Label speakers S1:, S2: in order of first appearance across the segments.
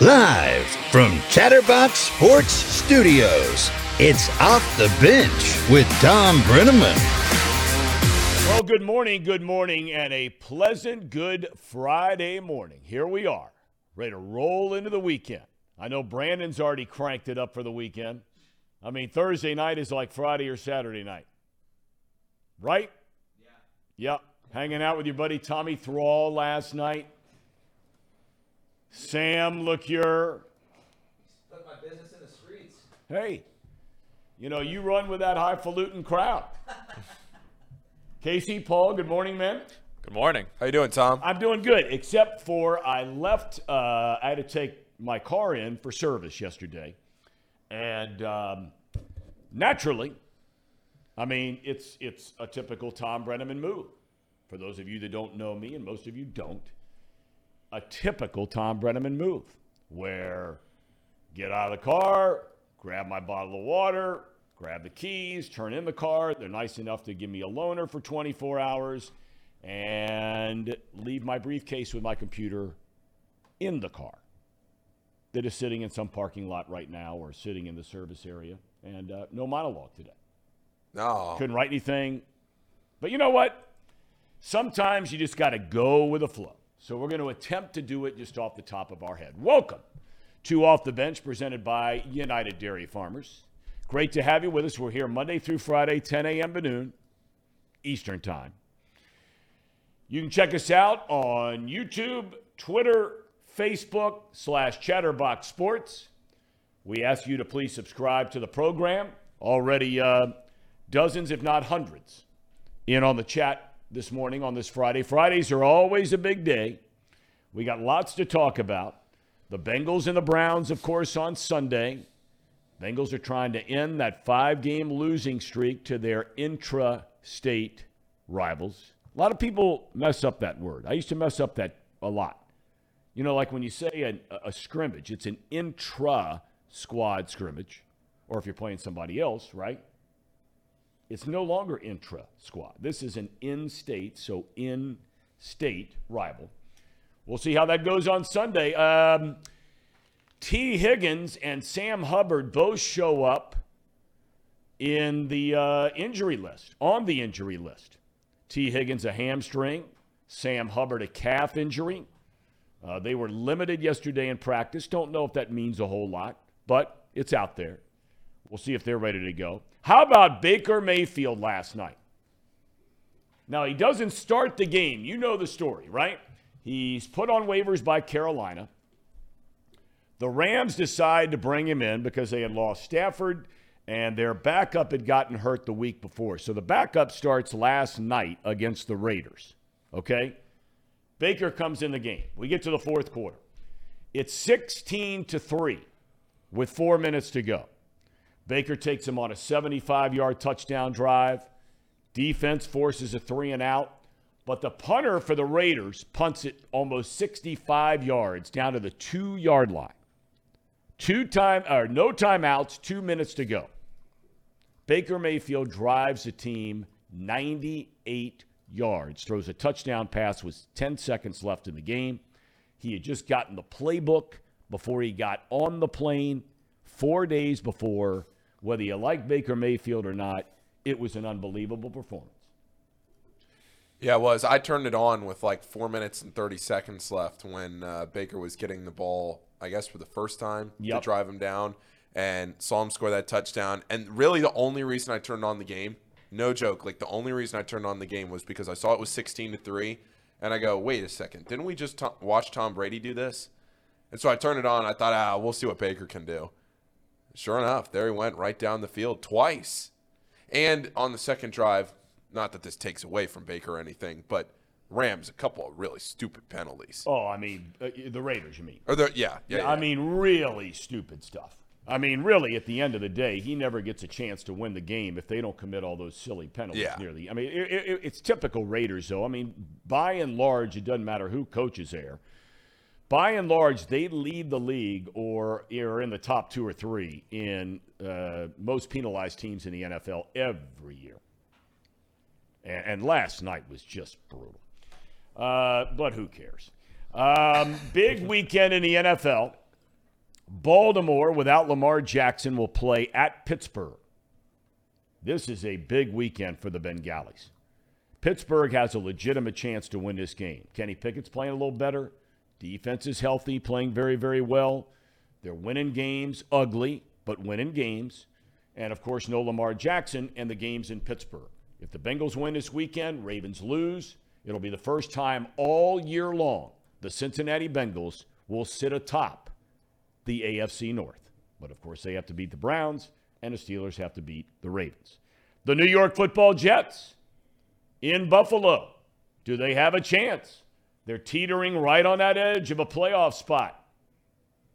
S1: Live from Chatterbox Sports Studios, it's Off the Bench with Thom Brennaman.
S2: Well, good morning, good morning, and a pleasant good Friday morning. Here we are, ready to roll into the weekend. I know Brandon's already cranked it up for the weekend. I mean, Thursday night is like Friday or Saturday night. Right? Yeah. Yep. Hanging out with your buddy Tommy Thrall last night. Sam LeCure.
S3: Put my business in the streets.
S2: Hey, you know, you run with that highfalutin crowd. Casey, Paul, good morning, man.
S4: Good morning. How you doing, Tom?
S2: I'm doing good, except for I left. Uh, I had to take my car in for service yesterday, and um, naturally, I mean it's it's a typical Thom Brennaman move. For those of you that don't know me, and most of you don't, a typical Thom Brennaman move, where get out of the car, grab my bottle of water, grab the keys, turn in the car. They're nice enough to give me a loaner for 24 hours and leave my briefcase with my computer in the car that is sitting in some parking lot right now or sitting in the service area. And uh, no monologue today.
S4: No.
S2: Couldn't write anything. But you know what? Sometimes you just got to go with the flow. So we're going to attempt to do it just off the top of our head. Welcome to Off the Bench, presented by United Dairy Farmers. Great to have you with us. We're here Monday through Friday, 10 a.m. to noon, Eastern Time. You can check us out on YouTube, Twitter, Facebook, slash Chatterbox Sports. We ask you to please subscribe to the program. Already uh, dozens, if not hundreds, in on the chat this morning on this Friday. Fridays are always a big day. We got lots to talk about. The Bengals and the Browns, of course, on Sunday. Bengals are trying to end that five game losing streak to their intra state rivals. A lot of people mess up that word. I used to mess up that a lot. You know, like when you say a, a scrimmage, it's an intra squad scrimmage, or if you're playing somebody else, right? It's no longer intra squad. This is an in state, so in state rival. We'll see how that goes on Sunday. Um, T. Higgins and Sam Hubbard both show up in the uh, injury list, on the injury list. T. Higgins, a hamstring. Sam Hubbard, a calf injury. Uh, they were limited yesterday in practice. Don't know if that means a whole lot, but it's out there. We'll see if they're ready to go. How about Baker Mayfield last night? Now, he doesn't start the game. You know the story, right? He's put on waivers by Carolina. The Rams decide to bring him in because they had lost Stafford and their backup had gotten hurt the week before. So the backup starts last night against the Raiders. Okay? Baker comes in the game. We get to the fourth quarter. It's 16 to 3 with 4 minutes to go. Baker takes him on a 75 yard touchdown drive. Defense forces a three and out. But the punter for the Raiders punts it almost 65 yards down to the two yard line. Two time or no timeouts, two minutes to go. Baker Mayfield drives the team 98 yards, throws a touchdown pass with 10 seconds left in the game. He had just gotten the playbook before he got on the plane four days before whether you like Baker Mayfield or not, it was an unbelievable performance.
S4: Yeah, it was. I turned it on with like four minutes and 30 seconds left when uh, Baker was getting the ball, I guess, for the first time
S2: Yep.
S4: to drive him down and saw him score that touchdown. And really, the only reason I turned on the game, no joke, like the only reason I turned on the game was because I saw it was 16 to 3. And I go, wait a second, didn't we just to- watch Tom Brady do this? And so I turned it on. I thought, ah, we'll see what Baker can do. Sure enough, there he went right down the field twice. And on the second drive, not that this takes away from Baker or anything, but Rams a couple of really stupid penalties.
S2: Oh, I mean, uh, the Raiders, you mean?
S4: Or the yeah, yeah, yeah.
S2: I mean, really stupid stuff. I mean, really, at the end of the day, he never gets a chance to win the game if they don't commit all those silly penalties
S4: Yeah.
S2: near the. I mean, it, it, it's typical Raiders, though. I mean, by and large, it doesn't matter who coaches there. By and large, they lead the league or are in the top two or three in uh, most penalized teams in the NFL every year. And, and last night was just brutal. Uh, but who cares? Um, big weekend in the NFL. Baltimore, without Lamar Jackson, will play at Pittsburgh. This is a big weekend for the Bengalis. Pittsburgh has a legitimate chance to win this game. Kenny Pickett's playing a little better. Defense is healthy, playing very, very well. They're winning games, ugly, but winning games. And of course, no Lamar Jackson and the games in Pittsburgh. If the Bengals win this weekend, Ravens lose, it'll be the first time all year long the Cincinnati Bengals will sit atop the AFC North. But of course, they have to beat the Browns, and the Steelers have to beat the Ravens. The New York football Jets in Buffalo. Do they have a chance? They're teetering right on that edge of a playoff spot.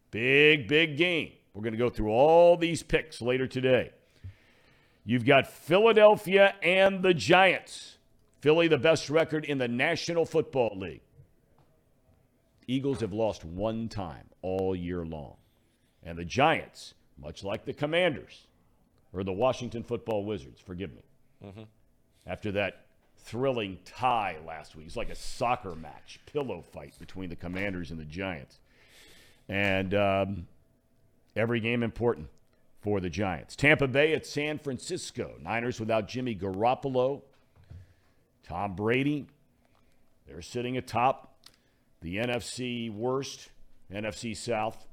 S2: Big, big game. We're going to go through all these picks later today. You've got Philadelphia and the Giants. Philly, the best record in the National Football League. Eagles have lost one time all year long. And the Giants, much like the Commanders, or the Washington football Wizards, forgive me, mm-hmm. after that thrilling tie last week. It's like a soccer match, pillow fight between the Commanders and the Giants. And um, every game important for the Giants. Tampa Bay at San Francisco. Niners without Jimmy Garoppolo. Tom Brady. They're sitting atop the NFC worst, NFC South,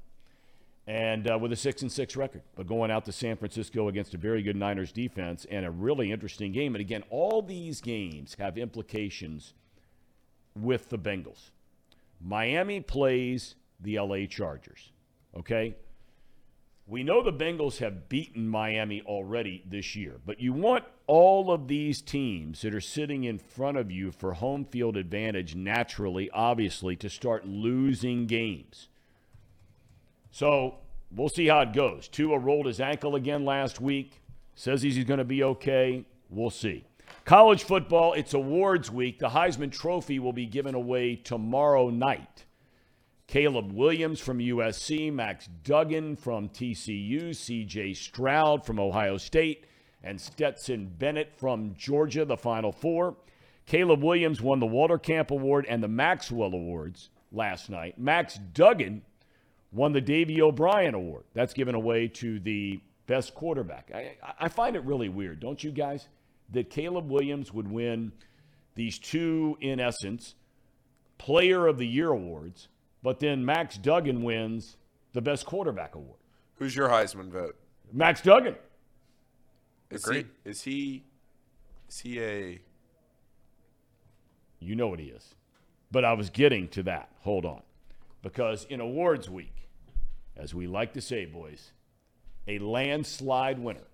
S2: and uh, with a six and six record, but going out to San Francisco against a very good Niners defense and a really interesting game. And again, all these games have implications with the Bengals. Miami plays the LA Chargers. Okay? We know the Bengals have beaten Miami already this year, but you want all of these teams that are sitting in front of you for home field advantage naturally, obviously, to start losing games. So we'll see how it goes. Tua rolled his ankle again last week, says he's going to be okay. We'll see. College football, it's awards week. The Heisman Trophy will be given away tomorrow night. Caleb Williams from USC, Max Duggan from TCU, CJ Stroud from Ohio State, and Stetson Bennett from Georgia, the final four. Caleb Williams won the Walter Camp Award and the Maxwell Awards last night. Max Duggan won the Davy O'Brien Award. That's given away to the best quarterback. I, I find it really weird, don't you guys, that Caleb Williams would win these two, in essence, Player of the Year awards, but then Max Duggan wins the best quarterback award.
S4: Who's your Heisman vote?
S2: Max Duggan.
S4: Is
S5: Agreed.
S4: he is he is he a
S2: You know what he is. But I was getting to that. Hold on. Because in awards week, as we like to say, boys, a landslide winner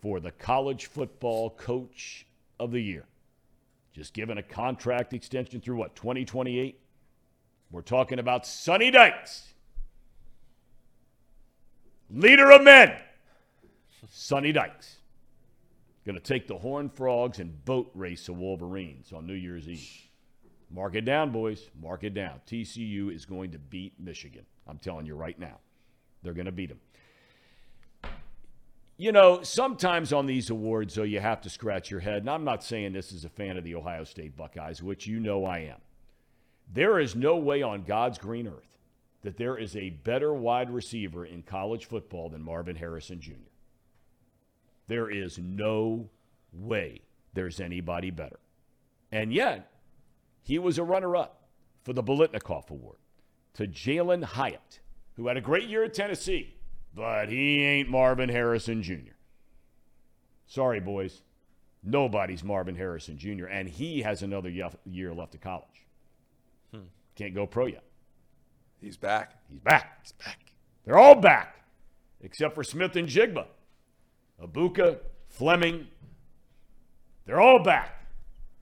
S2: for the college football coach of the year. Just given a contract extension through what, 2028? We're talking about Sonny Dykes. Leader of men, Sonny Dykes. Going to take the Horned Frogs and boat race the Wolverines on New Year's Eve. Mark it down, boys. Mark it down. TCU is going to beat Michigan. I'm telling you right now. They're going to beat them. You know, sometimes on these awards, though, you have to scratch your head. And I'm not saying this as a fan of the Ohio State Buckeyes, which you know I am. There is no way on God's green earth that there is a better wide receiver in college football than Marvin Harrison Jr. There is no way there's anybody better. And yet, he was a runner up for the Biletnikoff Award to Jalin Hyatt, who had a great year at Tennessee, but he ain't Marvin Harrison Jr. Sorry, boys. Nobody's Marvin Harrison Jr., and he has another year left of college. Hmm. Can't go pro yet.
S4: he's back?
S2: He's back. He's back. They're all back, except for Smith and Jigba. Egbuka, Fleming. They're all back,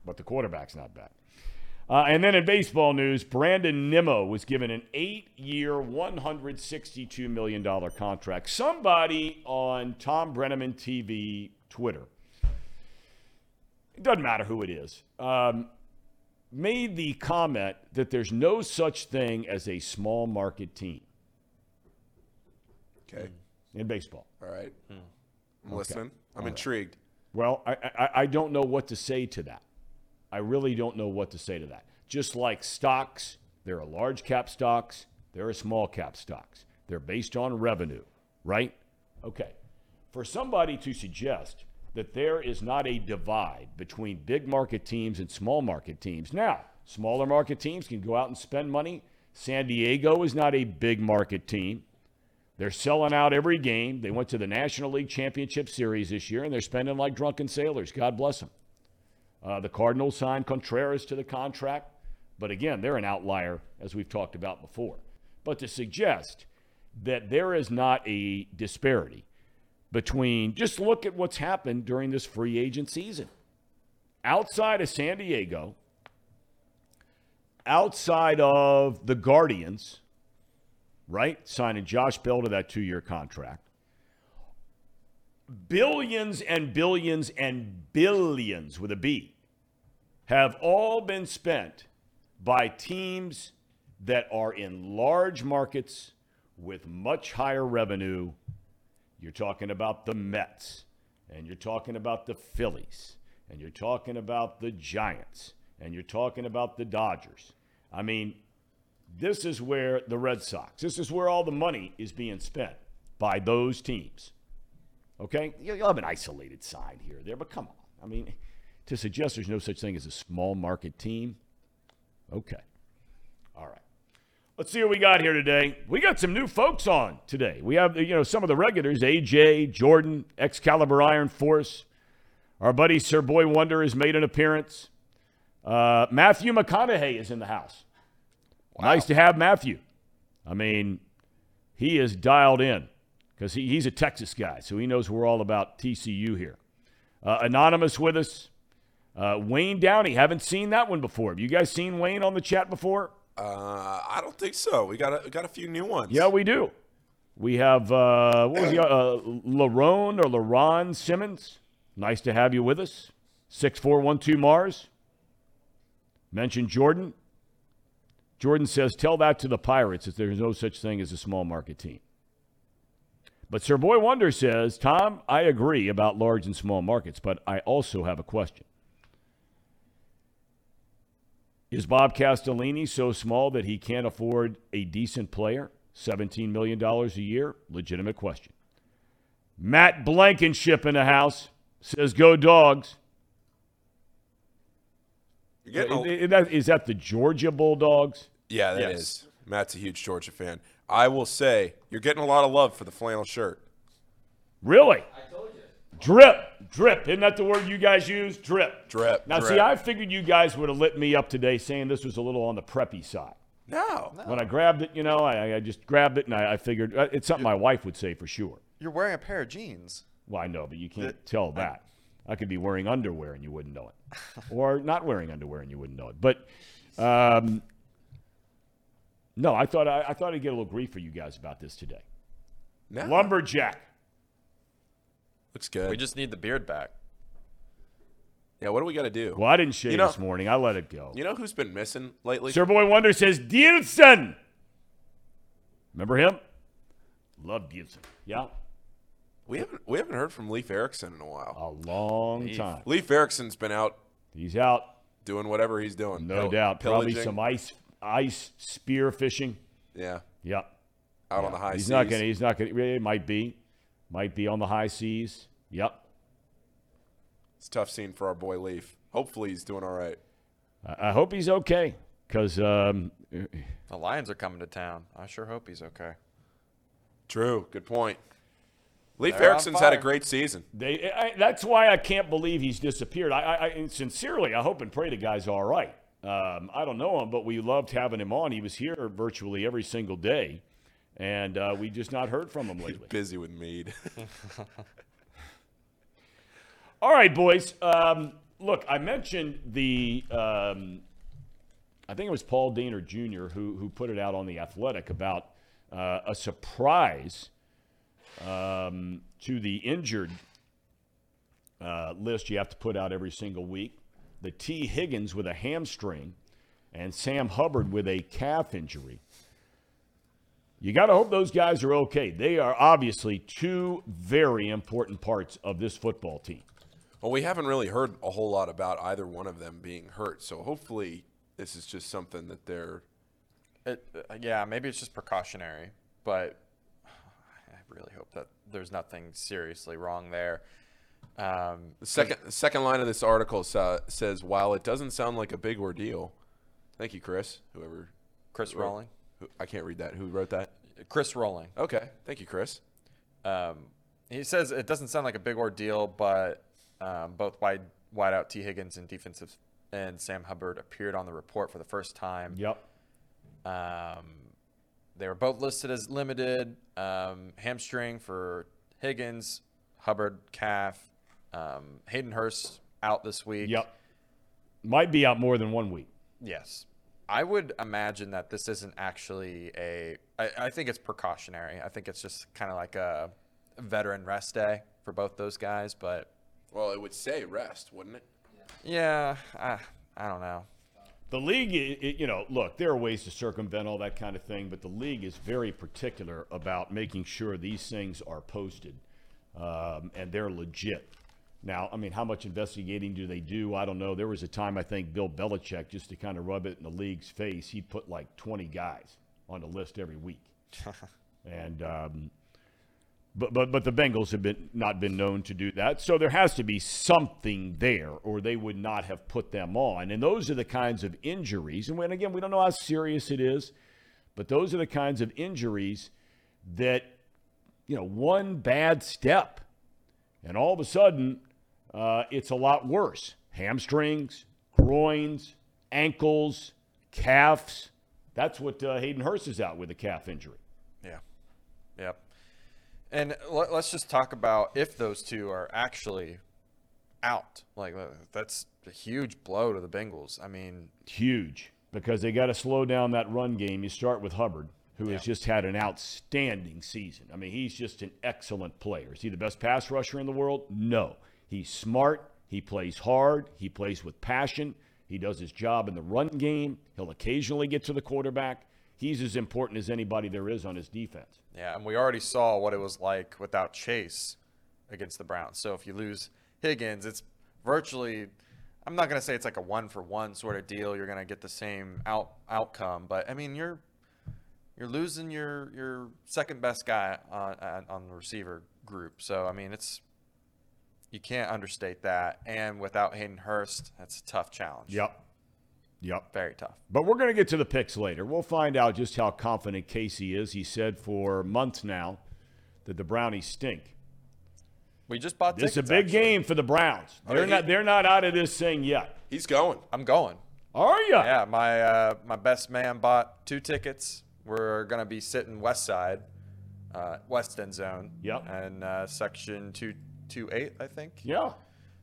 S2: but the quarterback's not back. Uh, and then in baseball news, Brandon Nimmo was given an eight year, $162 million contract. Somebody on Thom Brennaman TV Twitter, it doesn't matter who it is, um, made the comment that there's no such thing as a small market team
S4: Okay.
S2: in baseball.
S4: All right. I'm listening. I'm intrigued.
S2: Well, I, I, I don't know what to say to that. I really don't know what to say to that. Just like stocks, there are large cap stocks, there are small cap stocks. They're based on revenue, right? Okay. For somebody to suggest that there is not a divide between big market teams and small market teams. Now, smaller market teams can go out and spend money. San Diego is not a big market team. They're selling out every game. They went to the National League Championship Series this year, and they're spending like drunken sailors. God bless them. Uh, the Cardinals signed Contreras to the contract, but again, they're an outlier, as we've talked about before. But to suggest that there is not a disparity between, just look at what's happened during this free agent season. Outside of San Diego, outside of the Guardians, right? Signing Josh Bell to that two year contract. Billions and billions and billions with a B have all been spent by teams that are in large markets with much higher revenue. You're talking about the Mets, and you're talking about the Phillies, and you're talking about the Giants, and you're talking about the Dodgers. I mean, this is where the Red Sox, this is where all the money is being spent by those teams. Okay? You'll have an isolated side here there, but come on. I mean, to suggest there's no such thing as a small market team, okay. All right. Let's see what we got here today. We got some new folks on today. We have, you know, some of the regulars, AJ, Jordan, Excalibur Iron Force. Our buddy Sir Boy Wonder has made an appearance. Uh, Matthew McConaughey is in the house. Nice to have Matthew. I mean, he is dialed in because he, he's a Texas guy, so he knows we're all about TCU here. Uh, Anonymous with us. Uh, Wayne Downey. Haven't seen that one before. Have you guys seen Wayne on the chat before?
S4: Uh, I don't think so. We got a, we got a few new ones.
S2: Yeah, we do. We have, uh, what was he, uh, Larone or Laron Simmons. Nice to have you with us. 6412 Mars. Mention Jordan. Jordan says, tell that to the Pirates that there's no such thing as a small market team. But Sir Boy Wonder says, Tom, I agree about large and small markets, but I also have a question. Is Bob Castellini so small that he can't afford a decent player? $17 million a year? Legitimate question. Matt Blankenship in the house says, Go dogs.
S4: Getting uh, a-
S2: Is that, is that the Georgia Bulldogs?
S4: yeah, that is.
S2: Yes.
S4: Matt's a huge Georgia fan. I will say you're getting a lot of love for the flannel shirt.
S2: Really?
S3: I told you.
S2: Drip. Drip. Isn't that the word you guys use? Drip.
S4: Drip,
S2: Now, see. I figured you guys would have lit me up today saying this was a little on the preppy side.
S4: No.
S2: When I grabbed it, you know, I, I just grabbed it and I, I figured uh, it's something my wife would say for sure.
S5: You're wearing a pair of jeans.
S2: Well, I know, but you can't tell that. I could be wearing underwear and you wouldn't know it, or not wearing underwear and you wouldn't know it. But um, no, I thought I, I thought I'd get a little grief for you guys about this today.
S4: No.
S2: Lumberjack.
S4: Looks good.
S5: We just need the beard back.
S4: yeah, what do we got to do?
S2: Well, I didn't shave
S4: You know-
S2: this morning. I let it go.
S4: You know who's been missing lately?
S2: Sir Boy Wonder says Dielson. Remember him? Love Dielson. Yeah,
S4: We haven't we haven't heard from Leaf Erickson in a while.
S2: a long time.
S4: Leaf Erickson's been out
S2: He's out,
S4: doing whatever he's doing.
S2: no
S4: Pill-
S2: doubt. Probably
S4: pillaging.
S2: some ice ice spear fishing.
S4: Yeah,
S2: Yeah.
S4: out on the high
S2: he's
S4: seas.
S2: not going to. He's not going to. It might be, might be on the high seas. Yep.
S4: It's a tough scene for our boy Leaf. Hopefully he's doing all right.
S2: I, I hope he's okay because um,
S5: The Lions are coming to town. I sure hope he's okay.
S4: True. Good point. Leaf
S5: They're
S4: Erickson's had a great season.
S2: they. I, that's why I can't believe he's disappeared. I, I, I sincerely, I hope and pray the guy's all right. Um, I don't know him, but we loved having him on. He was here virtually every single day, and uh, we just not heard from him lately.
S4: Busy with Mead.
S2: All right, boys. Um, look, I mentioned the. Um, I think it was Paul Dehner Jr. who who put it out on the Athletic about uh, a surprise um, to the injured uh, list you have to put out every single week. The T. Higgins with a hamstring, and Sam Hubbard with a calf injury. You got to hope those guys are okay. They are obviously two very important parts of this football team.
S4: well, we haven't really heard a whole lot about either one of them being hurt. So hopefully this is just something that they're
S5: It, uh, yeah, maybe it's just precautionary, but I really hope that there's nothing seriously wrong there. Um,
S4: The second the second line of this article sa- says, "While it doesn't sound like a big ordeal." Thank you, Chris. Whoever
S5: Chris
S4: wrote-
S5: Roling.
S4: Who- I can't read that. Who wrote that?
S5: Chris Roling.
S4: Okay. Thank you, Chris.
S5: Um, he says it doesn't sound like a big ordeal, but um, both wide wideout T Higgins and defensive and Sam Hubbard appeared on the report for the first time.
S2: Yep.
S5: Um, they were both listed as limited. Um, hamstring for Higgins, Hubbard calf, um, Hayden Hurst out this week.
S2: Yep. Might be out more than one week.
S5: Yes. I would imagine that this isn't actually a. I, I think it's precautionary. I think it's just kind of like a veteran rest day for both those guys. But
S4: Well, it would say rest, wouldn't it?
S5: yeah, I, I don't know.
S2: The league, i- i- you know, look, there are ways to circumvent all that kind of thing, but the league is very particular about making sure these things are posted um, and they're legit. Now, I mean, how much investigating do they do? I don't know. There was a time I think Bill Belichick, just to kind of rub it in the league's face, he'd put like 20 guys on the list every week. and um, but but but the Bengals have been not been known to do that. So there has to be something there, or they would not have put them on. And those are the kinds of injuries. And when again, we don't know how serious it is, but those are the kinds of injuries that you know one bad step, and all of a sudden uh, it's a lot worse. Hamstrings, groins, ankles, calves. That's what uh, Hayden Hurst is out with a calf injury.
S5: Yeah. Yep. And let, us just talk about if those two are actually out. Like uh, that's a huge blow to the Bengals. I mean,
S2: huge because they got to slow down that run game. You start with Hubbard, who has just had an outstanding season. I mean, he's just an excellent player. Is he the best pass rusher in the world? No. He's smart. He plays hard. He plays with passion. He does his job in the run game. He'll occasionally get to the quarterback. He's as important as anybody there is on his defense.
S5: yeah, and we already saw what it was like without Chase against the Browns. So if you lose Higgins, it's virtually I'm not going to say it's like a one for one sort of deal. You're going to get the same out outcome, but I mean, you're you're losing your your second best guy on on- on the receiver group. So I mean, it's you can't understate that. And without Hayden Hurst, that's a tough challenge.
S2: Yep. Yep.
S5: very tough.
S2: But we're going to get to the picks later. We'll find out just how confident Casey is. He said for months now that the Brownies stink.
S5: We just bought
S2: This is a big
S5: actually.
S2: game for the Browns. They're
S4: he-
S2: not. They're not out of this thing yet.
S4: He's going.
S5: I'm going.
S2: Are you?
S5: Yeah, my uh, my best man bought two tickets. We're gonna be sitting west side, uh, west end zone.
S2: Yep.
S5: And uh, section two two eight, I think.
S2: Yeah.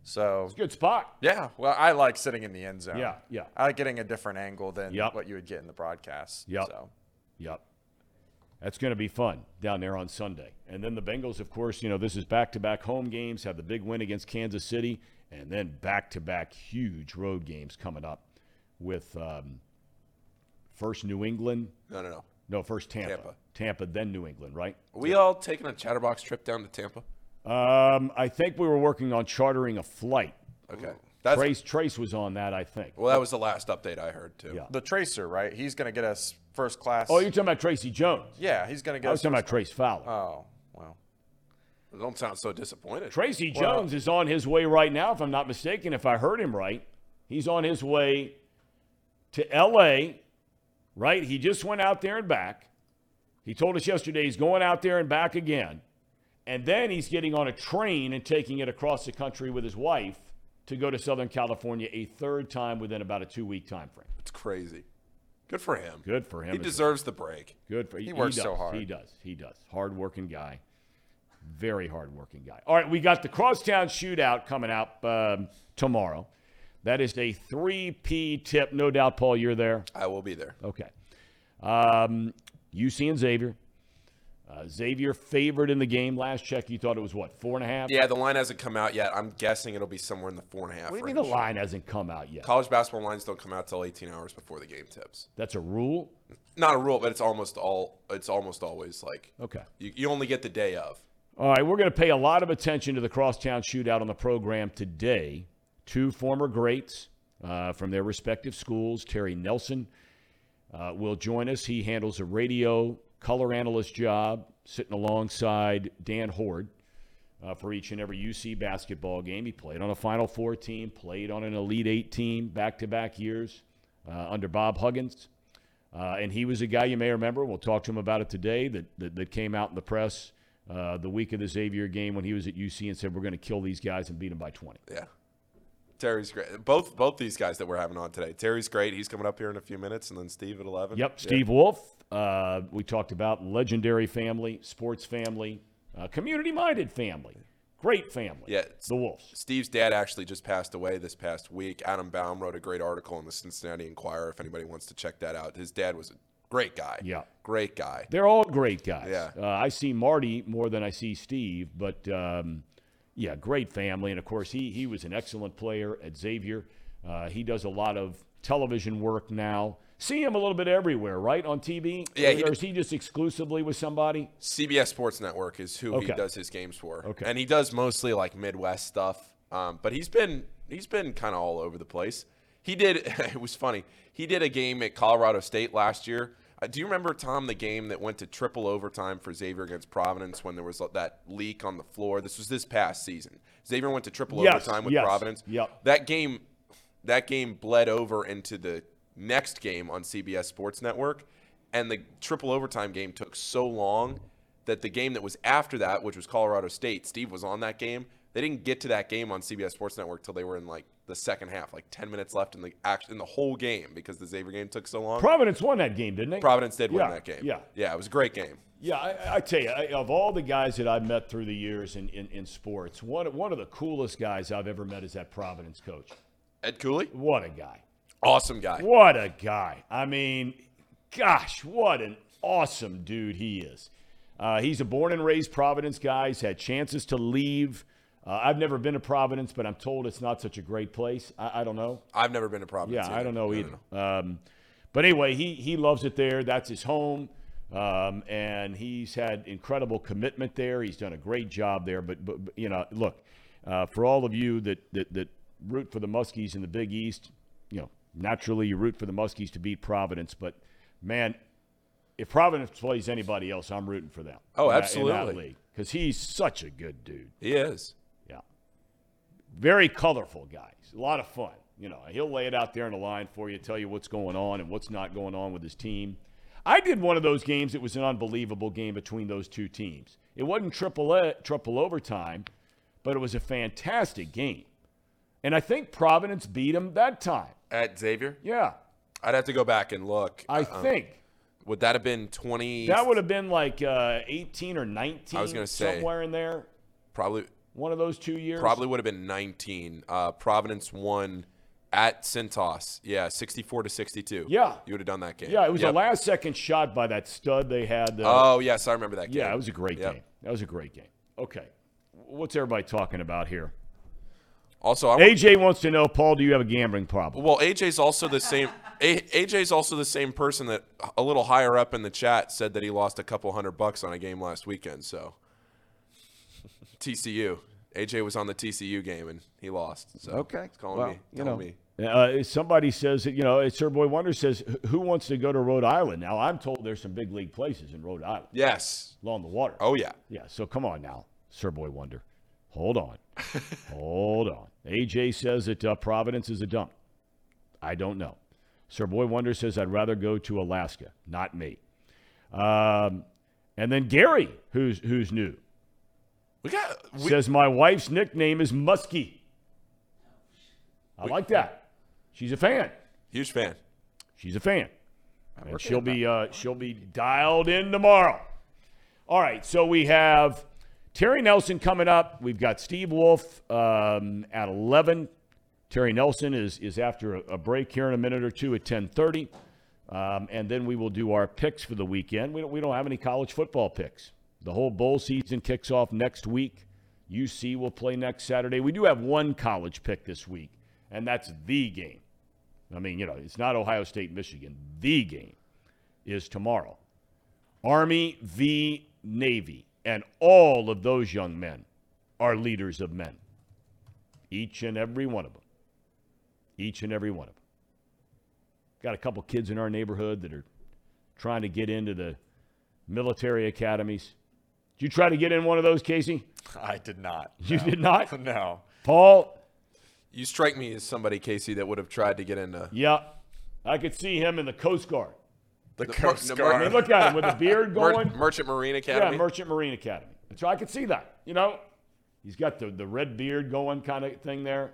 S5: So
S2: Good spot.
S5: yeah, well, I like sitting in the end zone.
S2: Yeah, yeah.
S5: I like getting a different angle than
S2: Yep.
S5: what you would get in the broadcast.
S2: Yep.
S5: So
S2: Yep. That's going to be fun down there on Sunday. And then the Bengals, of course, you know, this is back to back home games, have the big win against Kansas City, and then back to back huge road games coming up with um, first New England.
S4: No, no, no.
S2: No, first Tampa.
S4: Tampa.
S2: Tampa, then New England, right?
S4: Are we all taking a chatterbox trip down to Tampa?
S2: Um, I think we were working on chartering a flight.
S4: Okay. That's
S2: Trace Trace was on that, I think.
S4: well, that was the last update I heard too.
S2: Yeah.
S5: the tracer, right? He's gonna get us first class.
S2: Oh, you're talking about Tracy Jones.
S5: yeah, he's gonna get
S2: I
S5: us.
S2: was talking
S5: first
S2: about Trace Fowler.
S5: Oh well.
S4: Don't sound so disappointed.
S2: Tracy Jones is on his way right now, if I'm not mistaken, if I heard him right. He's on his way to LA, right? He just went out there and back. He told us yesterday he's going out there and back again. And then he's getting on a train and taking it across the country with his wife to go to Southern California a third time within about a two week time frame.
S4: It's crazy. Good for him.
S2: Good for him.
S4: He
S2: as well.
S4: deserves the break.
S2: Good for he,
S5: works
S2: does.
S5: so hard.
S2: He does. He does. Hard working guy. Very hard working guy. All right, we got the Crosstown Shootout coming out um, tomorrow. That is a 3P tip. No doubt, Paul, you're there.
S4: I will be there.
S2: Okay. Um, UC and Xavier. Uh, Xavier favored in the game. Last check, you thought it was what, four and a half?
S4: Yeah, the line hasn't come out yet. I'm guessing it'll be somewhere in the four and a half
S2: What do you mean the line hasn't come out yet?
S4: College basketball lines don't come out till 18 hours before the game tips.
S2: That's a rule?
S4: Not a rule, but it's almost all. It's almost always like
S2: Okay.
S4: you, you only get the day of.
S2: All right, we're going to pay a lot of attention to the Crosstown Shootout on the program today. Two former greats uh, from their respective schools, Terry Nelson, uh, will join us. He handles a radio color analyst job, sitting alongside Dan Hoard uh, for each and every UC basketball game. He played on a Final Four team, played on an Elite Eight team back to back years uh, under Bob Huggins. Uh, and he was a guy you may remember. We'll talk to him about it today that, that, that came out in the press uh, the week of the Xavier game when he was at UC and said, We're going to kill these guys and beat them by 20.
S4: Yeah. Terry's great. Both both these guys that we're having on today. Terry's great. He's coming up here in a few minutes, and then Steve at eleven.
S2: Yep. Steve Wolf. Uh, we talked about legendary family, sports family, uh, community-minded family, great family.
S4: Yeah.
S2: the Wolves.
S4: Steve's dad actually just passed away this past week. Adam Baum wrote a great article in the Cincinnati Enquirer. If anybody wants to check that out, his dad was a great guy.
S2: Yeah.
S4: great guy.
S2: They're all great guys.
S4: Yeah.
S2: Uh, I see Marty more than I see Steve, but um, yeah, great family. And of course, he he was an excellent player at Xavier. Uh, he does a lot of television work now. See him a little bit everywhere, right? On TV?
S4: Yeah,
S2: Or,
S4: he-
S2: or is he just exclusively with somebody?
S4: CBS Sports Network is who he does his games for.
S2: Okay.
S4: and he does mostly like Midwest stuff. Um, but he's been he's been kind of all over the place. He did. It was funny. He did a game at Colorado State last year. Uh, do you remember Tom the game that went to triple overtime for Xavier against Providence when there was that leak on the floor? This was this past season. Xavier went to triple
S2: Yes,
S4: overtime with
S2: yes,
S4: Providence.
S2: yep.
S4: That game, that game bled over into the next game on CBS Sports Network, and the triple overtime game took so long that the game that was after that, which was Colorado State, Steve was on that game. They didn't get to that game on CBS Sports Network till they were in like the second half, like ten minutes left in the act in the whole game because the Xavier game took so long.
S2: Providence won that game, didn't they?
S4: Providence did win that game.
S2: yeah.
S4: yeah, it was a great game.
S2: Yeah, I, I tell you, I, of all the guys that I've met through the years in, in, in sports, one, one of the coolest guys I've ever met is that Providence coach.
S4: Ed Cooley,
S2: What a guy.
S4: Awesome guy.
S2: What a guy. I mean, gosh, what an awesome dude he is. Uh, he's a born and raised Providence guy. He's had chances to leave. Uh, I've never been to Providence, but I'm told it's not such a great place. I, I don't know.
S4: I've never been to Providence.
S2: Yeah, I don't know
S4: No, no,
S2: either.
S4: no.
S2: Um, but anyway, he he loves it there. That's his home, um, and he's had incredible commitment there. He's done a great job there. But but, but, you know, look, uh, for all of you that, that that root for the Muskies in the Big East, know, naturally you root for the Muskies to beat Providence. But man, if Providence plays anybody else, I'm rooting for them.
S4: Oh, absolutely.
S2: because he's such a good dude.
S4: He is.
S2: Yeah. Very colorful guy. He's a lot of fun. You know, he'll lay it out there in the line for you, tell you what's going on and what's not going on with his team. I did one of those games. It was an unbelievable game between those two teams. It wasn't triple a, triple overtime, but it was a fantastic game. And I think Providence beat him that time.
S4: At Xavier,
S2: Yeah,
S4: I'd have to go back and look.
S2: I
S4: Um,
S2: think
S4: would that have been twenty?
S2: that would have been like uh, 18 or 19.
S4: I was gonna say.
S2: somewhere in there.
S4: probably
S2: One of those two years.
S4: probably would have been nineteen. Uh, Providence won at Cintas. Yeah, sixty-four to sixty-two.
S2: Yeah.
S4: you would have done that game.
S2: Yeah, it was
S4: Yep.
S2: a last second shot by that stud they had. Uh,
S4: Oh yes, I remember that game.
S2: Yeah, it was a great
S4: Yep.
S2: game. That was a great game. Okay. What's everybody talking about here?
S4: Also, I want,
S2: AJ wants to know, Paul, do you have a gambling problem?
S4: well, AJ's also the same. A, AJ's also the same person that a little higher up in the chat said that he lost a couple hundred bucks on a game last weekend. So TCU. AJ was on the TCU game and he lost. So
S2: Okay.
S4: he's calling
S2: Well,
S4: me.
S2: you know.
S4: me.
S2: Uh, somebody says that, you know, Sir Boy Wonder says, who wants to go to Rhode Island? Now, I'm told there's some big league places in Rhode Island
S4: Yes.
S2: along the water.
S4: Oh yeah.
S2: Yeah, so come on now, Sir Boy Wonder. Hold on. Hold on. AJ says that uh, Providence is a dump. I don't know. Sir Boy Wonder says I'd rather go to Alaska. Not me. Um, and then Gary, who's who's new,
S4: We got. We,
S2: says my wife's nickname is Muskie. I like that. She's a fan.
S4: huge fan.
S2: She's a fan. And she'll be uh, she'll be dialed in tomorrow. All right, so we have Terry Nelson coming up. We've got Steve Wolf um, at eleven. Terry Nelson is is after a, a break here in a minute or two at ten thirty, um, and then we will do our picks for the weekend. We don't we don't have any college football picks. The whole bowl season kicks off next week. UC will play next Saturday. We do have one college pick this week, and that's the game. I mean, you know, it's not Ohio State, Michigan. The game is tomorrow. Army v. Navy. And all of those young men are leaders of men. Each and every one of them. Each and every one of them. Got a couple kids in our neighborhood that are trying to get into the military academies. Did you try to get in one of those, Casey?
S5: I did not.
S2: You
S5: no.
S2: did not?
S5: No.
S2: Paul?
S4: You strike me as somebody, Casey, that would have tried to get into
S2: Yeah. I could see him in the Coast Guard.
S5: The
S4: The-
S5: Coast
S4: the-
S5: Guard.
S2: I mean, look at him with the beard
S4: Mer-
S2: going.
S4: Merchant Marine Academy.
S2: Yeah, Merchant Marine Academy. And so I could see that. You know, he's got the, the red beard going kind of thing there.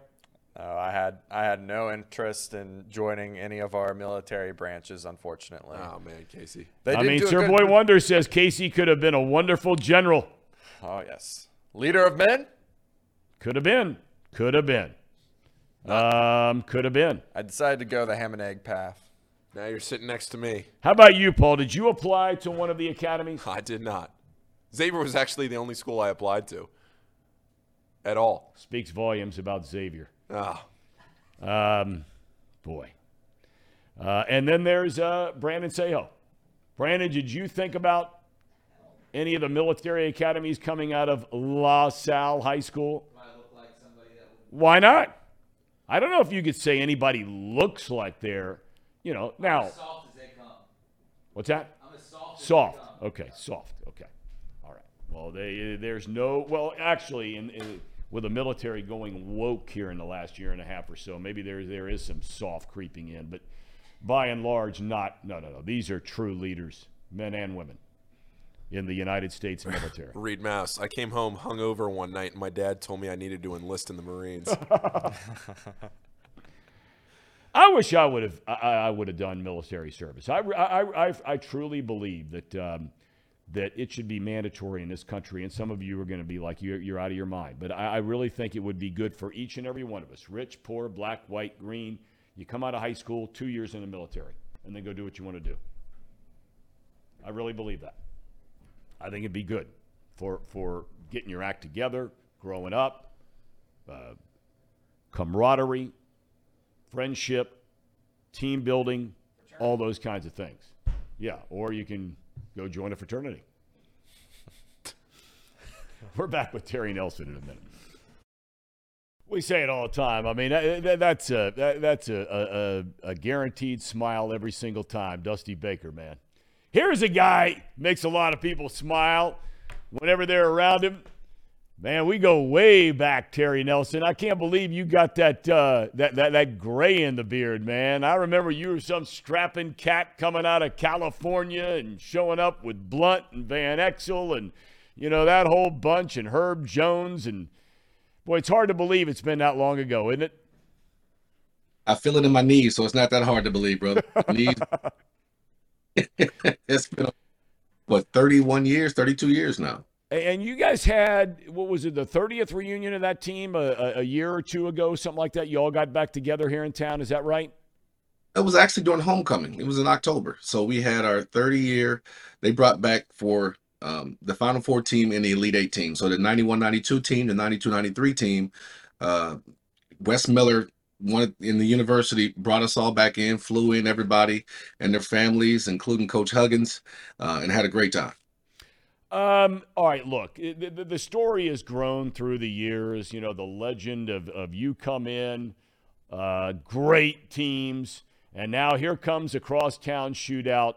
S5: No, I had I had no interest in joining any of our military branches, unfortunately.
S4: oh man, Casey.
S5: They
S2: I mean, Sir Boy Wonder says Casey could have been a wonderful general.
S5: Oh yes, leader of men.
S2: Could have been. Could have been. Um, could have been.
S5: I decided to go the ham and egg path.
S4: Now you're sitting next to me.
S2: How about you, Paul? Did you apply to one of the academies?
S4: I did not. Xavier was actually the only school I applied to. At all.
S2: Speaks volumes about Xavier.
S4: Ah,
S2: Um, boy. Uh, and then there's uh, Brandon Seho. Brandon, did you think about any of the military academies coming out of La Salle High School?
S3: Like would?
S2: Why not? I don't know if you could say anybody looks like they're, you know, now,
S3: As soft as they come.
S2: what's that?
S3: I'm as soft. As
S2: Soft.
S3: They come.
S2: Okay, soft. Okay. All right. Well, they, there's no, well, actually, in, in, with the military going woke here in the last year and a half or so, maybe there, there is some soft creeping in, but by and large, not, no, no, no. These are true leaders, men and women, in the United States military.
S4: Reed Mouse. I came home hungover one night, and my dad told me I needed to enlist in the Marines.
S2: I wish I would have. I, I would have done military service. I, I, I, I truly believe that um, that it should be mandatory in this country. And some of you are going to be like, you're, you're out of your mind. But I, I really think it would be good for each and every one of us, rich, poor, black, white, green. You come out of high school, two years in the military, and then go do what you want to do. I really believe that. I think it'd be good for for getting your act together, growing up, uh, camaraderie, friendship, team building, all those kinds of things. Yeah, or you can go join a fraternity. We're back with Terry Nelson in a minute. We say it all the time. I mean, that, that- that's a that's a, a, a guaranteed smile every single time. Dusty Baker, man. Here's a guy makes a lot of people smile whenever they're around him. Man, we go way back, Terry Nelson. I can't believe you got that uh, that that that gray in the beard, man. I remember you were some strapping cat coming out of California and showing up with Blount and Van Exel and you know that whole bunch and Herb Jones and boy, it's hard to believe it's been that long ago, isn't it?
S6: I feel it in my knees, so it's not that hard to believe, brother. Knees. it's been what 31 years, 32 years now.
S2: And you guys had what was it, the 30th reunion of that team a, a, year or two ago, something like that. You all got back together here in town. Is that right?
S6: It was actually during homecoming. It was in October, so we had our 30 year. They brought back for um, the Final Four team and the Elite Eight team. So the 91-92 team, the 92-93 team. Uh, Wes Miller, in the university, brought us all back in, flew in everybody and their families, including Coach Huggins, uh, and had a great time.
S2: Um, all right, look, the, the, story has grown through the years. You know, the legend of, of you come in, uh, great teams, and now here comes a crosstown shootout,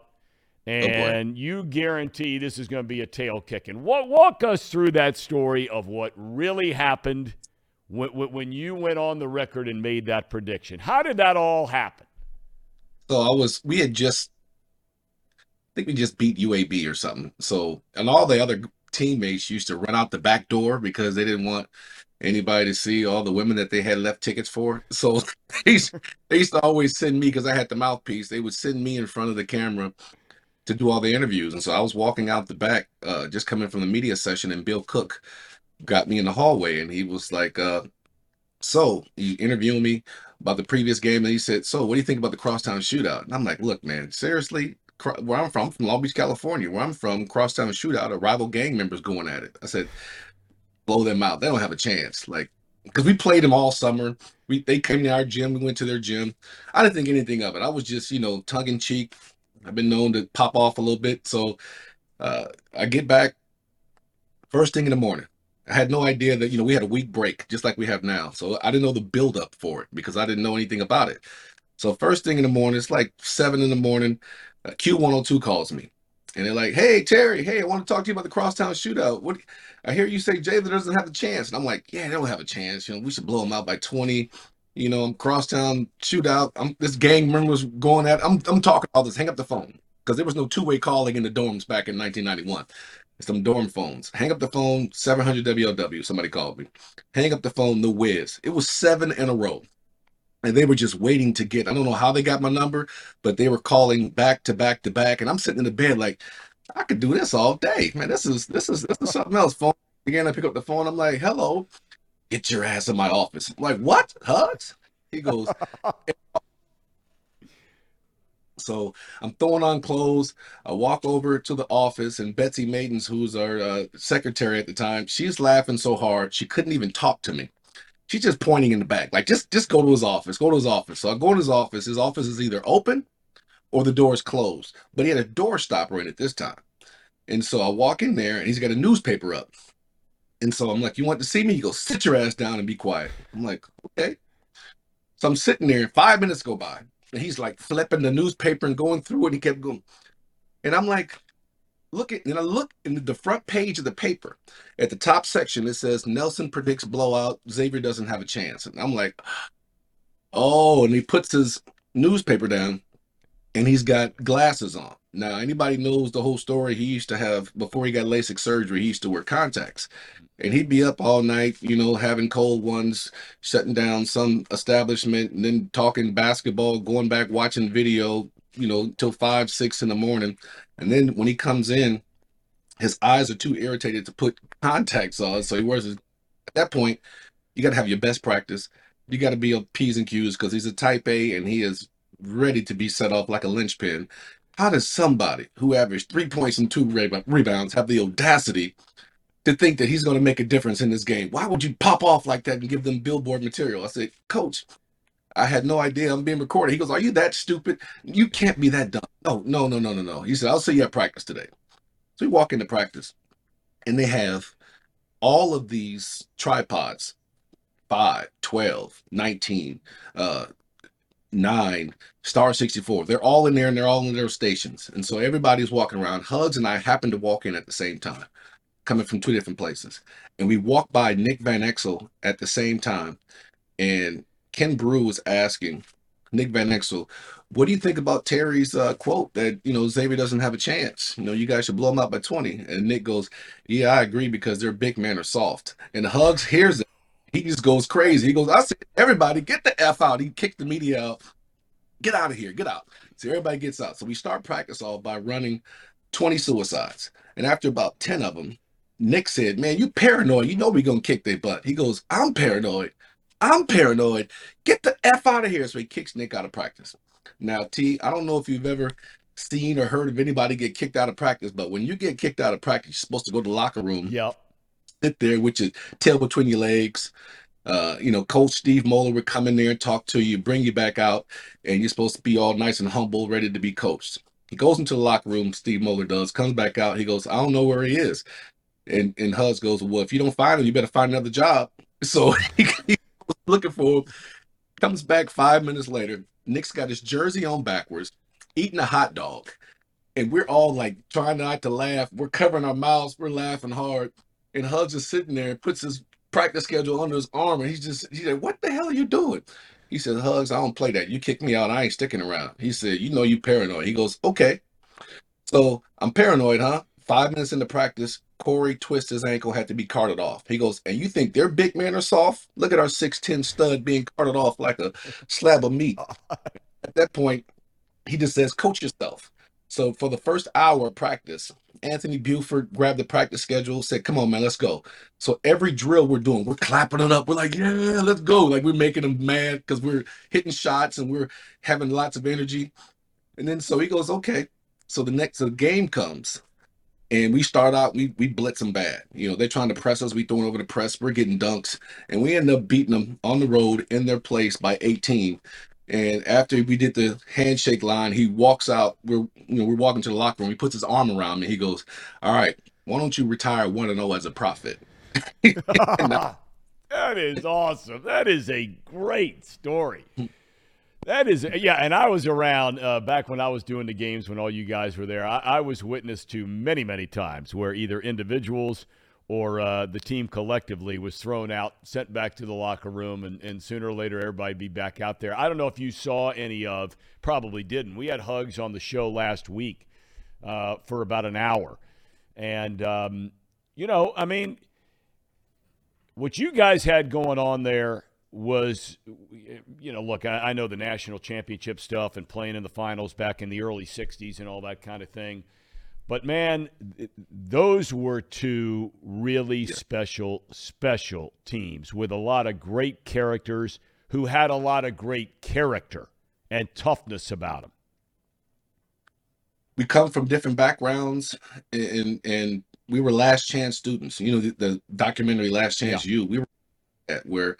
S2: and you guarantee this is going to be a tail kicking. Walk, walk us through that story of what really happened when, when you went on the record and made that prediction. How did that all happen?
S6: So I was, we had just, think we just beat UAB or something. So, and all the other teammates used to run out the back door because they didn't want anybody to see all the women that they had left tickets for. So they used, they used to always send me because I had the mouthpiece. They would send me in front of the camera to do all the interviews. And so I was walking out the back, uh, just coming from the media session, and Bill Cook got me in the hallway, and he was like, uh, "So you interviewing me about the previous game?" And he said, "So what do you think about the crosstown shootout?" And I'm like, "Look, man, seriously." Where I'm from, from Long Beach, California. Where I'm from, crosstown shootout, a rival gang members going at it. I said, blow them out. They don't have a chance. Like, because we played them all summer. We they came to our gym. We went to their gym. I didn't think anything of it. I was just, you know, tongue in cheek. I've been known to pop off a little bit. So uh, I get back first thing in the morning. I had no idea that, you know, we had a week break just like we have now. So I didn't know the build up for it because I didn't know anything about it. So first thing in the morning, it's like seven in the morning. Uh, Q102 calls me and they're like, "Hey Terry, hey, I want to talk to you about the crosstown shootout. What? I hear you say Jalen doesn't have a chance." And I'm like, "Yeah, they don't have a chance. You know, we should blow them out by 20. You know, crosstown shootout. I'm this gang members going at. I'm I'm talking all this. Hang up the phone because there was no two way calling in the dorms back in 1991. Some dorm phones. Hang up the phone. 700 WLW. Somebody called me. Hang up the phone. The whiz. It was seven in a row and they were just waiting to get i don't know how they got my number but they were calling back to back to back and i'm sitting in the bed like i could do this all day. Man this is this is this is something else. Phone again i pick up the phone i'm like hello get your ass in my office. I'm like what? Hugs he goes so i'm throwing on clothes. I walk over to the office and betsy maidens who's our uh, secretary at the time she's laughing so hard she couldn't even talk to me she's just pointing in the back, like just just go to his office, go to his office. So I go to his office. His office is either open or the door is closed, but he had a door stopper in it this time. And so I walk in there and he's got a newspaper up. And so I'm like, "You want to see me?" He goes, "Sit your ass down and be quiet." I'm like, "Okay." So I'm sitting there. Five minutes go by, and he's like flipping the newspaper and going through it. And He kept going, and I'm like, look at and I look in the front page of the paper at the top section. It says Nelson predicts blowout. Xavier doesn't have a chance, and I'm like, oh, and he puts his newspaper down, and he's got glasses on. Now, anybody knows the whole story. He used to have before he got LASIK surgery. He used to wear contacts, and he'd be up all night, you know, having cold ones, shutting down some establishment, and then talking basketball, going back watching video, you know, till five, six in the morning. And then when he comes in, his eyes are too irritated to put contacts on. So he wears his, at that point, you got to have your best practice. You got to be on P's and Q's because he's a type A and he is ready to be set off like a linchpin. How does somebody who averaged three points and two rebounds have the audacity to think that he's going to make a difference in this game? Why would you pop off like that and give them billboard material? I said, Coach, I had no idea I'm being recorded. He goes, Are you that stupid? You can't be that dumb. No, no, no, no, no, no. He said, I'll see you at practice today. So we walk into practice and they have all of these tripods 5, 12, 19, uh, 9, Star 64. They're all in there and they're all in their stations. And so everybody's walking around. Hugs and I happen to walk in at the same time, coming from two different places. And we walk by Nick Van Exel at the same time. And Ken Broo was asking Nick Van Exel, what do you think about Terry's uh, quote that you know Xavier doesn't have a chance? You know, you guys should blow him out by twenty. And Nick goes, "Yeah, I agree because their big men are soft." And Hugs hears it, he just goes crazy. He goes, "I said, everybody get the f out." He kicked the media out. Get out of here, get out. So everybody gets out. So we start practice off by running twenty suicides, and after about ten of them, Nick said, "Man, you paranoid. You know we're gonna kick their butt." He goes, "I'm paranoid." I'm paranoid. Get the F out of here. So he kicks Nick out of practice. Now, T, I don't know if you've ever seen or heard of anybody get kicked out of practice, but when you get kicked out of practice, you're supposed to go to the locker room,
S2: Yep.
S6: sit there with your tail between your legs. Uh, you know, Coach Steve Moeller would come in there and talk to you, bring you back out, and you're supposed to be all nice and humble, ready to be coached. He goes into the locker room, Steve Moeller does, comes back out. He goes, I don't know where he is. And and Huz goes, Well, if you don't find him, you better find another job. So he, he was looking for him. Comes back five minutes later. Nick's got his jersey on backwards, eating a hot dog. And we're all like trying not to laugh. We're covering our mouths. We're laughing hard. And Hugs is sitting there and puts his practice schedule under his arm. And he's just, he said, What the hell are you doing? He said, Hugs, I don't play that. You kick me out. I ain't sticking around. He said, You know, you paranoid. He goes, Okay. So I'm paranoid, huh? Five minutes into practice, Corie twists his ankle, had to be carted off. He goes, and you think their big men are soft? Look at our 6'10 stud being carted off like a slab of meat. At that point, he just says, coach yourself. So for the first hour of practice, Anthony Buford grabbed the practice schedule, said, Come on, man, let's go. So every drill we're doing, we're clapping it up. We're like, Yeah, let's go. Like we're making them mad because we're hitting shots and we're having lots of energy. And then so he goes, Okay. So the next so the game comes and we start out, we we blitz them bad. You know, they're trying to press us. We throwing over the press. We're getting dunks, and we end up beating them on the road in their place by 18. And after we did the handshake line, he walks out. We're you know we're walking to the locker room. He puts his arm around me. He goes, "All right, why don't you retire one and zero as a prophet?"
S2: that is awesome. That is a great story. That is, yeah, and I was around uh, back when I was doing the games when all you guys were there. I, I was witness to many, many times where either individuals or uh, the team collectively was thrown out, sent back to the locker room, and, and sooner or later everybody be back out there. I don't know if you saw any of, probably didn't. We had Hugs on the show last week uh, for about an hour. And, um, you know, I mean, what you guys had going on there was, you know, look, I, I, know the national championship stuff and playing in the finals back in the early 60s and all that kind of thing. But man, those were two really yeah. special, special teams with a lot of great characters who had a lot of great character and toughness about them.
S6: We come from different backgrounds and and we were last chance students. You know, the, the documentary Last Chance yeah. You, we were at where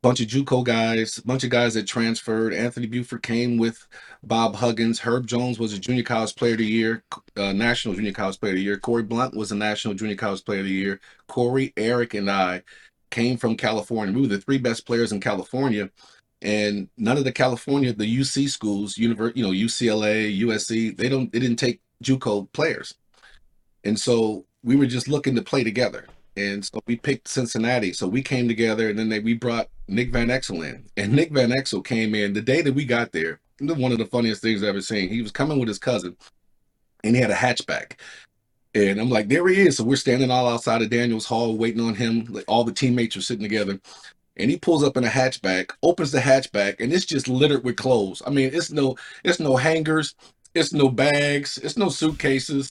S6: bunch of JUCO guys, bunch of guys that transferred. Anthony Buford came with Bob Huggins. Herb Jones was a junior college player of the year, uh, national junior college player of the year. Corie Blount was a national junior college player of the year. Corie, Eric, and I came from California. We were the three best players in California. And none of the California, the UC schools, univer- you know, UCLA, USC, they don't, they didn't take JUCO players. And so we were just looking to play together. And so we picked Cincinnati. So we came together and then they, we brought Nick Van Exel in. And Nick Van Exel came in the day that we got there. One of the funniest things I've ever seen. He was coming with his cousin and he had a hatchback. And I'm like, there he is. So we're standing all outside of Daniels Hall waiting on him. Like all the teammates are sitting together. And he pulls up in a hatchback, opens the hatchback, and it's just littered with clothes. I mean, it's no, it's no hangers, it's no bags, it's no suitcases.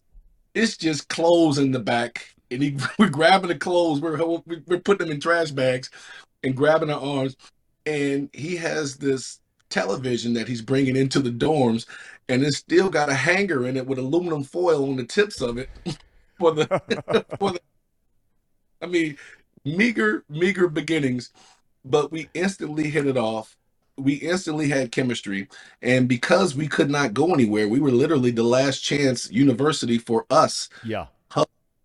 S6: It's just clothes in the back and he we're grabbing the clothes, we're we're putting them in trash bags, and grabbing our arms, and he has this television that he's bringing into the dorms, and it's still got a hanger in it with aluminum foil on the tips of it for the for the. I mean, meager meager beginnings, but we instantly hit it off. We instantly had chemistry, and because we could not go anywhere, we were literally the last chance university for us.
S2: Yeah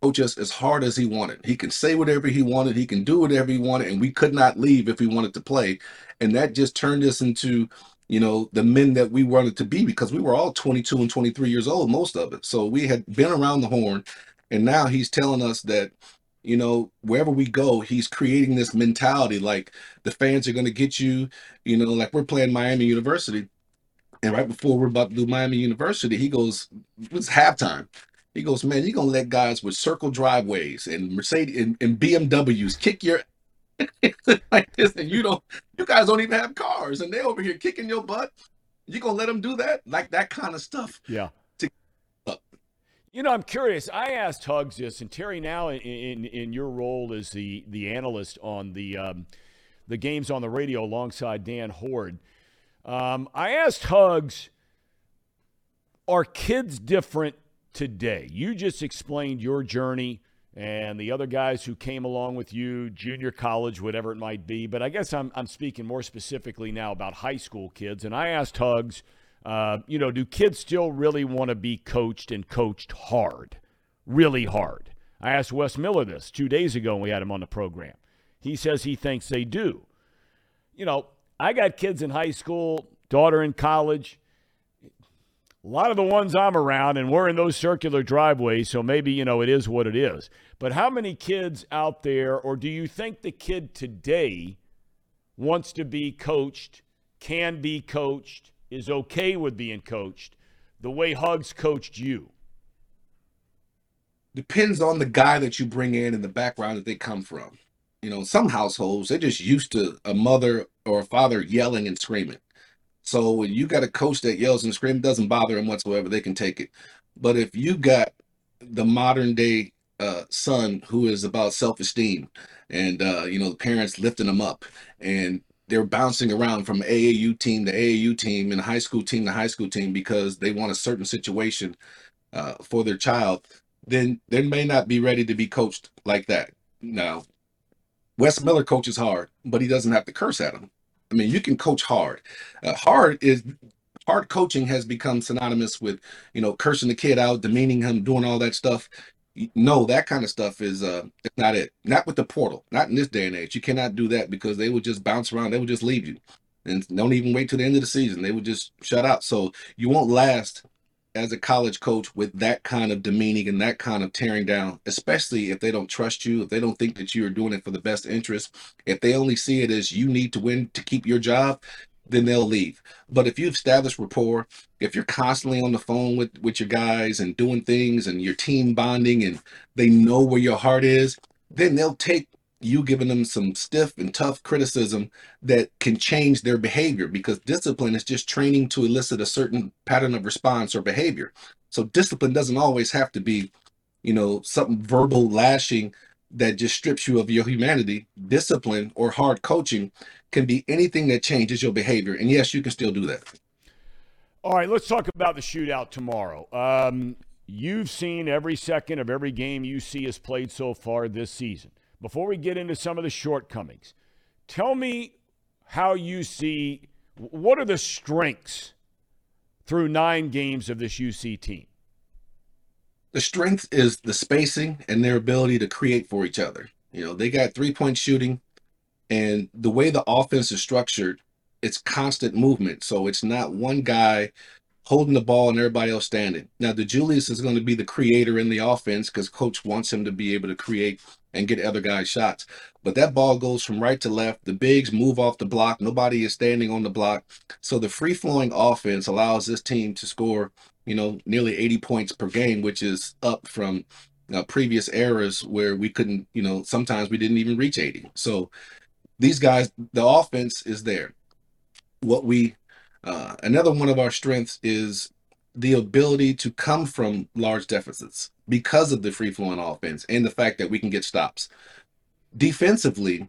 S6: coach us as hard as he wanted. He can say whatever he wanted, he can do whatever he wanted, and we could not leave if we wanted to play. And that just turned us into, you know, the men that we wanted to be because we were all 22 and 23 years old, most of it. So we had been around the horn, and now he's telling us that, you know, wherever we go, he's creating this mentality like the fans are going to get you, you know, like we're playing Miami University. And right before we're about to do Miami University, he goes, "It's halftime." He goes, man, you're gonna let guys with circle driveways and Mercedes and, and BMWs kick your like this, and you don't, you guys don't even have cars, and they over here kicking your butt. You gonna let them do that? Like that kind of stuff?
S2: Yeah. To, you know, I'm curious. I asked Hugs this, and Terry, now in in, in your role as the the analyst on the um, the games on the radio alongside Dan Hoard, um, I asked Hugs, are kids different today. You just explained your journey and the other guys who came along with you, junior college, whatever it might be. But I guess I'm, I'm speaking more specifically now about high school kids. And I asked Hugs, uh, you know, do kids still really want to be coached and coached hard, really hard? I asked Wes Miller this two days ago when we had him on the program. He says he thinks they do. You know, I got kids in high school, daughter in college a lot of the ones I'm around, and we're in those circular driveways, so maybe, you know, it is what it is. But how many kids out there, or do you think the kid today wants to be coached, can be coached, is okay with being coached the way Hugs coached you?
S6: Depends on the guy that you bring in and the background that they come from. You know, some households, they're just used to a mother or a father yelling and screaming. So when you got a coach that yells and screams, doesn't bother them whatsoever. They can take it. But if you got the modern day uh, son who is about self esteem, and uh, you know the parents lifting them up, and they're bouncing around from AAU team to AAU team and high school team to high school team because they want a certain situation uh, for their child, then they may not be ready to be coached like that. Now, Wes Miller coaches hard, but he doesn't have to curse at them. I mean, you can coach hard. Uh, hard is hard coaching has become synonymous with you know cursing the kid out, demeaning him, doing all that stuff. No, that kind of stuff is uh it's not it. Not with the portal. Not in this day and age. You cannot do that because they would just bounce around. They would just leave you. and don't even wait till the end of the season. They would just shut out. So you won't last as a college coach with that kind of demeaning and that kind of tearing down, especially if they don't trust you, if they don't think that you are doing it for the best interest, if they only see it as you need to win to keep your job, then they'll leave. But if you've established rapport, if you're constantly on the phone with with your guys and doing things and your team bonding and they know where your heart is, then they'll take you giving them some stiff and tough criticism that can change their behavior because discipline is just training to elicit a certain pattern of response or behavior. So discipline doesn't always have to be, you know, something verbal lashing that just strips you of your humanity. Discipline or hard coaching can be anything that changes your behavior. And yes, you can still do that.
S2: All right, let's talk about the shootout tomorrow. Um, you've seen every second of every game UC has played so far this season before we get into some of the shortcomings, tell me how you see what are the strengths through nine games of this UC team?
S6: The strength is the spacing and their ability to create for each other. You know, they got three point shooting, and the way the offense is structured, it's constant movement. So it's not one guy holding the ball and everybody else standing. Now, the Julius is going to be the creator in the offense because coach wants him to be able to create and get other guys shots. But that ball goes from right to left. The bigs move off the block. Nobody is standing on the block. So the free flowing offense allows this team to score, you know, nearly 80 points per game, which is up from uh, previous eras where we couldn't, you know, sometimes we didn't even reach 80. So these guys, the offense is there. What we, uh, another one of our strengths is the ability to come from large deficits because of the free flowing offense and the fact that we can get stops. Defensively,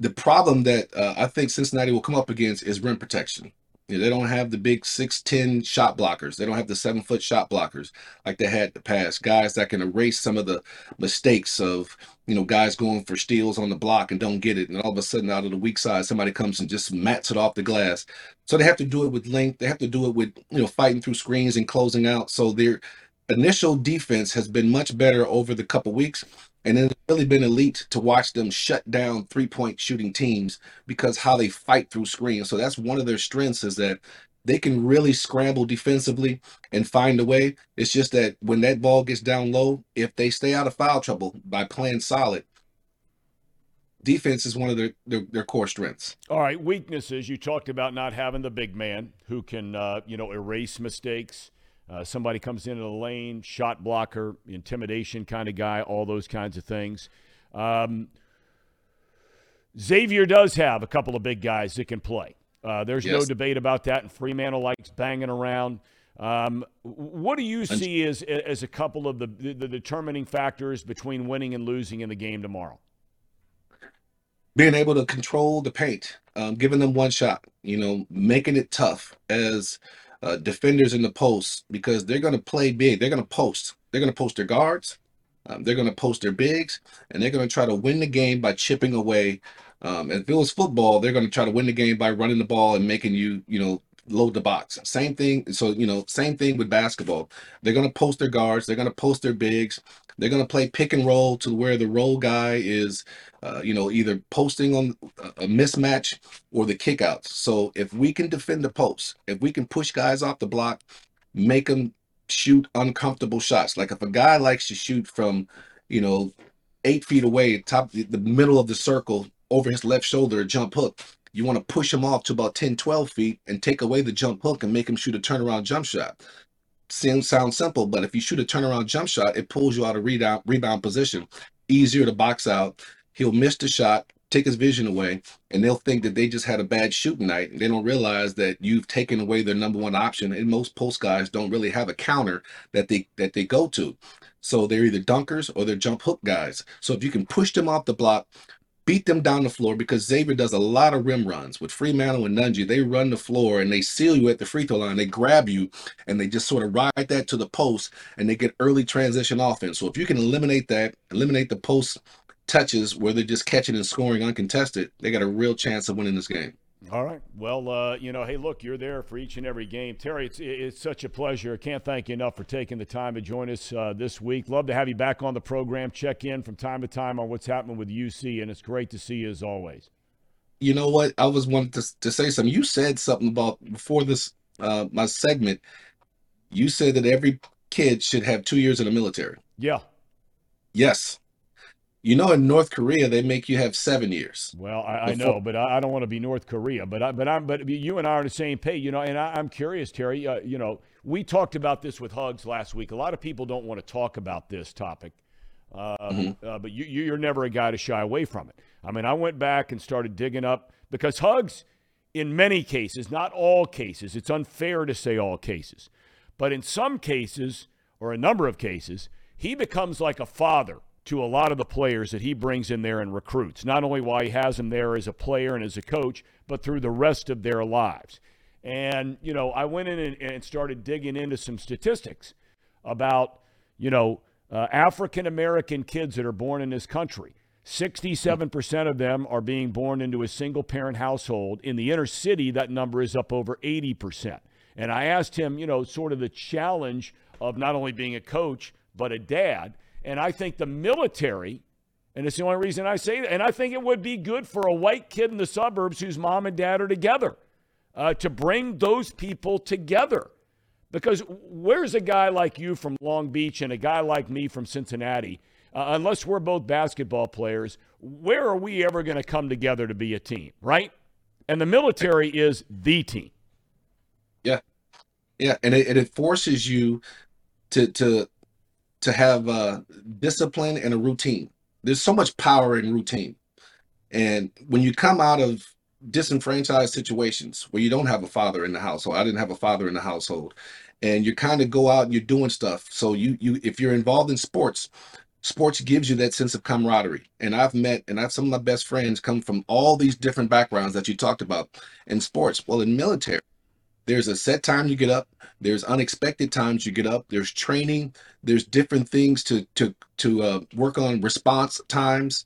S6: the problem that uh, I think Cincinnati will come up against is rim protection. They don't have the big 6'10 shot blockers. They don't have the seven foot shot blockers like they had in the past. Guys that can erase some of the mistakes of, you know, guys going for steals on the block and don't get it. And all of a sudden, out of the weak side, somebody comes and just mats it off the glass. So they have to do it with length. They have to do it with, you know, fighting through screens and closing out. So their initial defense has been much better over the couple weeks. And it's really been elite to watch them shut down three point shooting teams because how they fight through screens. So that's one of their strengths is that they can really scramble defensively and find a way. It's just that when that ball gets down low, if they stay out of foul trouble by playing solid, defense is one of their, their, their core strengths.
S2: All right, weaknesses. You talked about not having the big man who can uh, you know erase mistakes. Uh, somebody comes into the lane, shot blocker, intimidation kind of guy, all those kinds of things. Um, Xavier does have a couple of big guys that can play. Uh, there's yes. no debate about that. And Freemantle likes banging around. Um, what do you see as as a couple of the, the, the determining factors between winning and losing in the game tomorrow?
S6: Being able to control the paint, um, giving them one shot, you know, making it tough as uh, defenders in the post because they're going to play big. They're going to post. They're going to post their guards. Um, they're going to post their bigs, and they're going to try to win the game by chipping away. Um, if it was football, they're going to try to win the game by running the ball and making you, you know, load the box. Same thing. So, you know, same thing with basketball. They're going to post their guards. They're going to post their bigs. They're going to play pick and roll to where the roll guy is, uh, you know, either posting on a mismatch or the kickouts. So if we can defend the post, if we can push guys off the block, make them shoot uncomfortable shots. Like if a guy likes to shoot from, you know, eight feet away, top the, middle of the circle over his left shoulder, a jump hook. You want to push him off to about 10, 12 feet and take away the jump hook and make him shoot a turnaround jump shot. Seems sounds simple, but if you shoot a turnaround jump shot, it pulls you out of rebound rebound position. Easier to box out. He'll miss the shot, take his vision away, and they'll think that they just had a bad shooting night. And they don't realize that you've taken away their number one option. And most post guys don't really have a counter that they that they go to. So they're either dunkers or they're jump hook guys. So if you can push them off the block, beat them down the floor because Xavier does a lot of rim runs with Freemantle and Nunge. They run the floor and they seal you at the free throw line. They grab you and they just sort of ride that to the post and they get early transition offense. So if you can eliminate that, eliminate the post touches where they're just catching and scoring uncontested, they got a real chance of winning this game.
S2: All right. Well, uh, you know, hey, look, you're there for each and every game. Terry, it's, it's such a pleasure. I can't thank you enough for taking the time to join us uh, this week. Love to have you back on the program. Check in from time to time on what's happening with UC, and it's great to see you as always.
S6: you know what? I was wanting to to say something. You said something about before this uh my segment. You said that every kid should have two years in the military.
S2: Yeah.
S6: Yes. You know, in North Korea, they make you have seven years.
S2: Well, I, I know, but I, I don't want to be North Korea. But I, but I'm but you and I are on the same page, you know. And I, I'm curious, Terry. Uh, you know, we talked about this with Hugs last week. A lot of people don't want to talk about this topic, um,
S6: Mm-hmm.
S2: uh, but you- you're never a guy to shy away from it. I mean, I went back and started digging up because Hugs, in many cases, not all cases, it's unfair to say all cases, but in some cases or a number of cases, he becomes like a father to a lot of the players that he brings in there and recruits. Not only while he has them there as a player and as a coach, but through the rest of their lives. And, you know, I went in and, and started digging into some statistics about, you know, uh, African American kids that are born in this country. 67% of them are being born into a single parent household. In the inner city, that number is up over 80%. And I asked him, you know, sort of the challenge of not only being a coach, but a dad. And I think the military, and it's the only reason I say that, and I think it would be good for a white kid in the suburbs whose mom and dad are together uh, to bring those people together. Because where's a guy like you from Long Beach and a guy like me from Cincinnati? Uh, unless we're both basketball players, where are we ever going to come together to be a team, right? And the military is the team.
S6: Yeah, yeah, and it, and it forces you to to to have uh, discipline and a routine. There's so much power in routine, and when you come out of disenfranchised situations where you don't have a father in the household, I didn't have a father in the household, and you kind of go out and you're doing stuff. So you you if you're involved in sports, sports gives you that sense of camaraderie. And I've met and I've some of my best friends come from all these different backgrounds that you talked about in sports. Well, in military there's a set time you get up. There's unexpected times you get up. There's training. There's different things to to to uh, work on response times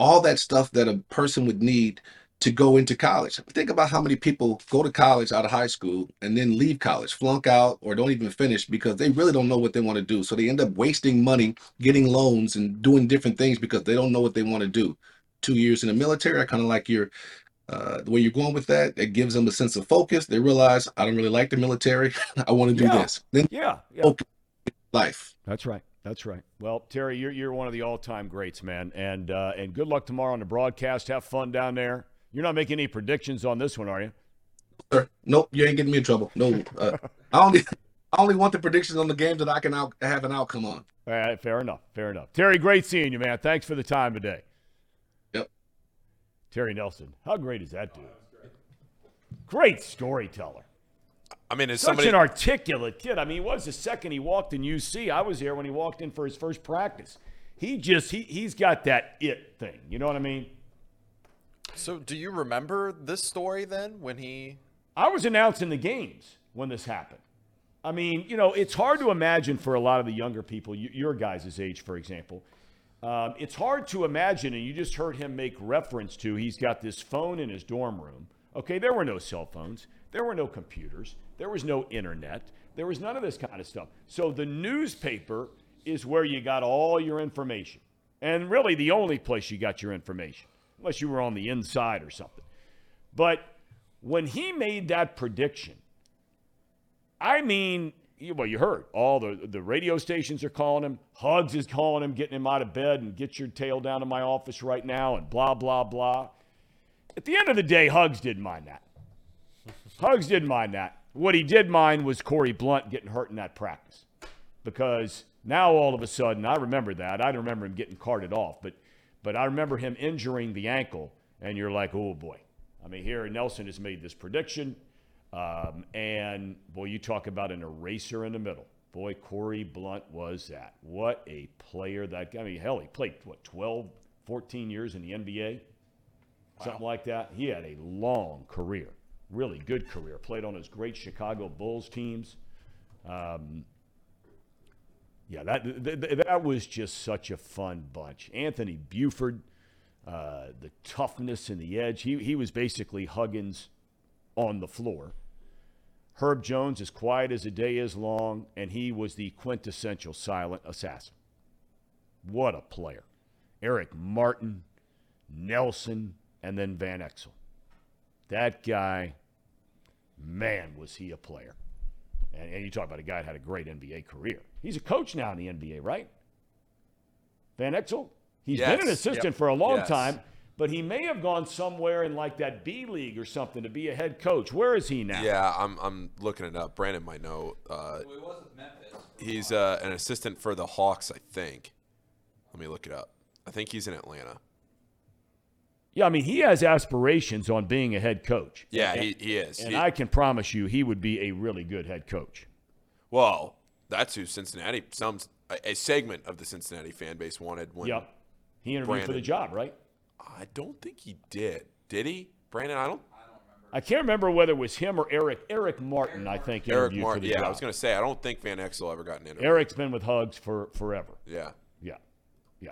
S6: all that stuff that a person would need to go into college. Think about how many people go to college out of high school and then leave college flunk out or don't even finish because they really don't know what they want to do. So they end up wasting money getting loans and doing different things because they don't know what they want to do. Two years in the military i kind of like your uh, the way you're going with that, it gives them a sense of focus. They realize I don't really like the military. I want to do
S2: Yeah.
S6: this. Then
S2: Yeah, yeah.
S6: Okay. life.
S2: That's right. That's right. Well, Terry, you're, you're one of the all-time greats, man. And uh, and good luck tomorrow on the broadcast. Have fun down there. You're not making any predictions on this one, are you?
S6: Sir, nope, you ain't getting me in trouble. No, uh, I only I only want the predictions on the games that I can out, have an outcome on.
S2: All right, fair enough. Fair enough. Terry, great seeing you, man. Thanks for the time today. Terry Nelson. How great is that dude? Great storyteller.
S4: I mean,
S2: Such
S4: somebody
S2: an articulate kid. I mean, he was the second he walked in UC. I was there when he walked in for his first practice. He just he he's got that it thing. You know what I mean?
S5: So, do you remember this story then when he?
S2: I was announcing the games when this happened. I mean, you know, it's hard to imagine for a lot of the younger people, your guys' age, for example. Um, it's hard to imagine, and you just heard him make reference to he's got this phone in his dorm room. Okay, there were no cell phones, there were no computers, there was no internet, there was none of this kind of stuff. So the newspaper is where you got all your information, and really the only place you got your information, unless you were on the inside or something. But when he made that prediction, I mean, well, you heard all the the radio stations are calling him. Hugs is calling him, getting him out of bed and get your tail down to my office right now, and blah blah blah. At the end of the day, Hugs didn't mind that. Hugs didn't mind that. What he did mind was Corie Blount getting hurt in that practice, because now all of a sudden, I remember that. I don't remember him getting carted off, but but I remember him injuring the ankle, and you're like, oh boy. I mean, here Nelson has made this prediction. Um, and boy, you talk about an eraser in the middle. Boy, Corie Blount was that. What a player that I mean, hell, he played what 12, 14 years in the NBA, something like that. He had a long career, really good career. Played on his great Chicago Bulls teams. Um, yeah, that th- th- that was just such a fun bunch. Anthony Buford, uh, the toughness and the edge. He he was basically Huggins on the floor. Herb Jones, as quiet as a day is long, and he was the quintessential silent assassin. What a player. Eric Martin, Nelson, and then Van Exel. That guy, man, was he a player. And, and you talk about a guy that had a great NBA career. He's a coach now in the NBA, right? Van Exel? He's been an assistant
S5: Yep.
S2: for a long
S4: Yes.
S2: time, but he may have gone somewhere in like that B League or something to be a head coach. Where is he now?
S4: Yeah, I'm I'm looking it up. Brandon might know. Uh,
S3: Well, he was with Memphis.
S4: he's uh, an assistant for the Hawks, I think. Let me look it up. I think he's in Atlanta.
S2: Yeah, I mean, he has aspirations on being a head coach.
S4: Yeah,
S2: and,
S4: he, he is.
S2: and
S4: He-
S2: I can promise you he would be a really good head coach.
S4: well, that's who Cincinnati. Some a, a segment of the Cincinnati fan base wanted when.
S2: Yep. He interviewed for the job, right?
S4: I don't think he did. Did he, Brandon? I don't.
S2: I can't remember whether it was him or Eric. Eric Martin, I think,
S4: Eric
S2: interviewed for
S4: Martin.
S2: the
S4: Yeah,
S2: job.
S4: I was gonna say I don't think Van Exel ever got an interview.
S2: Eric's been with Hugs for forever.
S4: Yeah.
S2: Yeah, yeah.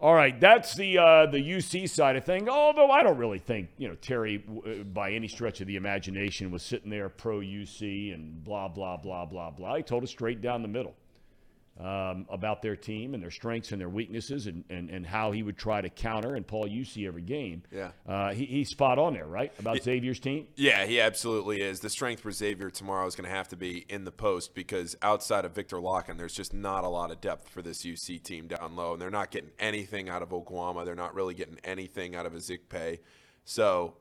S2: All right, that's the uh, the UC side of thing. Although I don't really think you know Terry, uh, by any stretch of the imagination, was sitting there pro UC and blah blah blah blah blah. He told us straight down the middle um, about their team and their strengths and their weaknesses and, and, and how he would try to counter and Paul you see every game.
S4: Yeah.
S2: uh, he, he's spot on there, right? About Xavier's team.
S4: Yeah, he absolutely is. The strength for Xavier tomorrow is going to have to be in the post because outside of Viktor Lakhin, there's just not a lot of depth for this UC team down low, and they're not getting anything out of Oguama. They're not really getting anything out of Ezikpe. So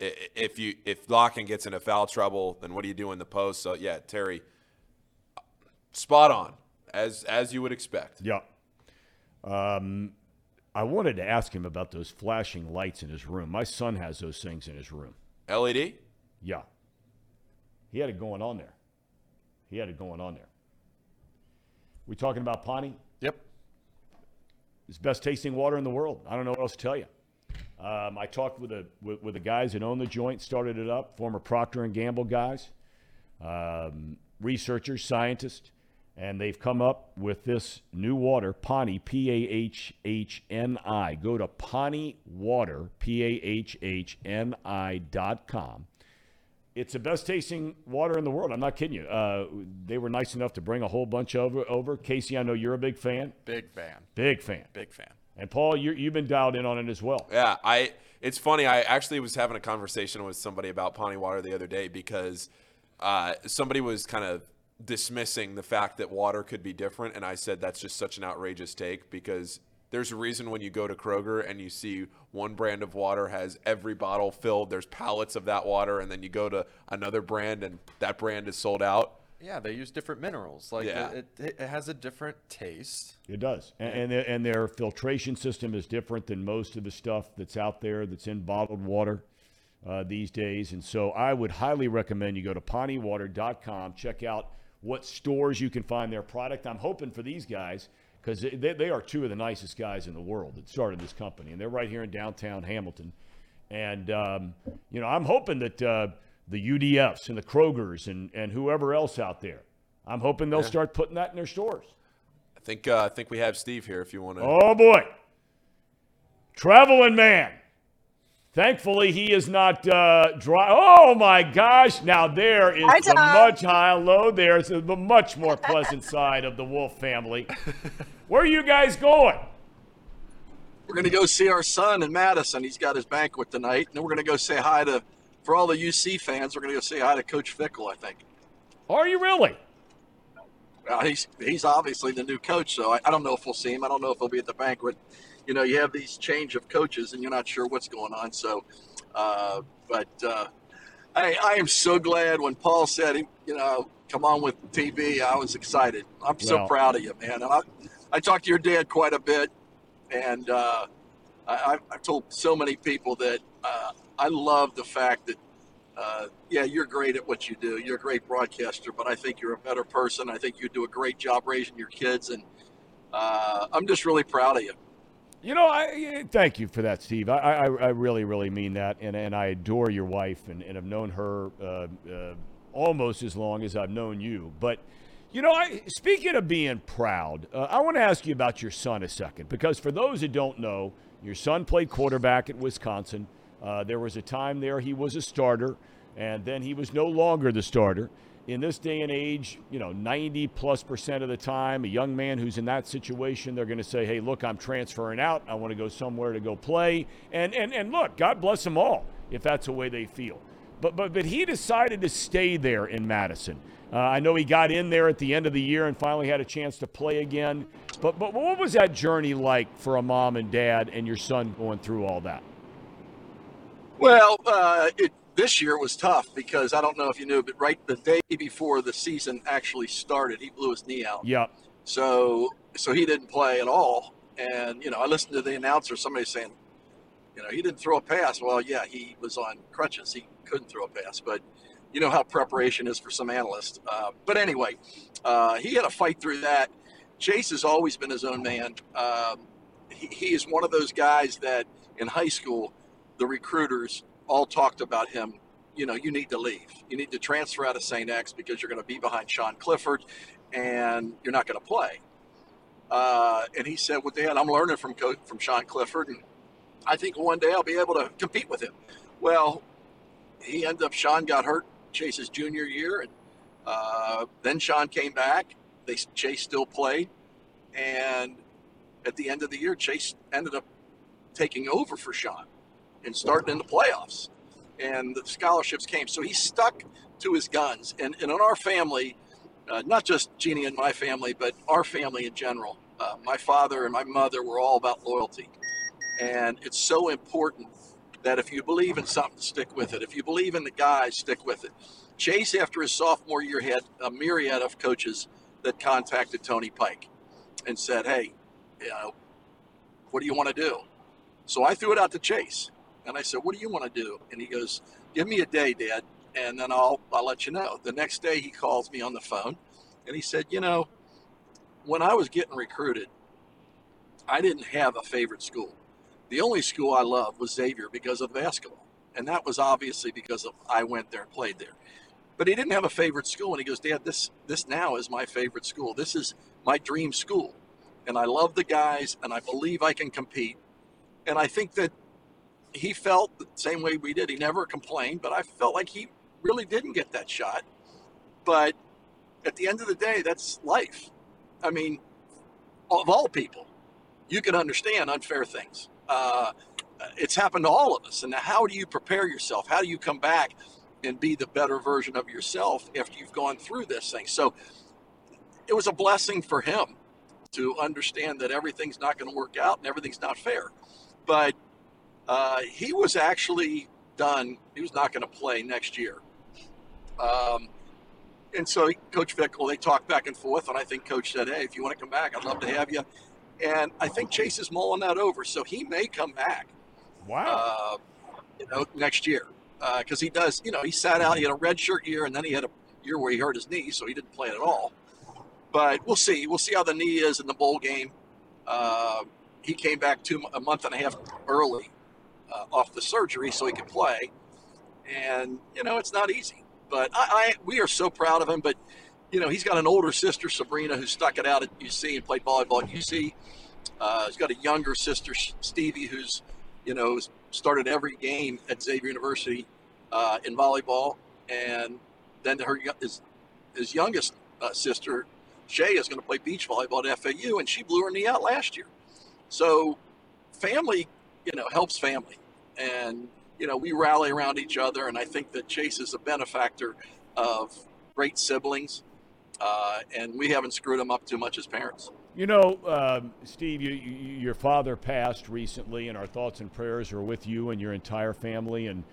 S4: if you if Locken gets into foul trouble, then what do you do in the post? So yeah, Terry, spot on as as you would expect.
S2: Yeah. Um, I wanted to ask him about those flashing lights in his room. My son has those things in his room.
S4: LED.
S2: Yeah. He had it going on there. He had it going on there. We talking about Pahhni?
S5: Yep.
S2: It's best tasting water in the world. I don't know what else to tell you. Um, I talked with the with, with the guys that own the joint, started it up, former Procter and Gamble guys, um, researchers, scientists, and they've come up with this new water, Pahhni, P A H H N I. Go to Pahhni Water, P A H H N I dot com. It's the best tasting water in the world. I'm not kidding you. Uh, they were nice enough to bring a whole bunch over. Over Casey, I know you're a big fan.
S5: Big fan.
S2: Big fan.
S5: Big fan.
S2: And Paul, you you've been dialed in on it as well.
S4: Yeah, I. It's funny. I actually was having a conversation with somebody about Pahhni Water the other day because uh, somebody was kind of dismissing the fact that water could be different, and I said that's just such an outrageous take because there's a reason when you go to Kroger and you see one brand of water has every bottle filled. There's pallets of that water, and then you go to another brand and that brand is sold out.
S5: Yeah, they use different minerals. Like
S4: Yeah.
S5: it, it, it has a different taste.
S2: It does, and and their, and their filtration system is different than most of the stuff that's out there that's in bottled water uh, these days. And so, I would highly recommend you go to PahhniWater.com, check out what stores you can find their product. I'm hoping for these guys because they, they are two of the nicest guys in the world that started this company, and they're right here in downtown Hamilton. And um, you know, I'm hoping that uh, the UDFs and the Krogers and and whoever else out there, I'm hoping they'll start putting that in their stores.
S4: I think. Uh, I think we have Steve here. If you want to.
S2: Oh boy. Traveling man. Thankfully, he is not uh, dry. Oh my gosh! Now there is
S7: Hi,
S2: the
S7: Thom.
S2: much high low. There's the much more pleasant side of the Wolf family. Where are you guys going?
S8: We're going to go see our son in Madison. He's got his banquet tonight. And then we're going to go say hi to, for all the UC fans, we're going to go say hi to Coach Fickell, I think.
S2: Are you really?
S8: Well, he's, he's obviously the new coach, so I, I don't know if we'll see him. I don't know if he'll be at the banquet. You know, you have these change of coaches and you're not sure what's going on. So, uh, but uh, I, I am so glad when Paul said, he, you know, come on with TV. I was excited. I'm so
S2: Well-
S8: proud of you, man. And I, I talked to your dad quite a bit. And uh, I, I've- I've told so many people that uh, I love the fact that, uh, yeah, you're great at what you do. You're a great broadcaster, but I think you're a better person. I think you do a great job raising your kids. And uh, I'm just really proud of you.
S2: You know, I thank you for that, Steve. I, I, I really, really mean that, and, and I adore your wife, and, and have known her uh, uh, almost as long as I've known you. But you know, I, speaking of being proud, uh, I want to ask you about your son a second, because for those who don't know, your son played quarterback at Wisconsin. Uh, there was a time there he was a starter, and then he was no longer the starter. In this day and age, you know, 90 plus percent of the time, a young man who's in that situation, they're going to say, hey, look, I'm transferring out. I want to go somewhere to go play. And, and, and look, God bless them all. if that's the way they feel. But, but, but he decided to stay there in Madison. Uh, I know he got in there at the end of the year and finally had a chance to play again. But, but what was that journey like for a mom and dad and your son going through all that?
S8: Well, uh, it, this year was tough because I don't know if you knew, but right the day before the season actually started, he blew his knee out.
S2: Yeah.
S8: So so he didn't play at all. And you know, I listened to the announcer. Somebody saying, you know, he didn't throw a pass. Well, yeah, he was on crutches. He couldn't throw a pass. But you know how preparation is for some analysts. Uh, but anyway, uh, he had a fight through that. Chase has always been his own man. Um, he, he is one of those guys that in high school, the recruiters all talked about him. You know, you need to leave. You need to transfer out of St. X because you're going to be behind Sean Clifford, and you're not going to play. Uh, and he said, "Well, Dad, I'm learning from coach, from Sean Clifford, and I think one day I'll be able to compete with him." Well, he ended up. Sean got hurt Chase's junior year, and uh, then Sean came back. They Chase still played, and at the end of the year, Chase ended up taking over for Sean and starting in the playoffs. And the scholarships came. So he stuck to his guns. And, and in our family, uh, not just Jeannie and my family, but our family in general, uh, my father and my mother were all about loyalty. And it's so important that if you believe in something, stick with it. If you believe in the guys, stick with it. Chase, after his sophomore year, had a myriad of coaches that contacted Tony Pike and said, hey, you know, what do you want to do? So I threw it out to Chase. And I said, "What do you want to do?" And he goes, "Give me a day, Dad, and then I'll I'll let you know." The next day, he calls me on the phone, and he said, "You know, when I was getting recruited, I didn't have a favorite school. The only school I loved was Xavier because of basketball, and that was obviously because of I went there and played there." But he didn't have a favorite school, and he goes, "Dad, this this now is my favorite school. This is my dream school, and I love the guys, and I believe I can compete." And I think that he felt the same way we did. He never complained, but I felt like he really didn't get that shot. But at the end of the day, that's life. I mean, of all people, you can understand unfair things. Uh, it's happened to all of us. And how do you prepare yourself? How do you come back and be the better version of yourself after you've gone through this thing? So it was a blessing for him to understand that everything's not going to work out and everything's not fair. But uh, he was actually done. He was not going to play next year. Um, and so Coach Fickell, they talked back and forth, and I think Coach said, "Hey, if you want to come back, I'd love to have you." And I think Chase is mulling that over, so he may come back.
S2: Wow.
S8: Uh, you know, next year because uh, he does. You know, he sat out. He had a red shirt year, and then he had a year where he hurt his knee, so he didn't play at all. But we'll see. We'll see how the knee is in the bowl game. Uh, he came back two a month and a half early uh, off the surgery so he could play. And you know, it's not easy, but I, I we are so proud of him. But you know, he's got an older sister, Sabrina, who stuck it out at UC and played volleyball at UC. Uh, he's got a younger sister, Stevie, who's you know started every game at Xavier University uh, in volleyball, and then her his, his youngest uh, sister, Shay, is going to play beach volleyball at FAU, and she blew her knee out last year. So, family, you know, helps family, and you know we rally around each other. And I think that Chase is a benefactor of great siblings, uh, and we haven't screwed them up too much as parents.
S2: You know, um, Steve, you, you, your father passed recently, and our thoughts and prayers are with you and your entire family. And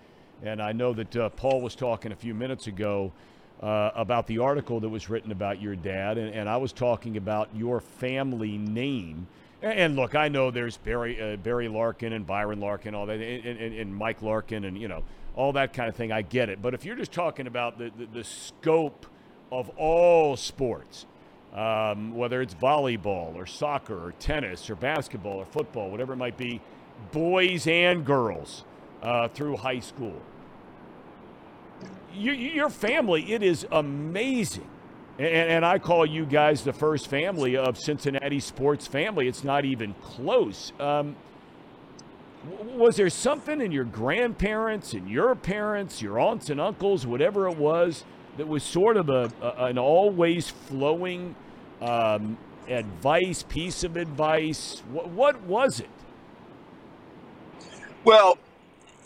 S2: and I know that uh, Paul was talking a few minutes ago uh, about the article that was written about your dad, and, and I was talking about your family name. And look, I know there's Barry uh, Barry Larkin and Byron Larkin, all that, and, and, and, Mike Larkin, and you know all that kind of thing. I get it, but if you're just talking about the the, the scope of all sports, um, whether it's volleyball or soccer or tennis or basketball or football, whatever it might be, boys and girls uh, through high school, you, your family, it is amazing and, and, I call you guys the first family of Cincinnati sports family. It's not even close. Um, was there something in your grandparents and your parents, your aunts and uncles, whatever it was, that was sort of a, a an always flowing um, advice, piece of advice? What, what was it?
S8: Well,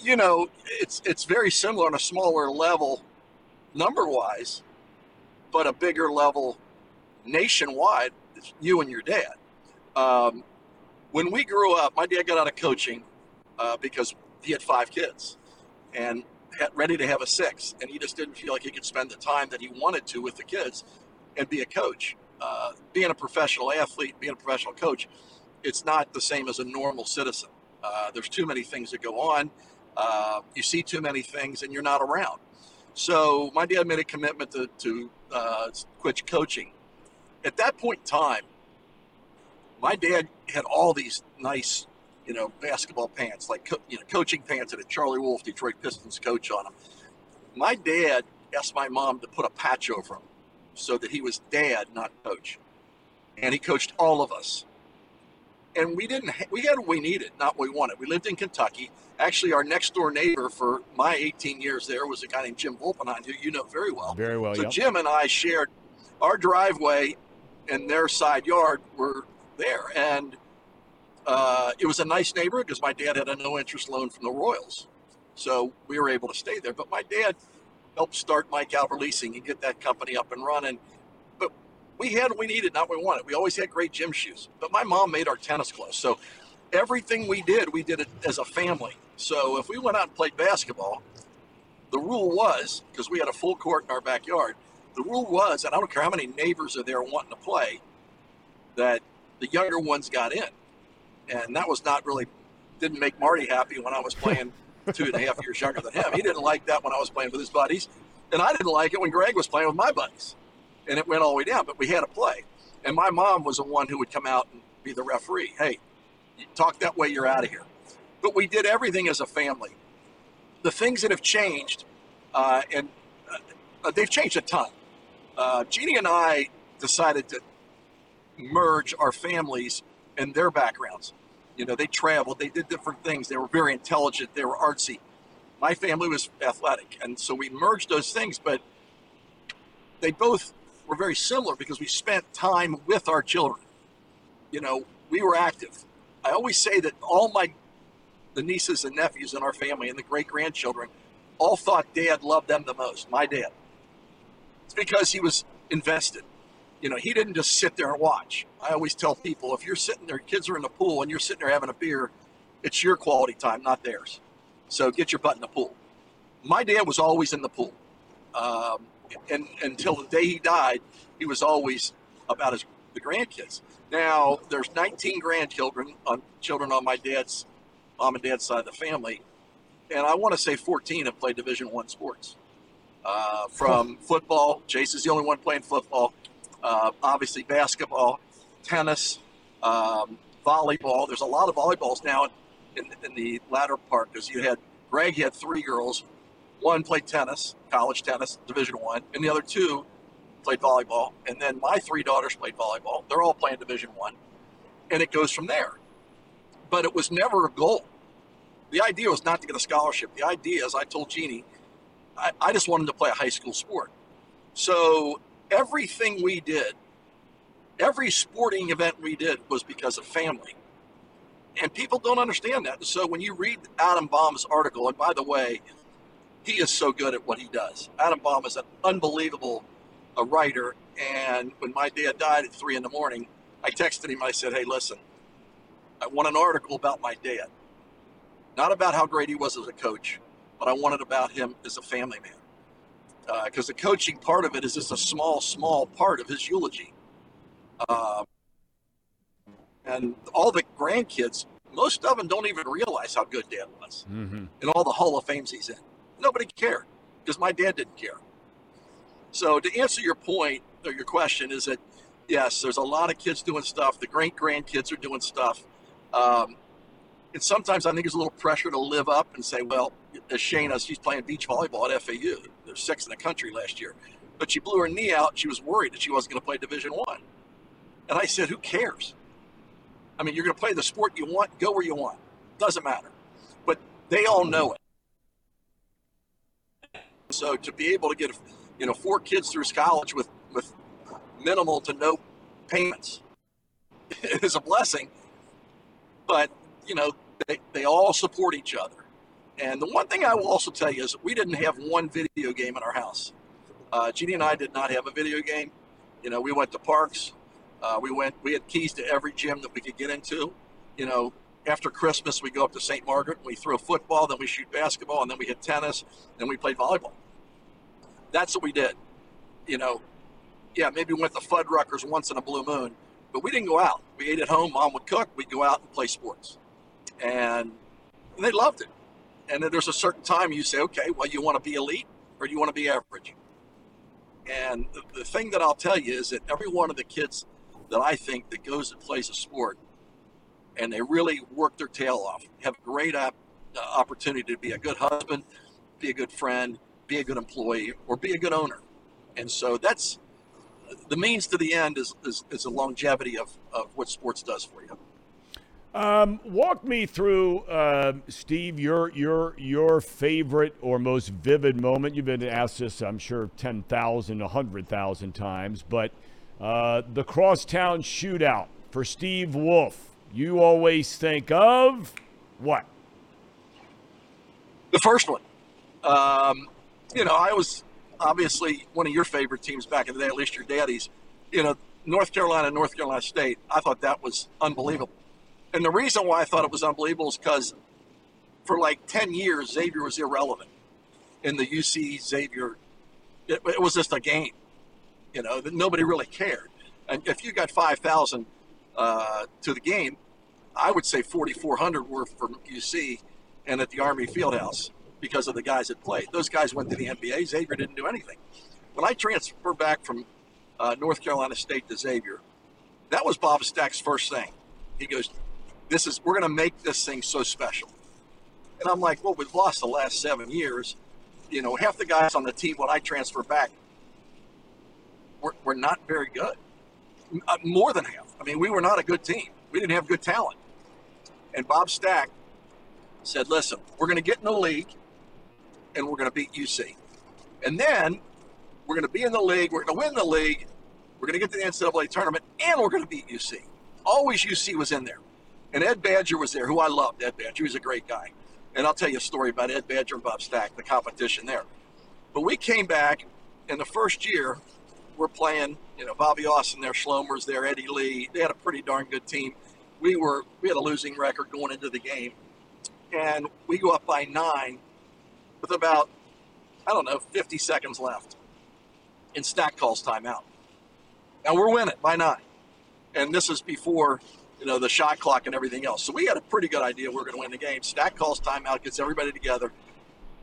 S8: you know, it's it's very similar on a smaller level, number wise, but a bigger level nationwide. It's you and your dad. Um, when we grew up, my dad got out of coaching uh, because he had five kids and had, ready to have a sixth, and he just didn't feel like he could spend the time that he wanted to with the kids and be a coach. Uh, being a professional athlete, being a professional coach, it's not the same as a normal citizen. Uh, there's too many things that go on. Uh, you see too many things, and you're not around. So my dad made a commitment to, to uh, quit coaching. At that point in time, my dad had all these nice, you know, basketball pants, like co- you know, coaching pants that had Charlie Wolf, Detroit Pistons coach on them. My dad asked my mom to put a patch over him so that he was dad, not coach, and he coached all of us. And we didn't. Ha- we had what we needed, not what we wanted. We lived in Kentucky. Actually, our next door neighbor for my 18 years there was a guy named Jim Volpenheim, who you know very well.
S2: Very well,
S8: So
S2: yep.
S8: Jim and I shared our driveway and their side yard were there, and uh, it was a nice neighborhood because my dad had a no interest loan from the Royals, so we were able to stay there. But my dad helped start Mike Albert Leasing and get that company up and running. We had what we needed, not what we wanted. We always had great gym shoes. But my mom made our tennis clothes, so everything we did, we did it as a family. So if we went out and played basketball, the rule was because we had a full court in our backyard. The rule was, and I don't care how many neighbors are there wanting to play, that the younger ones got in, and that was not really didn't make Marty happy when I was playing two and a half years younger than him. He didn't like that when I was playing with his buddies, and I didn't like it when Greg was playing with my buddies, and it went all the way down. But we had to play, and my mom was the one who would come out and be the referee. Hey, talk that way, you're out of here. But we did everything as a family. The things that have changed, uh, and uh, they've changed a ton. Uh, Jeannie and I decided to merge our families and their backgrounds. You know, they traveled, they did different things. They were very intelligent, they were artsy. My family was athletic, and so we merged those things, but they both were very similar because we spent time with our children. You know, we were active. I always say that all my the nieces and nephews in our family and the great grandchildren all thought dad loved them the most, my dad. It's because he was invested. You know, he didn't just sit there and watch. I always tell people if you're sitting there, kids are in the pool, and you're sitting there having a beer, it's your quality time, not theirs. So get your butt in the pool. My dad was always in the pool. Um, and until the day he died, he was always about his the grandkids. Now there's 19 grandchildren on children on my dad's mom and dad's side of the family, and I want to say 14 have played Division One sports. Uh, from football, is the only one playing football. Uh, obviously, basketball, tennis, um, volleyball. There's a lot of volleyballs now in, in the latter part because you had Greg had three girls. One played tennis, college tennis, Division One, and the other two played volleyball. And then my three daughters played volleyball. They're all playing Division One, and it goes from there. But it was never a goal. The idea was not to get a scholarship. The idea, as I told Jeannie, I, I just wanted to play a high school sport. So everything we did, every sporting event we did was because of family. And people don't understand that. So when you read Adam Baum's article, and by the way, he is so good at what he does. Adam Baum is an unbelievable a writer. And when my dad died at three in the morning, I texted him. I said, "Hey, listen, I want an article about my dad, not about how great he was as a coach, but I wanted about him as a family man. Because the coaching part of it is just a small, small part of his eulogy. Uh, and all the grandkids, most of them don't even realize how good dad was
S2: Mm-hmm.
S8: and all the Hall of Fames he's in. Nobody cared because my dad didn't care. So to answer your point or your question is that yes, there's a lot of kids doing stuff. The great grandkids are doing stuff. Um, and sometimes I think there's a little pressure to live up and say, well, as Shayna, she's playing beach volleyball at FAU. They're sixth in the country last year. But she blew her knee out. She was worried that she wasn't going to play Division One. And I said, who cares? I mean, you're going to play the sport you want, go where you want. Doesn't matter. But they all know it. So to be able to get, you know, four kids through college with with minimal to no payments is a blessing. But you know, they, they all support each other. And the one thing I will also tell you is we didn't have one video game in our house. Uh, Jeannie and I did not have a video game. You know, we went to parks. Uh, we went. We had keys to every gym that we could get into. You know, after Christmas, we go up to St. Margaret. We throw football, then we shoot basketball, and then we hit tennis, then we played volleyball. That's what we did. You know, yeah, maybe we went to Fuddruckers once in a blue moon, but we didn't go out. We ate at home. Mom would cook. We'd go out and play sports, and they loved it. And then there's a certain time you say, okay, well, you want to be elite or you want to be average? And the thing that I'll tell you is that every one of the kids that I think that goes and plays a sport and they really work their tail off, have a great op- uh, opportunity to be a good husband, be a good friend, be a good employee, or be a good owner. And so that's the means to the end is, is, is the longevity of, of what sports does for you.
S2: Um, walk me through, uh, Steve, your your your favorite or most vivid moment. You've been asked this, I'm sure, 10,000, 100,000 times, but uh, the crosstown shootout for Steve Wolf. You always think of what?
S8: The first one. Um, you know, I was obviously one of your favorite teams back in the day, at least your daddy's. You know, North Carolina, North Carolina State. I thought that was unbelievable. And the reason why I thought it was unbelievable is because for like 10 years, Xavier was irrelevant in the UC Xavier. It, it was just a game, you know, that nobody really cared. And if you got 5,000 uh, to the game, I would say 4,400 were from UC and at the Armory Fieldhouse because of the guys that played. Those guys went to the NBA. Xavier didn't do anything. When I transferred back from uh, North Carolina State to Xavier, that was Bob Stack's first thing. He goes, "This is we're going to make this thing so special." And I'm like, "Well, we've lost the last seven years. You know, half the guys on the team when I transfer back, we're, we're not very good. Uh, more than half. I mean, we were not a good team. We didn't have good talent." And Bob Stack said, "Listen, we're going to get in the league, and we're going to beat UC, and then we're going to be in the league. We're going to win the league. We're going to get to the NCAA tournament, and we're going to beat UC. Always UC was in there, and Ed Badger was there, who I loved. Ed Badger, he was a great guy, and I'll tell you a story about Ed Badger and Bob Stack, the competition there. But we came back in the first year. We're playing, you know, Bobby Austin there, Schlomer's there, Eddie Lee. They had a pretty darn good team. We were we had a losing record going into the game, and we go up by nine with about I don't know 50 seconds left, and Stack calls timeout. Now we're winning by nine, and this is before you know the shot clock and everything else. So we had a pretty good idea we are going to win the game. Stack calls timeout, gets everybody together.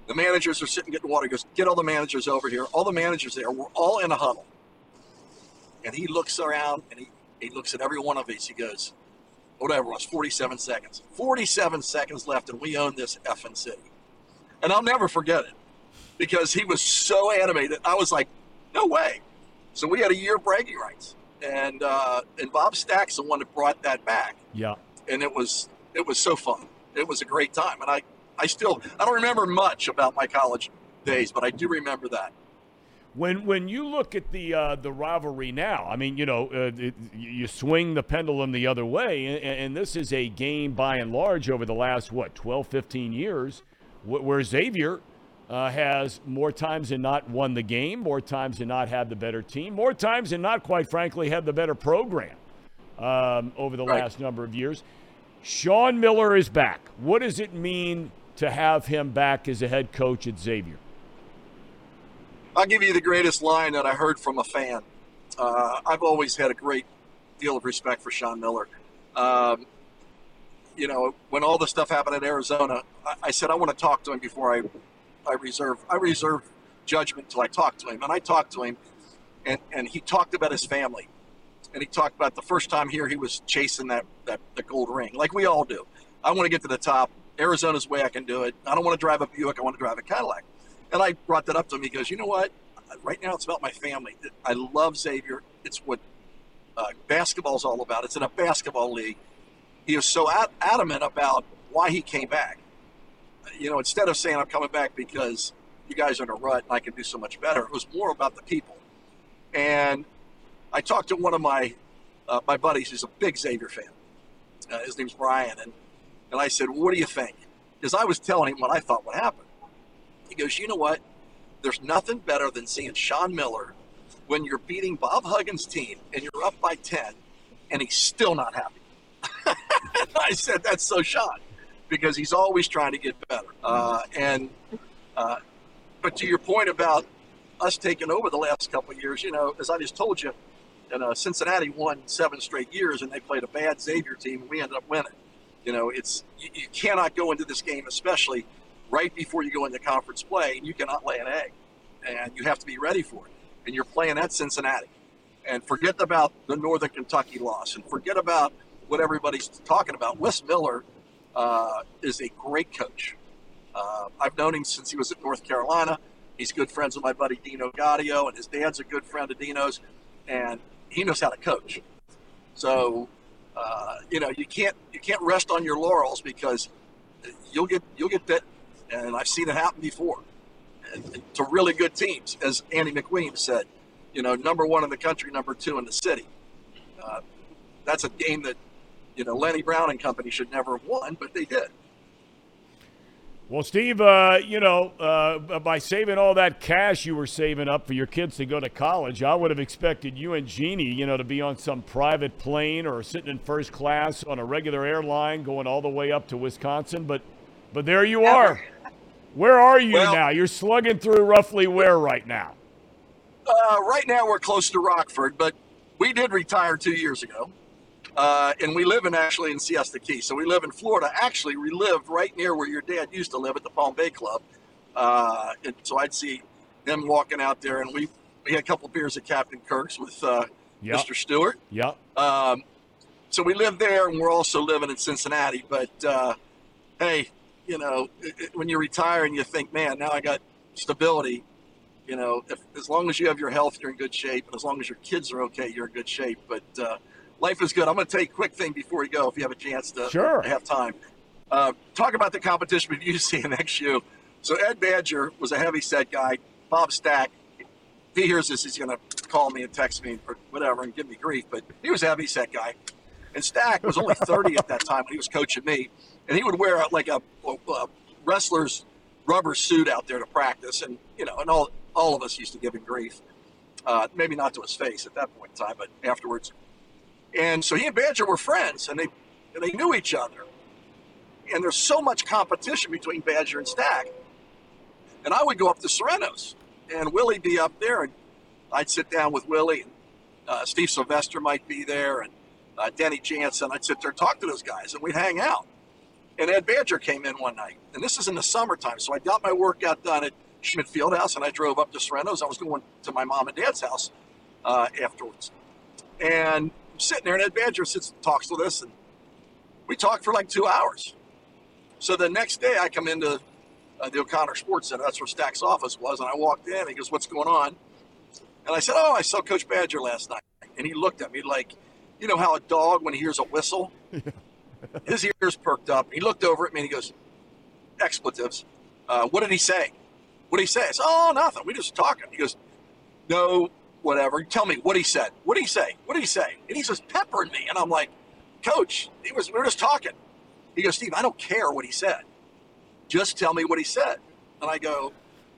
S8: The managers are sitting getting water. He goes, get all the managers over here. All the managers there. We're all in a huddle. And he looks around and he, he looks at every one of us. He goes, whatever it was, 47 seconds. 47 seconds left, and we own this effing city. And I'll never forget it because he was so animated. I was like, no way. So we had a year of bragging rights. And uh, and Bob Stack's the one that brought that back.
S2: Yeah.
S8: And it was it was so fun. It was a great time. And I, I still I don't remember much about my college days, but I do remember that.
S2: When when you look at the uh, the rivalry now, I mean, you know, uh, it, you swing the pendulum the other way, and, and, this is a game by and large over the last what 12, 15 years, where Xavier uh, has more times than not won the game, more times than not had the better team, more times than not, quite frankly, had the better program um, over the
S8: Right.
S2: last number of years. Sean Miller is back. What does it mean to have him back as a head coach at Xavier?
S8: I'll give you the greatest line that I heard from a fan. Uh, I've always had a great deal of respect for Sean Miller. Um, you know, when all the stuff happened in Arizona, I, I said I want to talk to him before I, I reserve I reserve judgment until I talk to him. And I talked to him, and and he talked about his family, and he talked about the first time here he was chasing that that the gold ring, like we all do. I want to get to the top. Arizona's way I can do it. I don't want to drive a Buick. I want to drive a Cadillac. And I brought that up to him. He goes, you know what? Right now it's about my family. I love Xavier. It's what uh, basketball's all about. It's in a basketball league. He was so ad- adamant about why he came back. You know, instead of saying I'm coming back because you guys are in a rut and I can do so much better, it was more about the people. And I talked to one of my uh, my buddies who's a big Xavier fan. Uh, his name's Brian, and and I said, "What do you think?" because I was telling him what I thought would happen. He goes, you know what? There's nothing better than seeing Sean Miller when you're beating Bob Huggins' team and you're up by 10 and he's still not happy. I said, that's so Sean because he's always trying to get better. Uh, and, uh, but to your point about us taking over the last couple years, you know, as I just told you, and Cincinnati won seven straight years, and they played a bad Xavier team, and we ended up winning. You know, it's you, you cannot go into this game, especially right before you go into conference play, and you cannot lay an egg, and you have to be ready for it. And you're playing at Cincinnati, and forget about the Northern Kentucky loss, and forget about what everybody's talking about. Wes Miller uh, is a great coach. Uh, I've known him since he was at North Carolina. He's good friends with my buddy Dino Gaudio, and his dad's a good friend of Dino's, and he knows how to coach. So, uh, you know, you can't you can't rest on your laurels because you'll get you'll get bit, and I've seen it happen before. And, and to really good teams, as Andy McWeem said, you know, number one in the country, number two in the city. Uh, that's a game that you know Lenny Brown and company should never have won, but they did.
S2: Well, Steve, uh, you know, uh, by saving all that cash you were saving up for your kids to go to college, I would have expected you and Jeannie, you know, to be on some private plane or sitting in first class on a regular airline going all the way up to Wisconsin. But, but there you are. Where are you
S8: Well-
S2: now? You're slugging through roughly where right now?
S8: Uh, right now, we're close to Rockford, but we did retire two years ago. Uh, and we live in actually in Siesta Key. So we live in Florida. Actually, we lived right near where your dad used to live at the Palm Bay Club. Uh, and so I'd see them walking out there, and we we had a couple beers at Captain Curt's with uh,
S2: Yep.
S8: Mr. Stewart.
S2: Yep.
S8: Um, so we live there, and we're also living in Cincinnati. But uh, hey, you know, it, it- when you retire and you think, man, now I got stability. You know, if, as long as you have your health, you're in good shape, and as long as your kids are okay, you're in good shape. But uh, life is good. I'm going to take a quick thing before we go, if you have a chance to
S2: Sure.
S8: have time. Uh, talk about the competition with UC and XU. So Ed Badger was a heavy set guy. Bob Stack, if he hears this, he's going to call me and text me or whatever and give me grief. But he was a heavy set guy. And Stack was only 30 at that time when he was coaching me. And he would wear a, like a, a wrestler's rubber suit out there to practice. And, you know, and all, all of us used to give him grief. Uh, maybe not to his face at that point in time, but afterwards. And so he and Badger were friends and they, and they knew each other. And there's so much competition between Badger and Stack. And I would go up to Sereno's and Willie be up there and I'd sit down with Willie and uh, Steve Sylvester might be there and uh, Denny Jansen. I'd sit there and talk to those guys and we'd hang out. And Ed Badger came in one night, and this is in the summertime. So I got my workout done at Schmidt Fieldhouse, and I drove up to Sereno's. I was going to my mom and dad's house uh, afterwards, and I'm sitting there, and Ed Badger sits and talks with us, and we talked for like two hours. So the next day, I come into uh, the O'Connor Sports Center. That's where Stack's office was, and I walked in. And he goes, "What's going on?" And I said, "Oh, I saw Coach Badger last night." And he looked at me like, you know how a dog when he hears a whistle his ears perked up. He looked over at me and he goes, expletives. Uh, what did he say? What did he say? I said, oh, nothing. We just talking. He goes, no, whatever. Tell me what he said. What did he say? What did he say? And he's just peppering me. And I'm like, coach, he was, we were just talking. He goes, Steve, I don't care what he said. Just tell me what he said. And I go,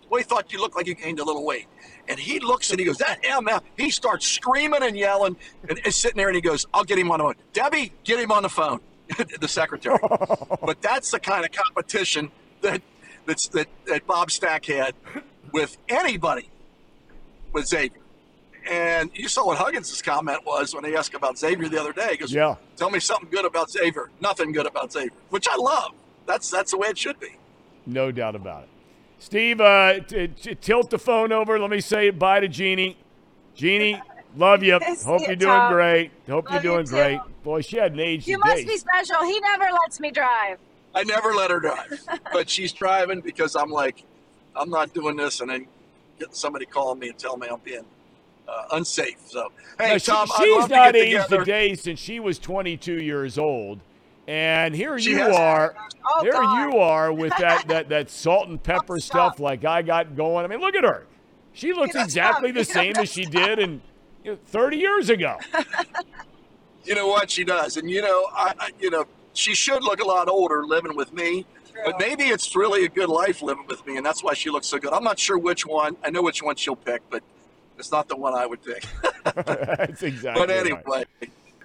S8: well, he thought you looked like you gained a little weight. And he looks and he goes, that MF. He starts screaming and yelling and is sitting there and he goes, I'll get him on the phone. Debbie, get him on the phone. the secretary. but that's the kind of competition that that's that, that Bob Stack had with anybody with Xavier. And you saw what Huggins' comment was when they asked about Xavier the other day. He goes,
S2: Yeah.
S8: Tell me something good about Xavier. Nothing good about Xavier, which I love. That's that's the way it should be.
S2: No doubt about it. Steve, uh, t- t- tilt the phone over. Let me say bye to Jeannie. Jeannie, love you.
S7: See
S2: Hope
S7: you,
S2: you're doing
S7: Thom.
S2: great. Hope
S7: Love
S2: you're doing
S7: too.
S2: great. Boy, she hadn't aged
S7: You must
S2: day.
S7: be special. He never lets me drive.
S8: I never let her drive, but she's driving because I'm like, I'm not doing this, and then getting somebody calling me and telling me I'm being uh, unsafe. So, hey,
S2: No,
S8: Thom, I'd
S2: she's not
S8: to get
S2: aged a day since she was 22 years old, and here
S8: She
S2: you
S8: has-
S2: are.
S7: Oh,
S2: there
S7: God.
S2: you are with that, that, that salt and pepper stuff like I got going. I mean, look at her. She looks exactly
S7: stop.
S2: the
S7: You
S2: same
S7: gotta
S2: as she did in you know, 30 years ago.
S8: You know what she does, and you know, I, I you know, she should look a lot older living with me. But maybe it's really a good life living with me, and that's why she looks so good. I'm not sure which one. I know which one she'll pick, but it's not the one I would pick.
S2: That's exactly.
S8: but
S2: right.
S8: anyway,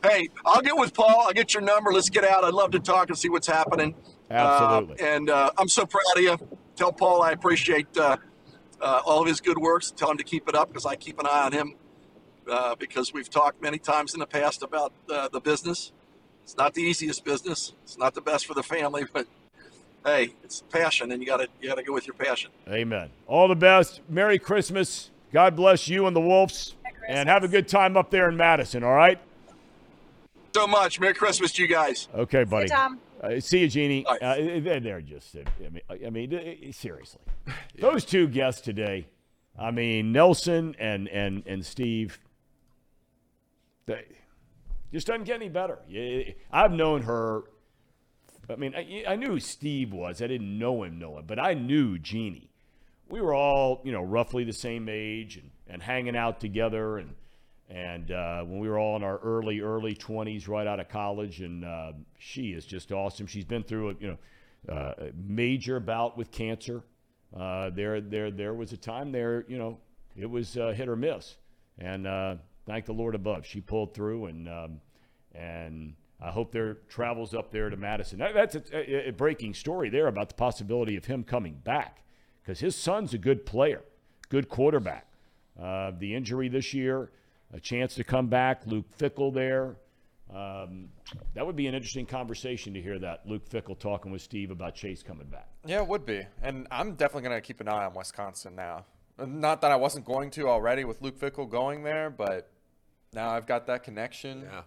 S8: hey, I'll get with Paul. I'll get your number. Let's get out. I'd love to talk and see what's happening.
S2: Absolutely.
S8: Uh, and uh, I'm so proud of you. Tell Paul I appreciate uh, uh, all of his good works. Tell him to keep it up because I keep an eye on him uh, because we've talked many times in the past about uh, the business. It's not the easiest business. It's not the best for the family, but hey, it's passion, and you got to you got to go with your passion.
S2: Amen. All the best. Merry Christmas. God bless you and the Wolves. And have a good time up there in Madison, all right?
S8: So much. Merry Christmas to you guys.
S2: Okay, buddy.
S7: Thom.
S2: Uh, see you, Jeannie.
S8: All right.
S2: Uh, they're, they're just, uh, I mean, I mean uh, seriously. Those two guests today, I mean, Nelson and, and, and Steve, they just doesn't get any better. I've known her. I mean, I, I knew Steve was. I didn't know him, know him, but I knew Jeannie. We were all, you know, roughly the same age and, and hanging out together. And, and uh, when we were all in our early, early 20s, right out of college. And uh, she is just awesome. She's been through a, you know, uh, major bout with cancer. Uh, there, there, there was a time there, you know, it was uh, hit or miss. And uh, thank the Lord above, she pulled through. And, um, and I hope their travels up there to Madison. That, that's a, a, a breaking story there about the possibility of him coming back because his son's a good player, good quarterback. Uh, the injury this year, a chance to come back. Luke Fickell there. Um, that would be an interesting conversation to hear that Luke Fickell talking with Steve about Chase coming back.
S5: Yeah, it would be. And I'm definitely going to keep an eye on Wisconsin now. Not that I wasn't going to already with Luke Fickell going there, but now I've got that connection.
S4: Yeah.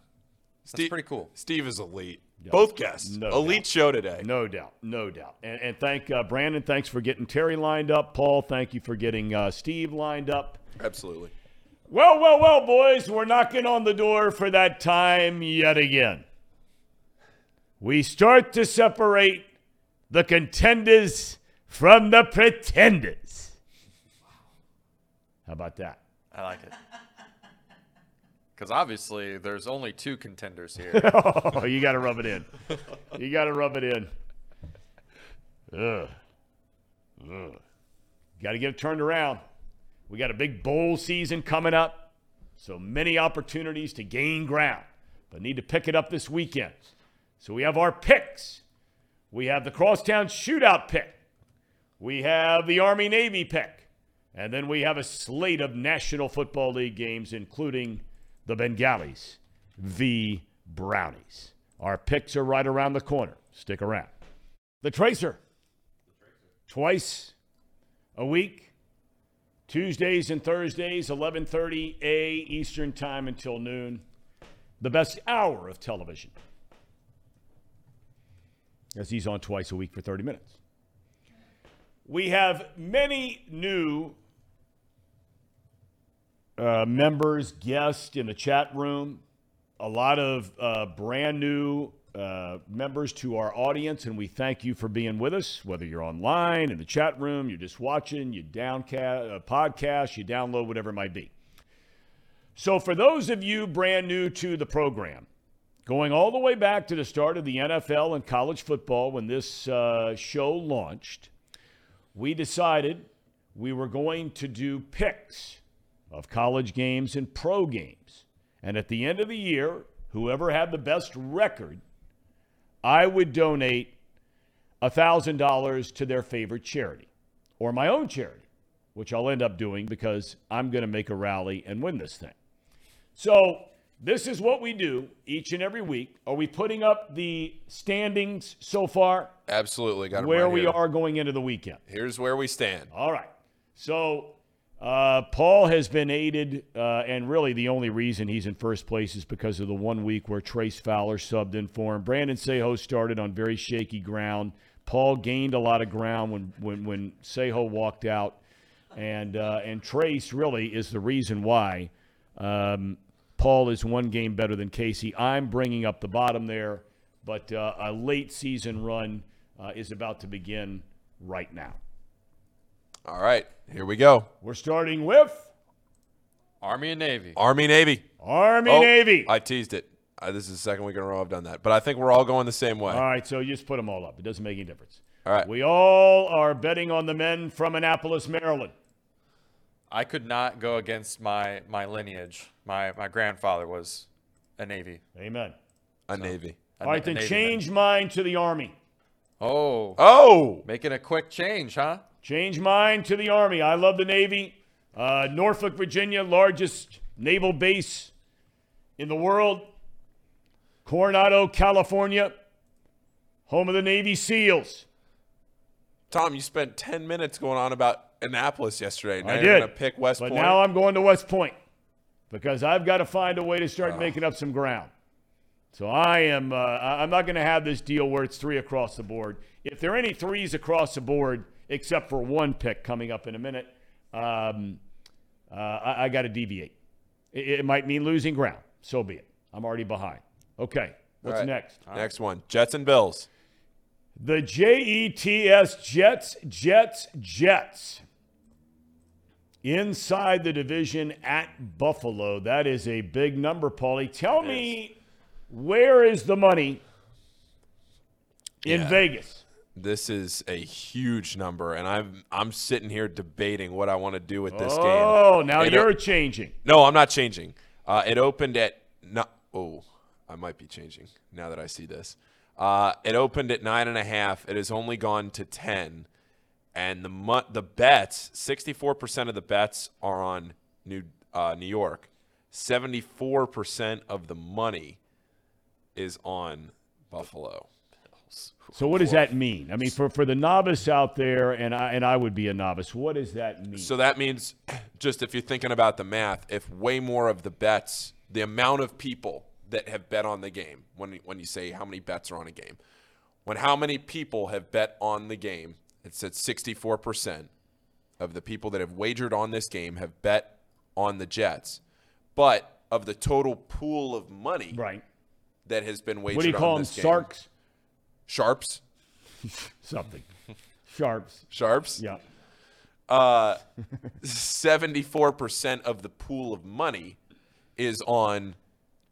S5: That's pretty cool.
S4: Steve is elite. Both guests.
S2: No
S4: elite
S2: doubt.
S4: show today.
S2: No doubt, no doubt. And, and thank uh, Brandon. Thanks for getting Terry lined up. Paul, thank you for getting uh, Steve lined up.
S4: Absolutely.
S2: Well, well, well, boys, we're knocking on the door for that time yet again. We start to separate the contenders from the pretenders. How about that?
S5: I like it. Because obviously, there's only two contenders here.
S2: Oh, you got to rub it in. You got to rub it in. Ugh. Ugh. Got to get it turned around. We got a big bowl season coming up. So many opportunities to gain ground, but need to pick it up this weekend. So we have our picks. We have the Crosstown Shootout pick. We have the Army Navy pick. And then we have a slate of National Football League games, including the Bengalis v. Brownies. Our picks are right around the corner. Stick around. The Tracer. Twice a week. Tuesdays and Thursdays, 11:30 a Eastern Time until noon. The best hour of television. As he's on twice a week for 30 minutes. We have many new uh, members, guests in the chat room, a lot of uh, brand new uh, members to our audience, and we thank you for being with us. Whether you're online in the chat room, you're just watching, you downcast uh, podcast, you download, whatever it might be. So, for those of you brand new to the program, going all the way back to the start of the NFL and college football when this uh, show launched, we decided we were going to do picks of college games and pro games. And at the end of the year, whoever had the best record, I would donate $1,000 to their favorite charity or my own charity, which I'll end up doing because I'm going to make a rally and win this thing. So, this is what we do each and every week. Are we putting up the standings so far?
S4: Absolutely. Got
S2: Where
S4: right
S2: we
S4: here.
S2: are going into the weekend.
S4: Here's where we stand.
S2: All right. So uh, Paul has been aided, uh, and really the only reason he's in first place is because of the one week where Trace Fowler subbed in for him. Brandon Seho started on very shaky ground. Paul gained a lot of ground when when when Seho walked out, and uh, and Trace really is the reason why. Um, Paul is one game better than Casey. I'm bringing up the bottom there, but uh, a late season run uh, is about to begin right now.
S4: All right. Here we go.
S2: We're starting with
S5: Army and Navy.
S4: Army Navy.
S2: Army
S4: Oh,
S2: Navy.
S4: I teased it. Uh, this is the second week in a row I've done that, but I think we're all going the same way.
S2: All right, so you just put them all up. It doesn't make any difference.
S4: All right.
S2: We all are betting on the men from Annapolis, Maryland.
S5: I could not go against my my lineage. My my grandfather was a Navy.
S2: Amen.
S4: A Navy.
S5: a
S2: All right,
S5: Na-
S2: then
S5: Navy
S2: change
S5: man.
S2: mine to the Army.
S5: Oh,
S4: Oh,
S5: making a quick change, huh?
S2: Change mine to the Army. I love the Navy. Uh, Norfolk, Virginia, largest naval base in the world. Coronado, California, home of the Navy SEALs.
S4: Thom, you spent 10 minutes going on about Annapolis yesterday. Now
S2: I
S4: you're
S2: did.
S4: going to pick West
S2: but
S4: Point.
S2: now I'm going to West Point because I've got to find a way to start making up some ground. So I am. Uh, I'm not going to have this deal where it's three across the board. If there are any threes across the board, except for one pick coming up in a minute, um, uh, I, I got to deviate. It, it might mean losing ground. So be it. I'm already behind. Okay. What's
S4: right.
S2: next?
S4: Next one Jets and Bills.
S2: The JETS Jets, Jets, Jets. Inside the division at Buffalo. That is a big number, Paulie. Tell me where is the money in
S4: Yeah.
S2: Vegas?
S4: This is a huge number, and I'm I'm sitting here debating what I want to do with this game.
S2: Oh, now you're changing.
S4: No, I'm not changing. Uh, it opened at no. Oh, I might be changing now that I see this. Uh, it opened at nine and a half. It has only gone to ten, and the mu- the bets. Sixty four percent of the bets are on New uh, New York. Seventy four percent of the money is on Buffalo.
S2: So what does that mean? I mean, for, for the novice out there, and I and I would be a novice. What does that mean?
S4: So that means, just if you're thinking about the math, if way more of the bets, the amount of people that have bet on the game, when when you say how many bets are on a game, when how many people have bet on the game, it's at 64% of the people that have wagered on this game have bet on the Jets, but of the total pool of money
S2: right.
S4: that has been wagered
S2: What do you call them? Sarks?
S4: Sharps,
S2: Something. Sharps.
S4: sharps,
S2: Yeah.
S4: uh, 74% of the pool of money is on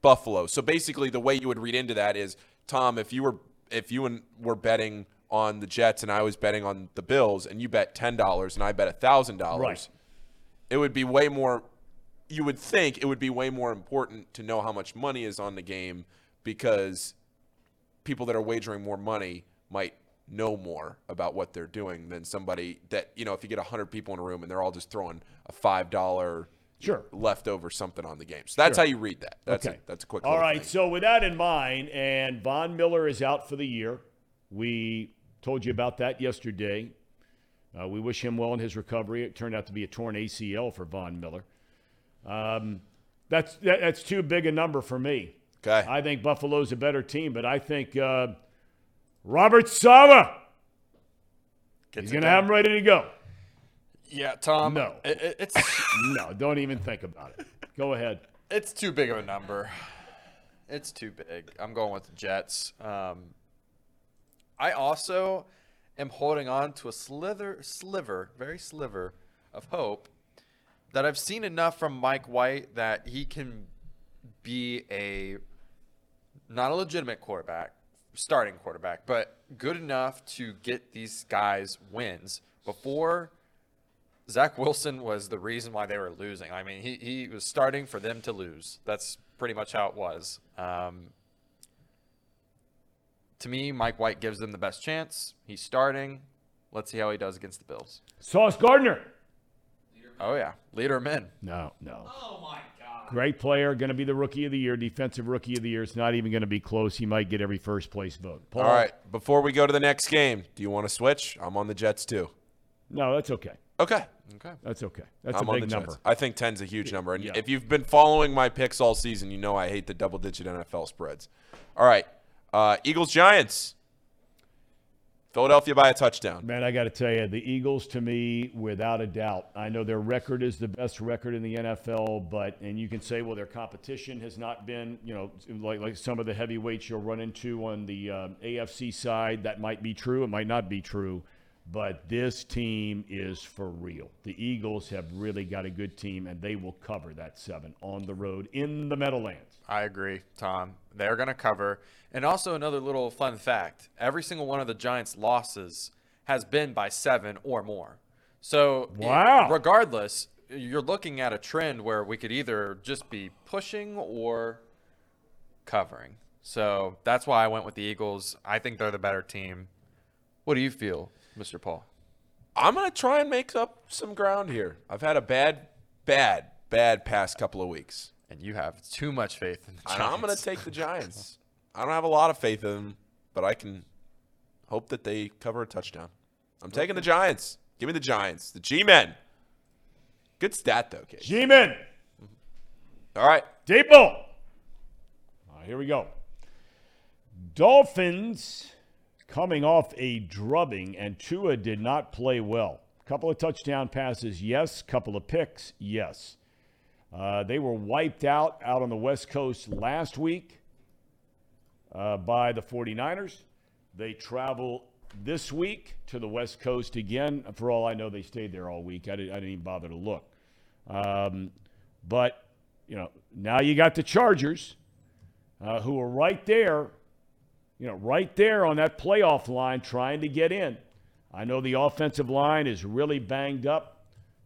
S4: Buffalo. So basically the way you would read into that is Thom, if you were if you and were betting on the Jets and I was betting on the Bills and you bet $10 and I bet $1,000,
S2: Right.
S4: it would be way more you would think it would be way more important to know how much money is on the game because people that are wagering more money might know more about what they're doing than somebody that you know if you get 100 people in a room and they're all just throwing a five dollar
S2: Sure.
S4: leftover something on the game so that's
S2: Sure.
S4: how you read that that's
S2: okay.
S4: a, that's a quick
S2: all right
S4: thing.
S2: So with that in mind, and Von Miller is out for the year. We told you about that yesterday. Uh, we wish him well in his recovery. It turned out to be a torn ACL for Von Miller. Um, that's that, that's too big a number for me.
S4: Okay
S2: I think Buffalo's a better team, but I think uh, Robert Saleh
S5: Gets
S2: he's going to have him ready to go.
S5: Yeah, Thom.
S2: No.
S5: it- it- it's
S2: No, don't even think about it. Go ahead.
S5: it's too big of a number. It's too big. I'm going with the Jets. Um, I also am holding on to a slither, sliver, very sliver of hope that I've seen enough from Mike White that he can be a not a legitimate quarterback, starting quarterback, but good enough to get these guys wins before Zach Wilson was the reason why they were losing. I mean, he, he was starting for them to lose. That's pretty much how it was. Um, to me, Mike White gives them the best chance. He's starting. Let's see how he does against the Bills.
S2: Sauce Gardner.
S5: Oh, yeah. Leader of men.
S2: No, no. Oh my God. Great player, going to be the rookie of the year, defensive rookie of the year. It's not even going to be close. He might get every first place vote. Paul?
S4: all right before we go to the next game do you want to switch i'm on the jets too
S2: No, that's okay.
S4: okay
S5: Okay.
S2: That's okay. That's
S4: I'm
S2: a
S4: on
S2: big
S4: the
S2: number.
S4: Jets. I think 10's a huge number. And
S2: Yeah.
S4: if you've been following my picks all season, you know I hate the double digit NFL spreads. All right. Uh, Eagles Giants. Philadelphia by a touchdown.
S2: Man, I got to tell you, the Eagles, to me, without a doubt, I know their record is the best record in the NFL, but and you can say, well, their competition has not been, you know, like like some of the heavyweights you'll run into on the um, AFC side. That might be true. It might not be true, but this team is for real. The Eagles have really got a good team, and they will cover that seven on the road in the Meadowlands.
S5: I agree, Thom. They're going to cover. And also, another little fun fact every single one of the Giants' losses has been by seven or more. So, i-
S2: Wow.
S5: regardless, you're looking at a trend where we could either just be pushing or covering. So, that's why I went with the Eagles. I think they're the better team. What do you feel, Mr. Paul?
S4: I'm gonna try and make up some ground here. I've had a bad, bad, bad past couple of weeks.
S5: And you have too much faith in the Giants.
S4: I'm gonna take the Giants. I don't have a lot of faith in them, but I can hope that they cover a touchdown. I'm taking the Giants. Give me the Giants. The G-men. Good stat though, kid.
S2: G-Men, mm-hmm.
S4: All right.
S2: deep ball. All right, here we go. Dolphins coming off a drubbing, and Tua did not play well. Couple of touchdown passes, yes. Couple of picks, yes. Uh, they were wiped out out on the West Coast last week uh, by the 49ers. They travel this week to the West Coast again. For all I know, they stayed there all week. I didn't, I didn't even bother to look. Um, but, you know, now you got the Chargers uh, who are right there, you know, right there on that playoff line trying to get in. I know the offensive line is really banged up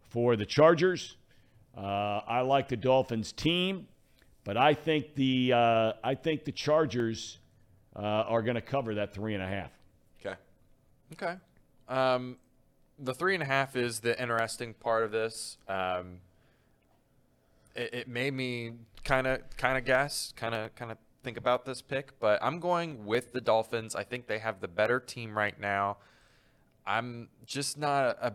S2: for the Chargers. Uh, I like the Dolphins team, but I think the uh, I think the Chargers uh, are going to cover that three and a half.
S4: Okay.
S5: Okay. Um, the three and a half is the interesting part of this. Um, it, it made me kind of kind of guess, kind of kind of think about this pick, but I'm going with the Dolphins. I think they have the better team right now. I'm just not a.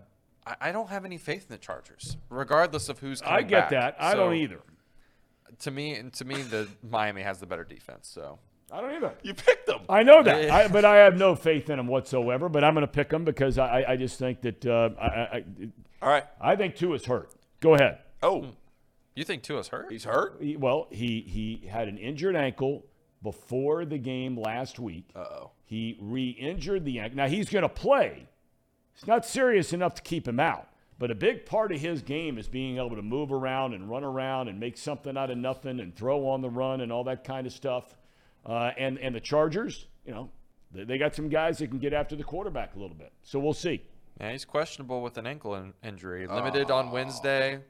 S5: I I don't have any faith in the Chargers, regardless of who's coming
S2: I get
S5: back.
S2: that. I
S5: So,
S2: don't either.
S5: To me, and to me, the Miami has the better defense. So
S2: I don't either.
S4: You picked them.
S2: I know that, I, but I have no faith in them whatsoever. But I'm going to pick them because I, I- I just think that uh, I, I,
S4: All right.
S2: I think Tua's hurt. Go ahead.
S4: Oh,
S5: you think Tua's hurt?
S4: he's hurt.
S2: He- well, he he had an injured ankle before the game last week.
S4: Uh-oh.
S2: He re-injured the ankle. Now he's going to play. It's not serious enough to keep him out. But a big part of his game is being able to move around and run around and make something out of nothing and throw on the run and all that kind of stuff. Uh, and and the Chargers, you know, they, they got some guys that can get after the quarterback a little bit. So we'll see.
S5: Yeah, he's questionable with an ankle in- injury. Limited on Wednesday.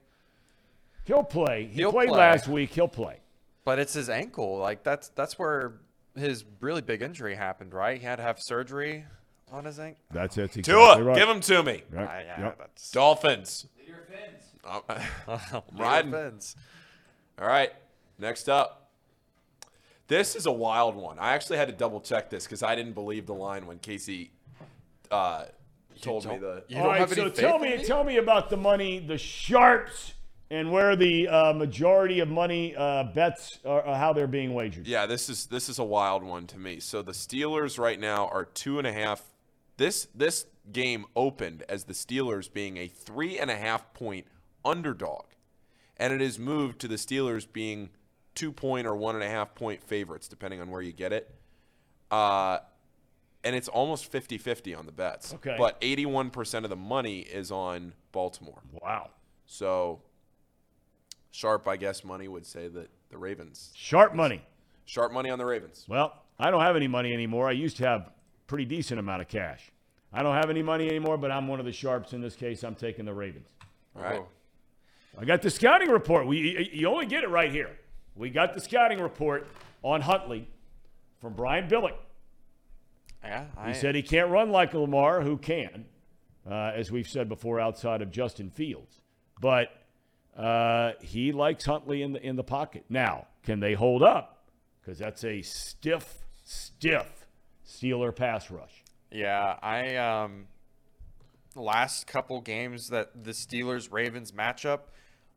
S2: He'll play. He
S5: He'll
S2: played
S5: play.
S2: last week. He'll play.
S5: But it's his ankle. Like that's that's where his really big injury happened, right? He had to have surgery on his ankle.
S2: That's it.
S4: Tua, give them to me.
S2: Right.
S5: Yeah,
S2: Yep.
S5: that's
S4: Dolphins.
S3: your fins.
S4: Uh,
S5: Your
S4: riding.
S5: offense.
S4: All right. Next up. This is a wild one. I actually had to double check this because I didn't believe the line when Casey uh, told me the.
S5: You
S2: All
S5: don't
S2: right,
S5: have
S2: so
S5: faith
S2: tell
S5: in
S2: me,
S5: me?
S2: tell me about the money, the sharps, and where the uh, majority of money uh, bets are, uh, how they're being wagered.
S4: Yeah, this is this is a wild one to me. So the Steelers right now are two and a half. This this game opened as the Steelers being a three and a half point underdog, and it has moved to the Steelers being two point or one and a half point favorites, depending on where you get it. Uh, and it's almost 50-50 on the bets.
S2: Okay.
S4: But 81% of the money is on Baltimore.
S2: Wow,
S4: So sharp, I guess, money would say that the Ravens.
S2: sharp money.
S4: Sharp money on the Ravens.
S2: Well, I don't have any money anymore. I used to have pretty decent amount of cash. I don't have any money anymore, but I'm one of the sharps in this case. I'm taking the Ravens.
S4: All right.
S2: I got the scouting report. We you only get it right here. We got the scouting report on Huntley from Brian Billick.
S5: Yeah, I,
S2: He said he can't run like Lamar, who can, uh, as we've said before, outside of Justin Fields. But uh, he likes Huntley in the in the pocket. Now, can they hold up? Because that's a stiff, stiff Steeler pass rush.
S5: Yeah, I um last couple games that the Steelers Ravens matchup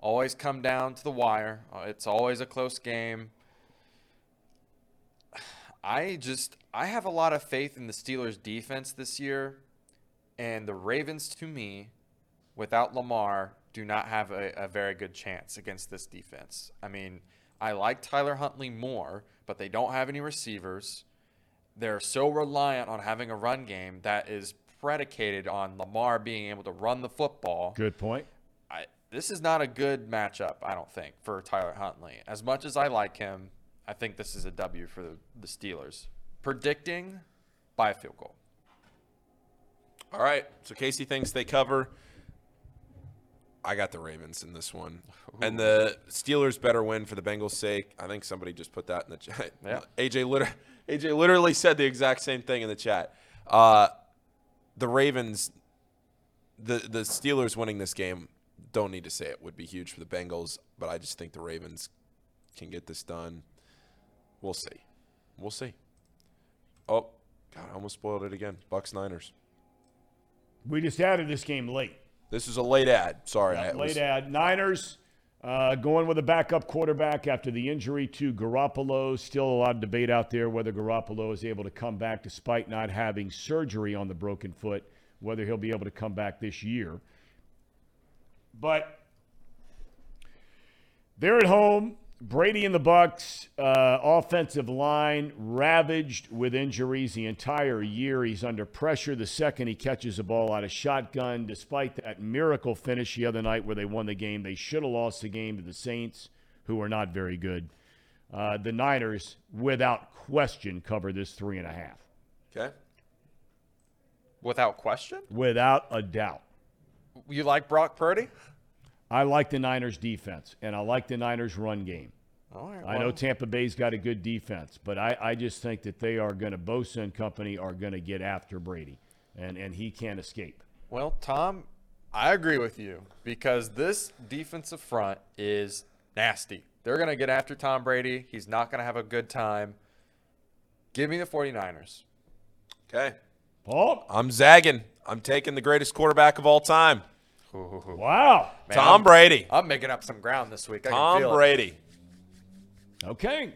S5: always come down to the wire. Uh, It's always a close game. I just I have a lot of faith in the Steelers defense this year and the Ravens to me without Lamar do not have a, a very good chance against this defense. I mean, I like Tyler Huntley more, but they don't have any receivers they're so reliant on having a run game that is predicated on Lamar being able to run the football.
S2: Good point.
S5: I, this is not a good matchup, I don't think, for Tyler Huntley. As much as I like him, I think this is a W for the, the Steelers. Predicting by a field goal.
S4: All right. So Casey thinks they cover. I got the Ravens in this one. And the Steelers better win for the Bengals' sake. I think somebody just put that in the chat.
S5: Yeah.
S4: AJ, liter- AJ literally said the exact same thing in the chat. Uh, the Ravens, the, the Steelers winning this game, don't need to say it, would be huge for the Bengals, but I just think the Ravens can get this done. We'll see. We'll see. Oh, God, I almost spoiled it again. Bucks Niners.
S2: We just added this game late.
S4: This is a late ad. Sorry, I
S2: Late
S4: was,
S2: ad. Niners uh, going with a backup quarterback after the injury to Garoppolo. Still a lot of debate out there whether Garoppolo is able to come back despite not having surgery on the broken foot, whether he'll be able to come back this year. But they're at home. Brady and the Bucs uh, offensive line ravaged with injuries the entire year. He's under pressure the second he catches a ball out of shotgun. Despite that miracle finish the other night where they won the game, they should have lost the game to the Saints, who are not very good. Uh, the Niners, without question, cover this three and a half,
S4: Okay.
S5: Without question?
S2: without a doubt.
S5: You like Brock Purdy?
S2: I like the Niners defense, and I like the Niners run game.
S5: All right,
S2: I know Tampa Bay's got a good defense, but I, I just think that they are going to, Bosa and company are going to get after Brady, and, and he can't escape.
S5: Well, Tom, I agree with you because this defensive front is nasty. They're going to get after Tom Brady. He's not going to have a good time. Give me the 49ers.
S4: Okay.
S2: Paul?
S4: I'm zagging. I'm taking the greatest quarterback of all time,
S2: Wow.
S5: Man,
S4: Tom
S5: I'm-
S4: Brady.
S5: I'm making up some ground this week. I can
S4: Tom
S5: feel it.
S4: Brady.
S2: Okay.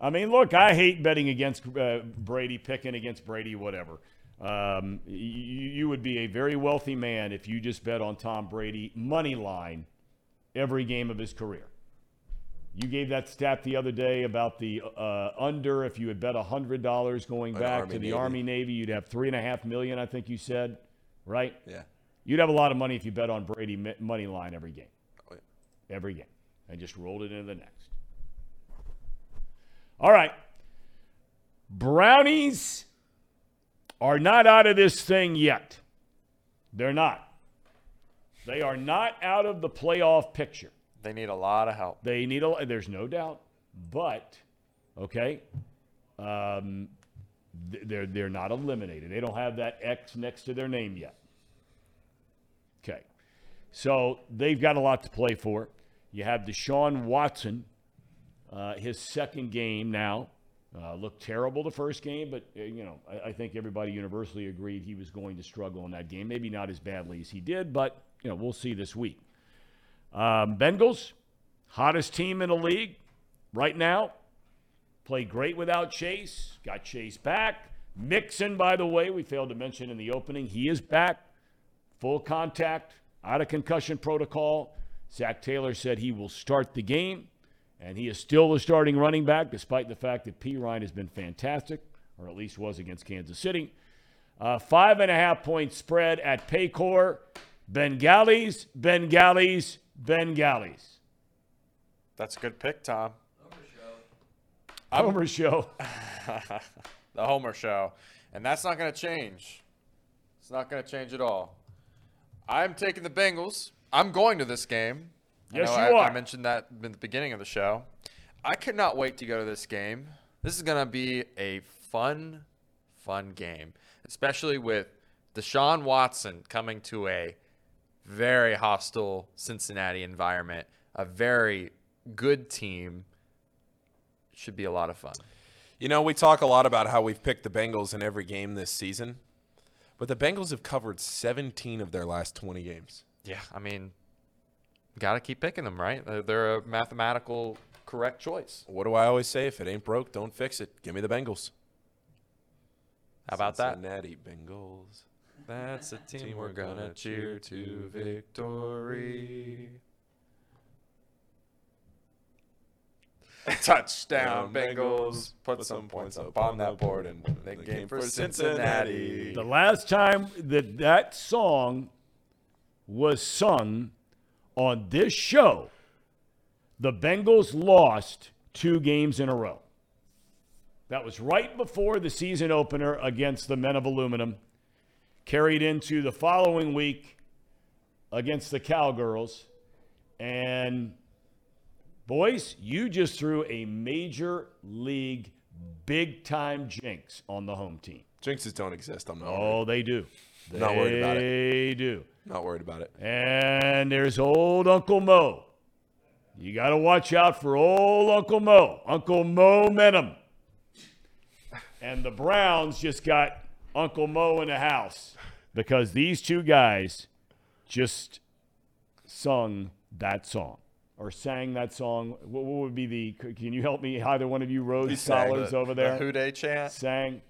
S2: I mean, look, I hate betting against uh, Brady, picking against Brady, whatever. Um, you, you would be a very wealthy man if you just bet on Tom Brady money line every game of his career. You gave that stat the other day about the uh, under. If you had bet hundred dollars going back
S4: Army
S2: to the
S4: Navy.
S2: Army Navy, you'd have three and a half million. I think you said, right?
S4: Yeah.
S2: You'd have a lot of money if you bet on Brady money line every game.
S4: Oh, yeah.
S2: Every game. And just rolled it into the next. All right. Brownies are not out of this thing yet. They're not. They are not out of the playoff picture.
S5: They need a lot of help.
S2: They need a. There's no doubt, but okay, um, they're they're not eliminated. They don't have that X next to their name yet. Okay, so they've got a lot to play for. You have Deshaun Watson, uh, his second game now. Uh, looked terrible the first game, but uh, you know I, I think everybody universally agreed he was going to struggle in that game. Maybe not as badly as he did, but you know we'll see this week. Um, Bengals, hottest team in the league right now. Played great without Chase. Got Chase back. Mixon, by the way, we failed to mention in the opening, he is back. Full contact, out of concussion protocol. Zac Taylor said he will start the game, and he is still the starting running back, despite the fact that Perine has been fantastic, or at least was against Kansas City. Uh, five and a half point spread at Paycor. Bengalis, Bengalis, Bengalis.
S5: That's a good pick, Tom.
S2: Homer show. Homer show.
S5: the Homer show. And that's not going to change. It's not going to change at all. I'm taking the Bengals. I'm going to this game. I
S2: Yes,
S5: know
S2: you
S5: I,
S2: are.
S5: I mentioned that in the beginning of the show. I cannot wait to go to this game. This is going to be a fun, fun game, especially with Deshaun Watson coming to a very hostile Cincinnati environment, a very good team. Should be a lot of fun.
S4: You know, we talk a lot about how we've picked the Bengals in every game this season, but the Bengals have covered 17 of their last 20 games.
S5: Yeah, I mean, got to keep picking them, right? They're, they're a mathematical correct choice.
S4: What do I always say? If it ain't broke, don't fix it. Give me the Bengals.
S5: How about that?
S4: Cincinnati Bengals.
S5: That's a team we're gonna cheer to victory. Touchdown, Bengals. Put some points up on that board and win the game for Cincinnati.
S2: The last time that that song was sung on this show, the Bengals lost two games in a row. That was right before the season opener against the Men of Aluminum, carried into the following week against the Cowgirls. And boys, you just threw a major league big time jinx on the home team.
S4: Jinxes don't exist. I'm not.
S2: Oh,
S4: worried.
S2: they do.
S4: Not worried about it.
S2: They do.
S4: Not worried about it.
S2: And there's old Uncle Mo. You got to watch out for old Uncle Mo, Uncle Mo Momentum. And the Browns just got Uncle Mo in the house because these two guys just sung that song or sang that song. What, what would be the? Can you help me? Either one of you Rhodes
S4: sang
S2: scholars
S5: The-
S2: over there
S5: The Who Dey chant.
S2: sang.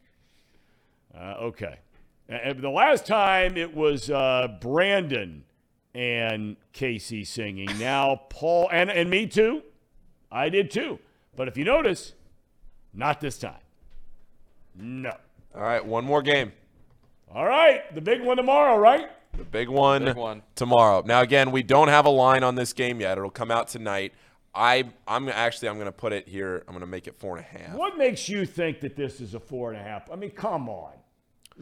S2: Uh, okay. And the last time it was uh, Brandon and Casey singing. Now Paul and, and me too. I did too. But if you notice, not this time. No.
S4: All right, one more game.
S2: All right, the big one tomorrow, right?
S4: The big one,
S5: Big one.
S4: tomorrow. Now again, we don't have a line on this game yet. It'll come out tonight. I I'm actually I'm gonna put it here. I'm gonna make it four and a half.
S2: What makes you think that this is a four and a half? I mean, come on.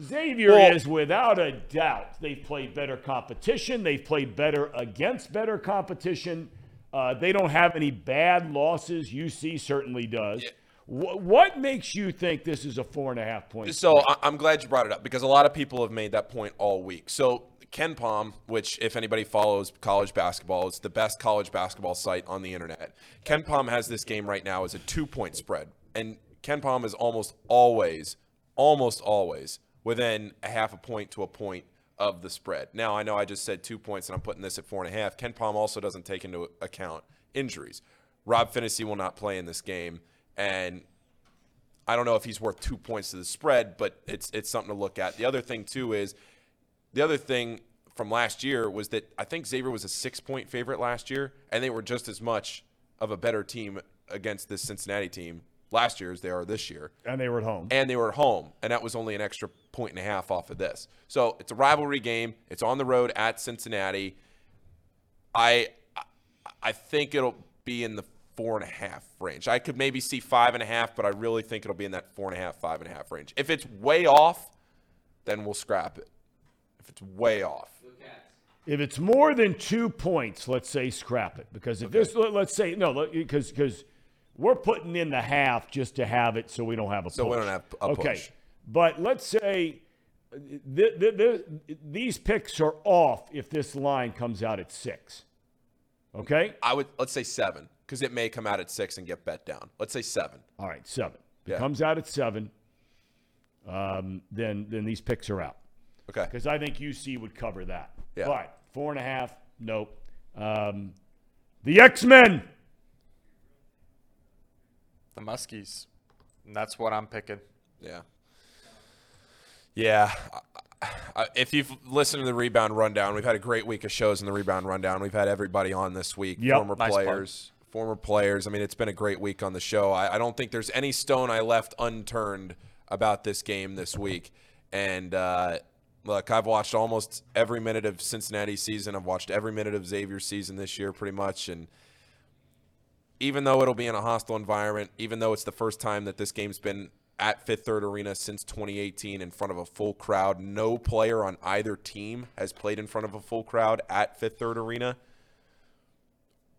S2: Xavier
S4: Well-
S2: is without a doubt. They've played better competition. They've played better against better competition. Uh, they don't have any bad losses. UC certainly does. Wh- what makes you think this is a four and a half point?
S4: So I- I'm glad you brought it up because a lot of people have made that point all week. So KenPom, which if anybody follows college basketball, it's the best college basketball site on the internet. KenPom has this game right now as a two point spread, and KenPom is almost always, almost always within a half a point to a point of the spread. Now I know I just said two points and I'm putting this at four and a half. KenPom also doesn't take into account injuries. Rob Phinisee will not play in this game, and I don't know if he's worth two points to the spread, but it's it's something to look at. The other thing too is the other thing from last year was that I think Xavier was a six point favorite last year, and they were just as much of a better team against this Cincinnati team last year as they are this year.
S2: and they were at home.
S4: And they were at home, and that was only an extra point and a half off of this. So it's a rivalry game. It's on the road at Cincinnati. I I think it'll be in the four and a half range. I could maybe see five and a half, but I really think it'll be in that four and a half, five and a half range. If it's way off, then we'll scrap it. If it's way off,
S2: If it's more than two points, let's say scrap it. Because if this, let, us say no, because because we're putting in the half just to have it, so we don't have a push.
S4: So we don't have a
S2: okay.
S4: push.
S2: But let's say th- th- th- these picks are off if this line comes out at six. Okay.
S4: I would let's say seven because it may come out at six and get bet down. Let's say seven.
S2: All right, seven. If it comes out at seven, um, then then these picks are out.
S4: Okay.
S2: because I think UC would cover that.
S4: Yeah.
S2: But four and a half, nope. Um, the X Men.
S5: The Muskies. And that's what I'm picking.
S4: Yeah. Yeah. I- I- If you've listened to the rebound rundown, we've had a great week of shows in the rebound rundown. We've had everybody on this week,
S2: Yep.
S4: former
S5: Nice plug.
S4: players, former players. I mean, it's been a great week on the show. I, I don't think there's any stone I left unturned about this game this week. And uh, look, I've watched almost every minute of Cincinnati's season. I've watched every minute of Xavier's season this year, pretty much. And even though it'll be in a hostile environment, even though it's the first time that this game's been at Fifth Third Arena since 2018 in front of a full crowd, no player on either team has played in front of a full crowd at Fifth Third Arena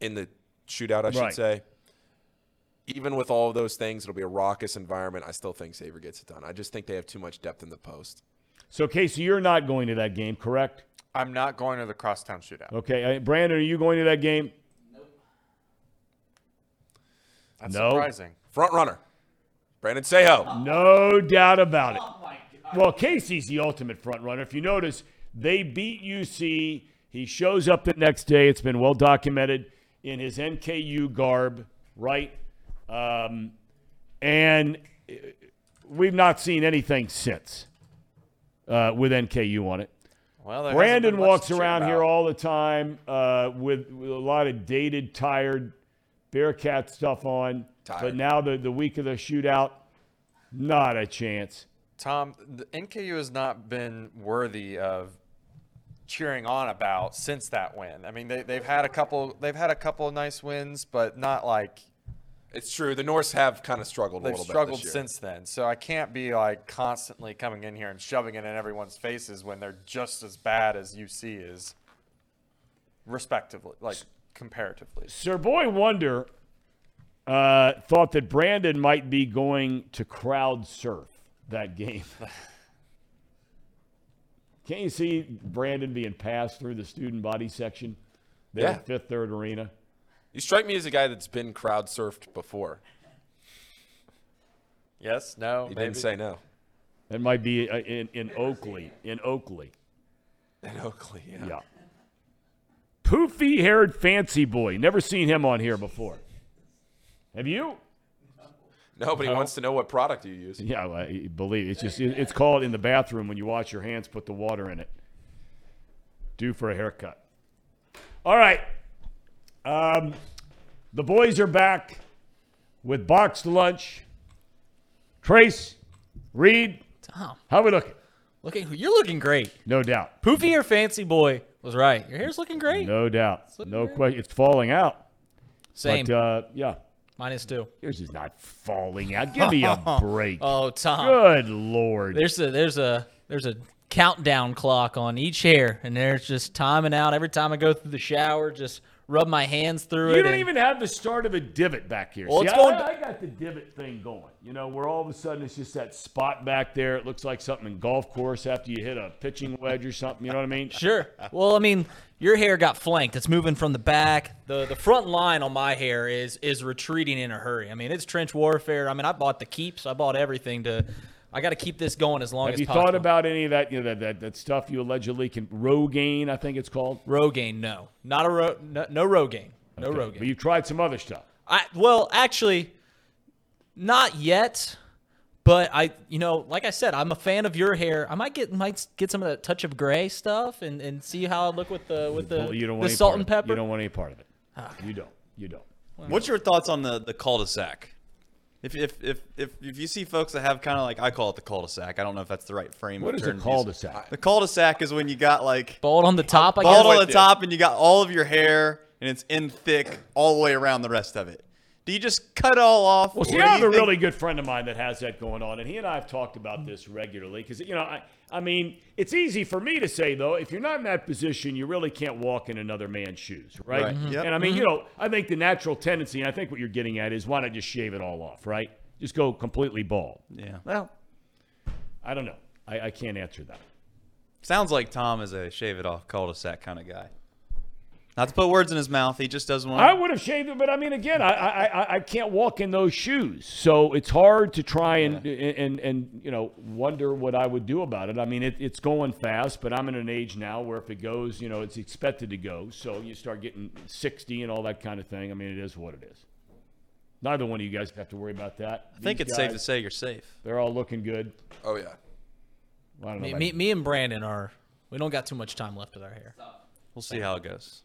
S4: in the shootout, I should
S2: Right.
S4: say. Even with all of those things, it'll be a raucous environment. I still think Xavier gets it done. I just think they have too much depth in the post.
S2: So Casey, you're not going to that game, correct?
S5: I'm not going to the crosstown shootout.
S2: Okay, uh, Brandon, are you going to that game?
S5: That's
S2: No.
S5: surprising.
S4: Front runner, Brandon Seho.
S2: No doubt about it. Well, Casey's the ultimate front runner. If you notice, they beat UC. He shows up the next day. It's been well documented in his NKU garb, right? Um, and uh, we've not seen anything since uh, with NKU on it.
S5: Well, there
S2: Brandon walks around here all the time uh, with, with a lot of dated, tired Bearcat stuff on. But now the, the week of the shootout, not a chance.
S5: Tom, the NKU has not been worthy of cheering on about since that win. I mean, they, they've had a couple. They've had a couple of nice wins, but not like
S4: It's true. The Norse have kind of struggled a
S5: they've
S4: little
S5: struggled
S4: bit this year.
S5: since then. So I can't be like constantly coming in here and shoving it in everyone's faces when they're just as bad as UC is, respectively, like comparatively.
S2: Sir Boy Wonder uh, thought that Brandon might be going to crowd surf that game. Can't you see Brandon being passed through the student body section there
S4: Yeah.
S2: at Fifth Third Arena?
S4: You strike me as a guy that's been crowd surfed before.
S5: Yes, no,
S4: He
S5: maybe.
S4: didn't say no.
S2: It might be uh, in, in Oakley. In Oakley.
S4: In Oakley, yeah.
S2: Yeah. Poofy haired fancy boy. Never seen him on here before. Have you?
S4: Nobody wants to know what product you use.
S2: Yeah, well, I believe it's just it- it's called in the bathroom when you wash your hands, put the water in it. Due for a haircut. All right. Um, the boys are back with boxed lunch. Trace, Reed,
S9: Tom,
S2: how we looking?
S9: looking, you're looking great.
S2: No doubt.
S9: Poofy or fancy boy was right. Your hair's looking great.
S2: No doubt.
S9: looking
S2: No
S9: great.
S2: question. It's falling out.
S9: Same.
S2: But uh, yeah,
S9: Minus two.
S2: yours is not falling out. Give me a break.
S9: Oh, Tom.
S2: Good lord.
S9: There's a there's a there's a countdown clock on each hair, and there's just timing out every time I go through the shower. Just rub my hands through
S2: You
S9: it.
S2: You don't
S9: and-
S2: even have the start of a divot back here.
S9: Well,
S2: See,
S9: it's
S2: I-
S9: going-
S2: I, I got the divot thing going. You know, where all of a sudden it's just that spot back there. It looks like something in golf course after you hit a pitching wedge or something. You know what I mean?
S9: Sure. Well, I mean, your hair got flanked. It's moving from the back. The the front line on my hair is is retreating in a hurry. I mean, it's trench warfare. I mean, I bought the keeps. I bought everything to. I got to keep this going as long
S2: Have
S9: as
S2: you
S9: possible.
S2: thought about any of that? You know, that, that, that stuff you allegedly can Rogaine, I think it's called.
S9: Rogaine? No, not a ro. No, no Rogaine. No
S2: Okay.
S9: Rogaine.
S2: But you tried some other stuff.
S9: I well, actually, not yet. But I, you know, like I said, I'm a fan of your hair. I might get might get some of that touch of gray stuff and, and see how I look with the with the,
S2: Well, you don't
S9: the
S2: want any
S9: salt and pepper.
S2: You don't want any part of it. Ah. You don't. You don't.
S10: What's your thoughts on the the cul-de-sac? If if if if, if you see folks that have kind of like I call it the cul-de-sac. I don't know if that's the right frame.
S2: What
S10: of
S2: is a
S10: to use.
S2: cul-de-sac?
S10: The cul-de-sac is when you got like
S9: Bald on the top, I
S10: bald
S9: guess.
S10: on the top and you got all of your hair and it's in thick all the way around the rest of it. Do you just cut it all off?
S2: Well, see, I have
S10: you
S2: a really good friend of mine that has that going on, and he and I have talked about this regularly because, you know, I, I mean, it's easy for me to say, though, if you're not in that position, you really can't walk in another man's shoes, right?
S10: Right. Mhm. Yep.
S2: And I mean, you know, I think the natural tendency, and I think what you're getting at is why not just shave it all off, right? Just go completely bald.
S10: Yeah. Well,
S2: I don't know. I, I can't answer that.
S10: sounds like Tom is a shave it off cul-de-sac kind of guy. Not to put words in his mouth, he just doesn't want.
S2: I would have shaved it, but I mean, again, I, I, I, I can't walk in those shoes, so it's hard to try and and and you know wonder what I would do about it. I mean, it, it's going fast, but I'm in an age now where if it goes, you know, it's expected to go. So you start getting 60 and all that kind of thing. I mean, it is what it is. Neither one of you guys have to worry about that.
S10: I think
S2: These
S10: it's safe to say you're safe.
S2: they're all looking good.
S4: Oh yeah.
S2: I don't.
S9: Me,
S2: about
S9: me, me and Brandon are. We don't got too much time left with our hair.
S10: We'll see how it goes.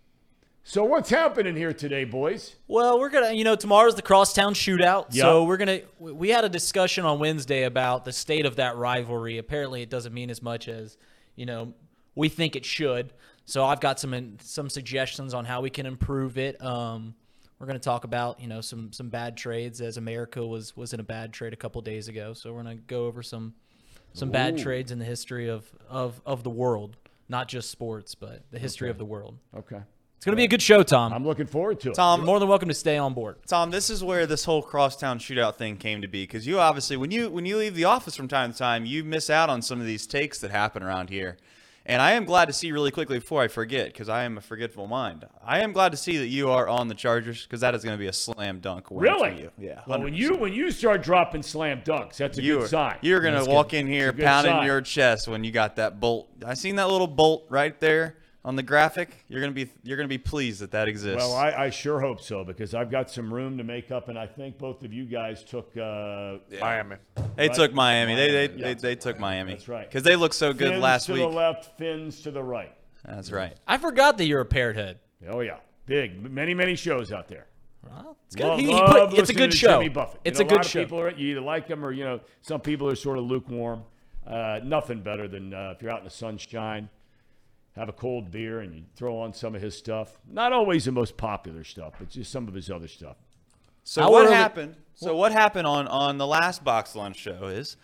S2: So what's happening here today, boys?
S9: Well, we're gonna, you know, tomorrow's the crosstown shootout, so we're gonna. we- We had a discussion on Wednesday about the state of that rivalry. Apparently, it doesn't mean as much as you know we think it should. So I've got some some suggestions on how we can improve it. Um, we're gonna talk about you know some some bad trades as America was was in a bad trade a couple days ago. So we're gonna go over some some bad trades in the history of of of the world, not just sports, but the history of the world.
S2: Okay,
S9: It's gonna be a good show, Tom.
S2: I'm looking forward to it.
S10: Tom,
S9: You're more than welcome to stay on board.
S10: Tom, this is where this whole crosstown shootout thing came to be because you obviously, when you when you leave the office from time to time, you miss out on some of these takes that happen around here. And I am glad to see really quickly before I forget because I am a forgetful mind. I am glad to see that you are on the Chargers because that is going to be a slam dunk. win for
S2: Really?
S10: you. Yeah.
S2: Well, when you when you start dropping slam dunks, that's a
S10: you
S2: good
S10: are,
S2: sign.
S10: You're gonna walk
S2: good.
S10: in here
S2: It's a good
S10: pounding
S2: sign.
S10: your chest when you got that bolt. I seen that little bolt right there on the graphic. You're gonna be you're gonna be pleased that that exists.
S2: Well, I, I sure hope so because I've got some room to make up, and I think both of you guys took uh,
S5: Miami.
S10: they
S2: right.
S10: took Miami. They they, they,
S2: yeah.
S10: they took Miami.
S2: That's right.
S10: Because they looked so good
S2: fins
S10: last
S2: to
S10: week.
S2: the left, fins to the right.
S10: That's right.
S9: I forgot that you're a parrot head.
S2: Oh yeah, big, many many shows out there.
S9: Well, it's good.
S2: Love-
S9: He- he put- it's a good
S2: to
S9: show.
S2: Jimmy Buffett.
S9: It's
S2: You
S9: a
S2: know,
S9: good
S2: lot of
S9: show.
S2: People are, you either like him or you know some people are sort of lukewarm. Uh, nothing better than uh, if you're out in the sunshine, have a cold beer and you throw on some of his stuff. Not always the most popular stuff, but just some of his other stuff.
S10: So
S9: How
S10: what
S9: early-
S10: happened? So what happened on on the last box lunch show is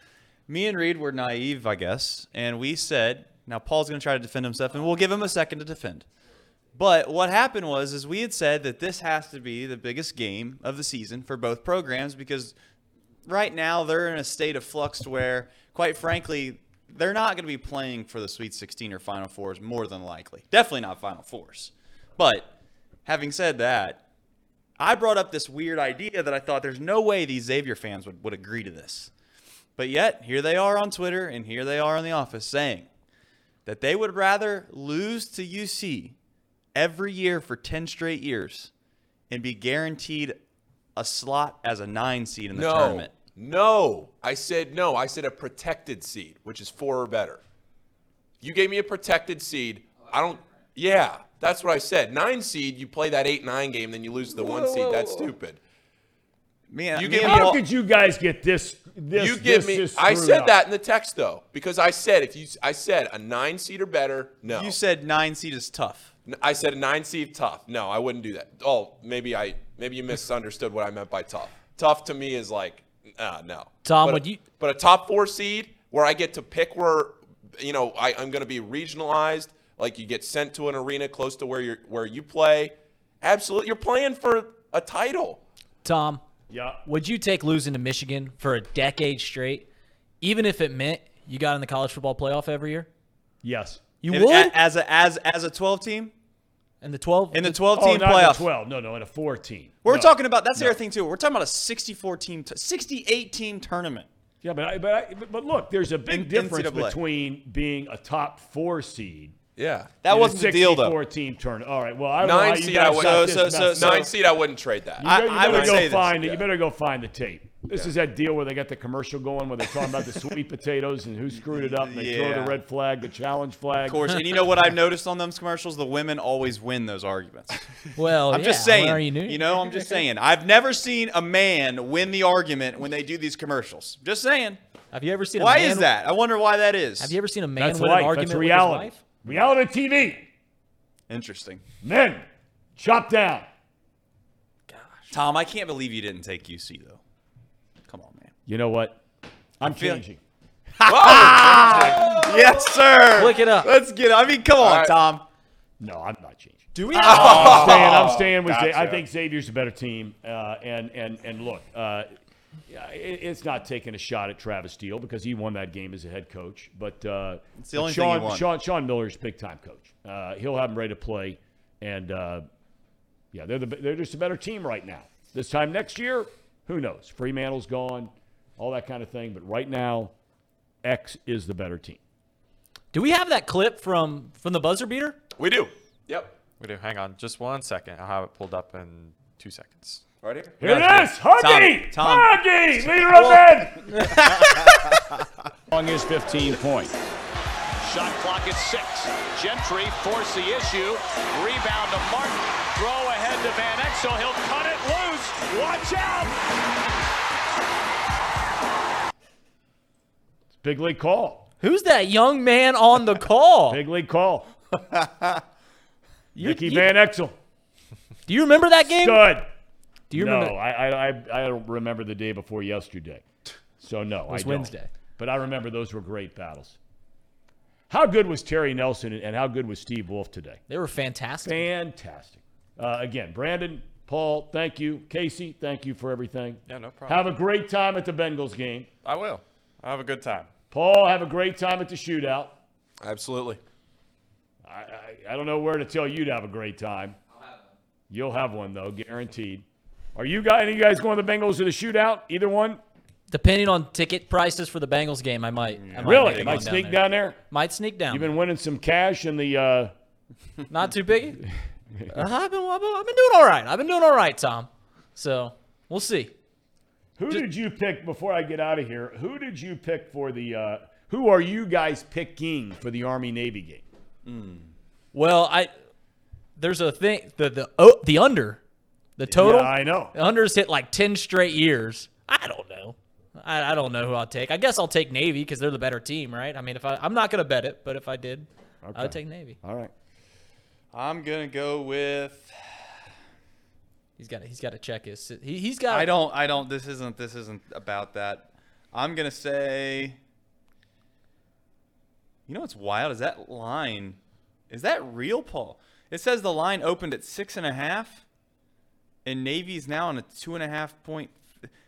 S10: me and Reed were naive, I guess, and we said, now Paul's going to try to defend himself, and we'll give him a second to defend. But what happened was, is we had said that this has to be the biggest game of the season for both programs because right now they're in a state of flux where, quite frankly, they're not going to be playing for the Sweet 16 or Final Fours more than likely. Definitely not Final Fours. But having said that, I brought up this weird idea that I thought there's no way these Xavier fans would, would agree to this. But yet, here they are on Twitter and here they are in the office saying that they would rather lose to UC every year for 10 straight years and be guaranteed a slot as a nine seed in the
S4: no,
S10: tournament.
S4: No. I said no. I said a protected seed, which is four or better. You gave me a protected seed. I don't. Yeah, that's what I said. Nine seed, you play that eight nine game, then you lose the one seed. That's stupid.
S10: Man,
S4: You
S10: me
S4: give me
S2: How
S10: Paul-
S2: could you guys get this? this
S4: you give
S2: this
S4: me.
S2: is
S4: I said
S2: up?
S4: that in the text though, because I said if you, I said a nine seed or better. No,
S10: you said nine seed is tough.
S4: I said a nine seed tough. No, I wouldn't do that. Oh, maybe I maybe you misunderstood what I meant by tough. Tough to me is like, uh, no.
S9: Tom,
S4: but
S9: would
S4: a,
S9: you-
S4: But a top four seed where I get to pick where, you know, I, I'm going to be regionalized. Like you get sent to an arena close to where you are where you play. Absolutely, you're playing for a title.
S9: Tom,
S2: Yeah.
S9: would you take losing to Michigan for a decade straight, even if it meant you got in the college football playoff every year?
S2: Yes.
S9: You
S10: And
S9: would?
S10: a- as a as as a 12 team
S9: in the 12?
S10: in the 12
S2: Oh,
S10: team
S2: not in
S10: playoff.
S2: 12. No, no, in a 14.
S10: We're
S2: No.
S10: talking about that's the
S2: No.
S10: other thing too. We're talking about a 64 team, t- 68 team tournament.
S2: Yeah, but I, but, I, but but look, there's a big
S10: In-
S2: difference
S10: NCAA.
S2: between being a top four seed.
S4: Yeah,
S10: That wasn't
S2: a
S10: the deal though.
S2: 64 team tournament. All right. Well, I don't
S4: Nine
S2: you
S4: seed, I would.
S2: got
S10: So-
S2: this
S10: so- so-
S4: nine seed, I wouldn't trade that.
S2: You,
S10: I-
S2: you
S10: I would
S2: go
S10: say this,
S2: find it.
S4: yeah.
S2: You better go find the tape. This is that deal where they got the commercial going where they're talking about the sweet potatoes and who screwed it up and they throw the red flag, the challenge flag.
S10: Of course, and you know what I've noticed on those commercials? The women always win those arguments.
S9: well,
S10: I'm
S9: yeah,
S10: just saying.
S9: well, you, knew.
S10: You know, I'm just saying. I've never seen a man win the argument when they do these commercials. Just saying.
S9: Have you ever seen?
S10: Why
S9: a man,
S10: is that? I wonder why that is.
S9: Have you ever seen a man
S2: That's
S9: win
S2: life.
S9: an argument
S2: That's
S9: with
S2: reality.
S9: his wife?
S2: Reality TV.
S10: Interesting.
S2: Men, chop down. Gosh.
S10: Tom, I can't believe you didn't take UC though. Come on, man.
S2: You know what? I'm
S10: feel-
S2: changing.
S10: Yes, sir.
S9: Look it up.
S10: Let's get. it. I mean, come on,
S4: right.
S10: Tom.
S2: No, I'm not changing.
S9: Do we?
S2: I'm staying. I'm staying with. Xa- I think Xavier's a better team. Uh, and and and look, uh, it's not taking a shot at Travis Steele because he won that game as a head coach. But uh,
S10: It's the only
S2: but
S10: thing he
S2: Sean,
S10: won.
S2: Sean Sean Miller's big time coach. Uh, he'll have him ready to play, and uh, yeah, they're the they're just a better team right now. This time next year, who knows? Freemantle's gone, all that kind of thing. But right now, X is the better team.
S9: Do we have that clip from from the buzzer beater?
S4: We do. Yep.
S5: We do. Hang on, just one second. I'll have it pulled up in two seconds.
S4: Right here.
S2: Here it is, Huggy,
S10: Tom.
S2: Huggy, leader of men.
S11: Long is 15 points.
S12: Shot clock at six. Gentry force the issue. Rebound to Martin. Throw ahead to Van Exel. He'll cut it loose. Watch out.
S2: Big league call.
S9: Who's that young man on the call?
S2: Big league call.
S9: You-
S2: Mickey
S9: you-
S2: Van Exel.
S9: Do you remember that game?
S2: Good.
S9: Do you
S2: no,
S9: remember?
S2: I, I, I, I don't remember the day before yesterday. So, no,
S9: was
S2: I don't.
S9: Wednesday.
S2: But I remember those were great battles. How good was Terry Nelson and how good was Steve Wolf today?
S9: They were fantastic.
S2: Fantastic. Uh, again, Brandon, Paul, thank you. Casey, thank you for everything.
S5: Yeah, no problem.
S2: Have a great time at the Bengals game.
S5: I will. I'll have a good time.
S2: Paul, have a great time at the shootout.
S4: Absolutely.
S2: I, I, I don't know where to tell you to have a great time. Have You'll have one though, guaranteed. Are you guys? Any of you guys going to the Bengals to the shootout? Either one?
S9: Depending on ticket prices for the Bengals game, I might. I might
S2: Really?
S9: make
S2: Might
S9: going
S2: sneak
S9: there.
S2: down there.
S9: Might sneak down.
S2: You've been winning some cash in the. Uh,
S9: Not too big. Uh, I've, been, I've, been, I've been doing all right. I've been doing all right, Tom. So we'll see.
S2: Who did you pick before I get out of here? Who did you pick for the? Uh, who are you guys picking for the Army Navy game?
S9: Well, I there's a thing the the oh, the under The total?
S2: Yeah, I know.
S9: The unders hit like 10 straight years. I don't know. I, I don't know who I'll take. I guess I'll take Navy because they're the better team, right? I mean, if I, I'm not going to bet it, but if I did, I would take Navy.
S2: All right.
S10: I'm gonna go with.
S9: He's got to, he's got to check his. He, he's got.
S10: I don't. I don't. This isn't. This isn't about that. I'm gonna say. You know what's wild is that line. Is that real, Paul? It says the line opened at six and a half, and Navy's now on a two and a half point.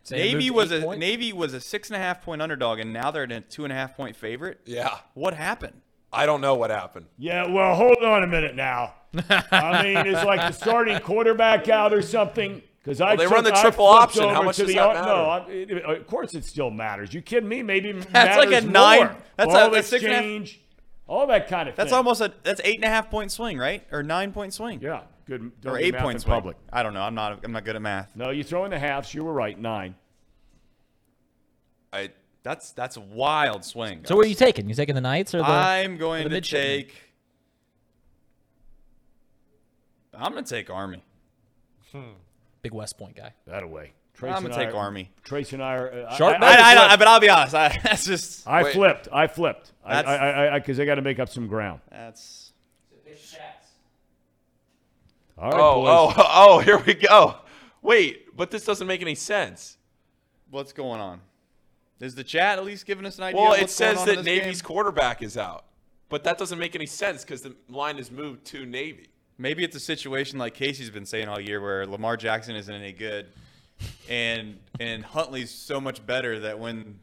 S9: So
S10: Navy was a
S9: points?
S10: Navy was a six and a half point underdog, and now they're at a two and a half point favorite.
S4: Yeah.
S10: What happened?
S4: I don't know what happened.
S2: Yeah, well, hold on a minute now. I mean, it's like the starting quarterback out or something. Because I
S4: Well, they
S2: took-
S4: run the triple option. How much
S2: to
S4: does
S2: the,
S4: that
S2: No,
S4: matter?
S2: I, it, of course it still matters. You kidding me? Maybe
S10: That's like a
S2: matters
S10: nine-
S2: more.
S10: that's
S2: Ball
S10: a- a six and a half-
S2: exchange, all that kind of
S10: That's
S2: thing.
S10: almost a that's eight and a half point swing, right? Or nine point swing.
S2: yeah, good.
S10: Or eight
S2: points
S10: swing.
S2: public.
S10: I don't know. I'm not. I'm not good at math.
S2: No, you throw in the halves. You were right. Nine.
S4: I
S10: That's that's a wild swing.
S9: So what are you taking? You taking the Knights or the?
S10: I'm going
S9: the
S10: to
S9: midshipmen?
S10: take. I'm going to take Army. Hmm.
S9: Big West Point guy.
S2: That away.
S10: I'm gonna
S2: I
S10: take
S2: are-
S10: Army.
S2: Trace and I are. uh,
S9: Sharp
S2: I,
S10: I,
S2: I,
S10: I,
S2: flipped.
S10: but I'll be honest. I, that's just
S2: I
S4: Wait.
S2: flipped. I flipped. I
S10: That's-
S2: I because I, got to make up some ground.
S10: that's.
S2: All right,
S4: oh
S2: boys.
S4: oh oh here we go. Wait, but this doesn't make any sense.
S10: What's going on? Is the chat at least giving us an idea?
S4: Well,
S10: of
S4: it
S10: what's going
S4: says
S10: on
S4: that Navy's
S10: game?
S4: quarterback is out, but that doesn't make any sense because the line is moved to Navy.
S10: Maybe it's a situation like Casey's been saying all year, where Lamar Jackson isn't any good, and and Huntley's so much better that when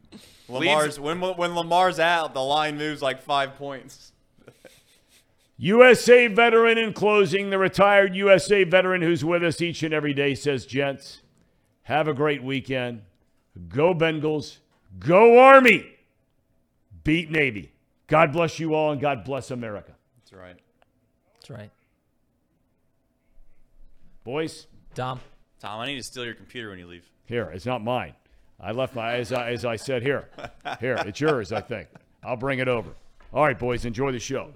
S10: Lamar's when when Lamar's out, the line moves like five points.
S2: USA veteran in closing, the retired USA veteran who's with us each and every day says, Gents, have a great weekend. Go Bengals. Go Army. Beat Navy. God bless you all and God bless America.
S10: That's right.
S9: That's right.
S2: Boys,
S9: Tom.
S10: Tom, I need to steal your computer when you leave.
S2: here, it's not mine. I left my, as I, as I said, here. Here, it's yours, I think. I'll bring it over. All right, boys, enjoy the show.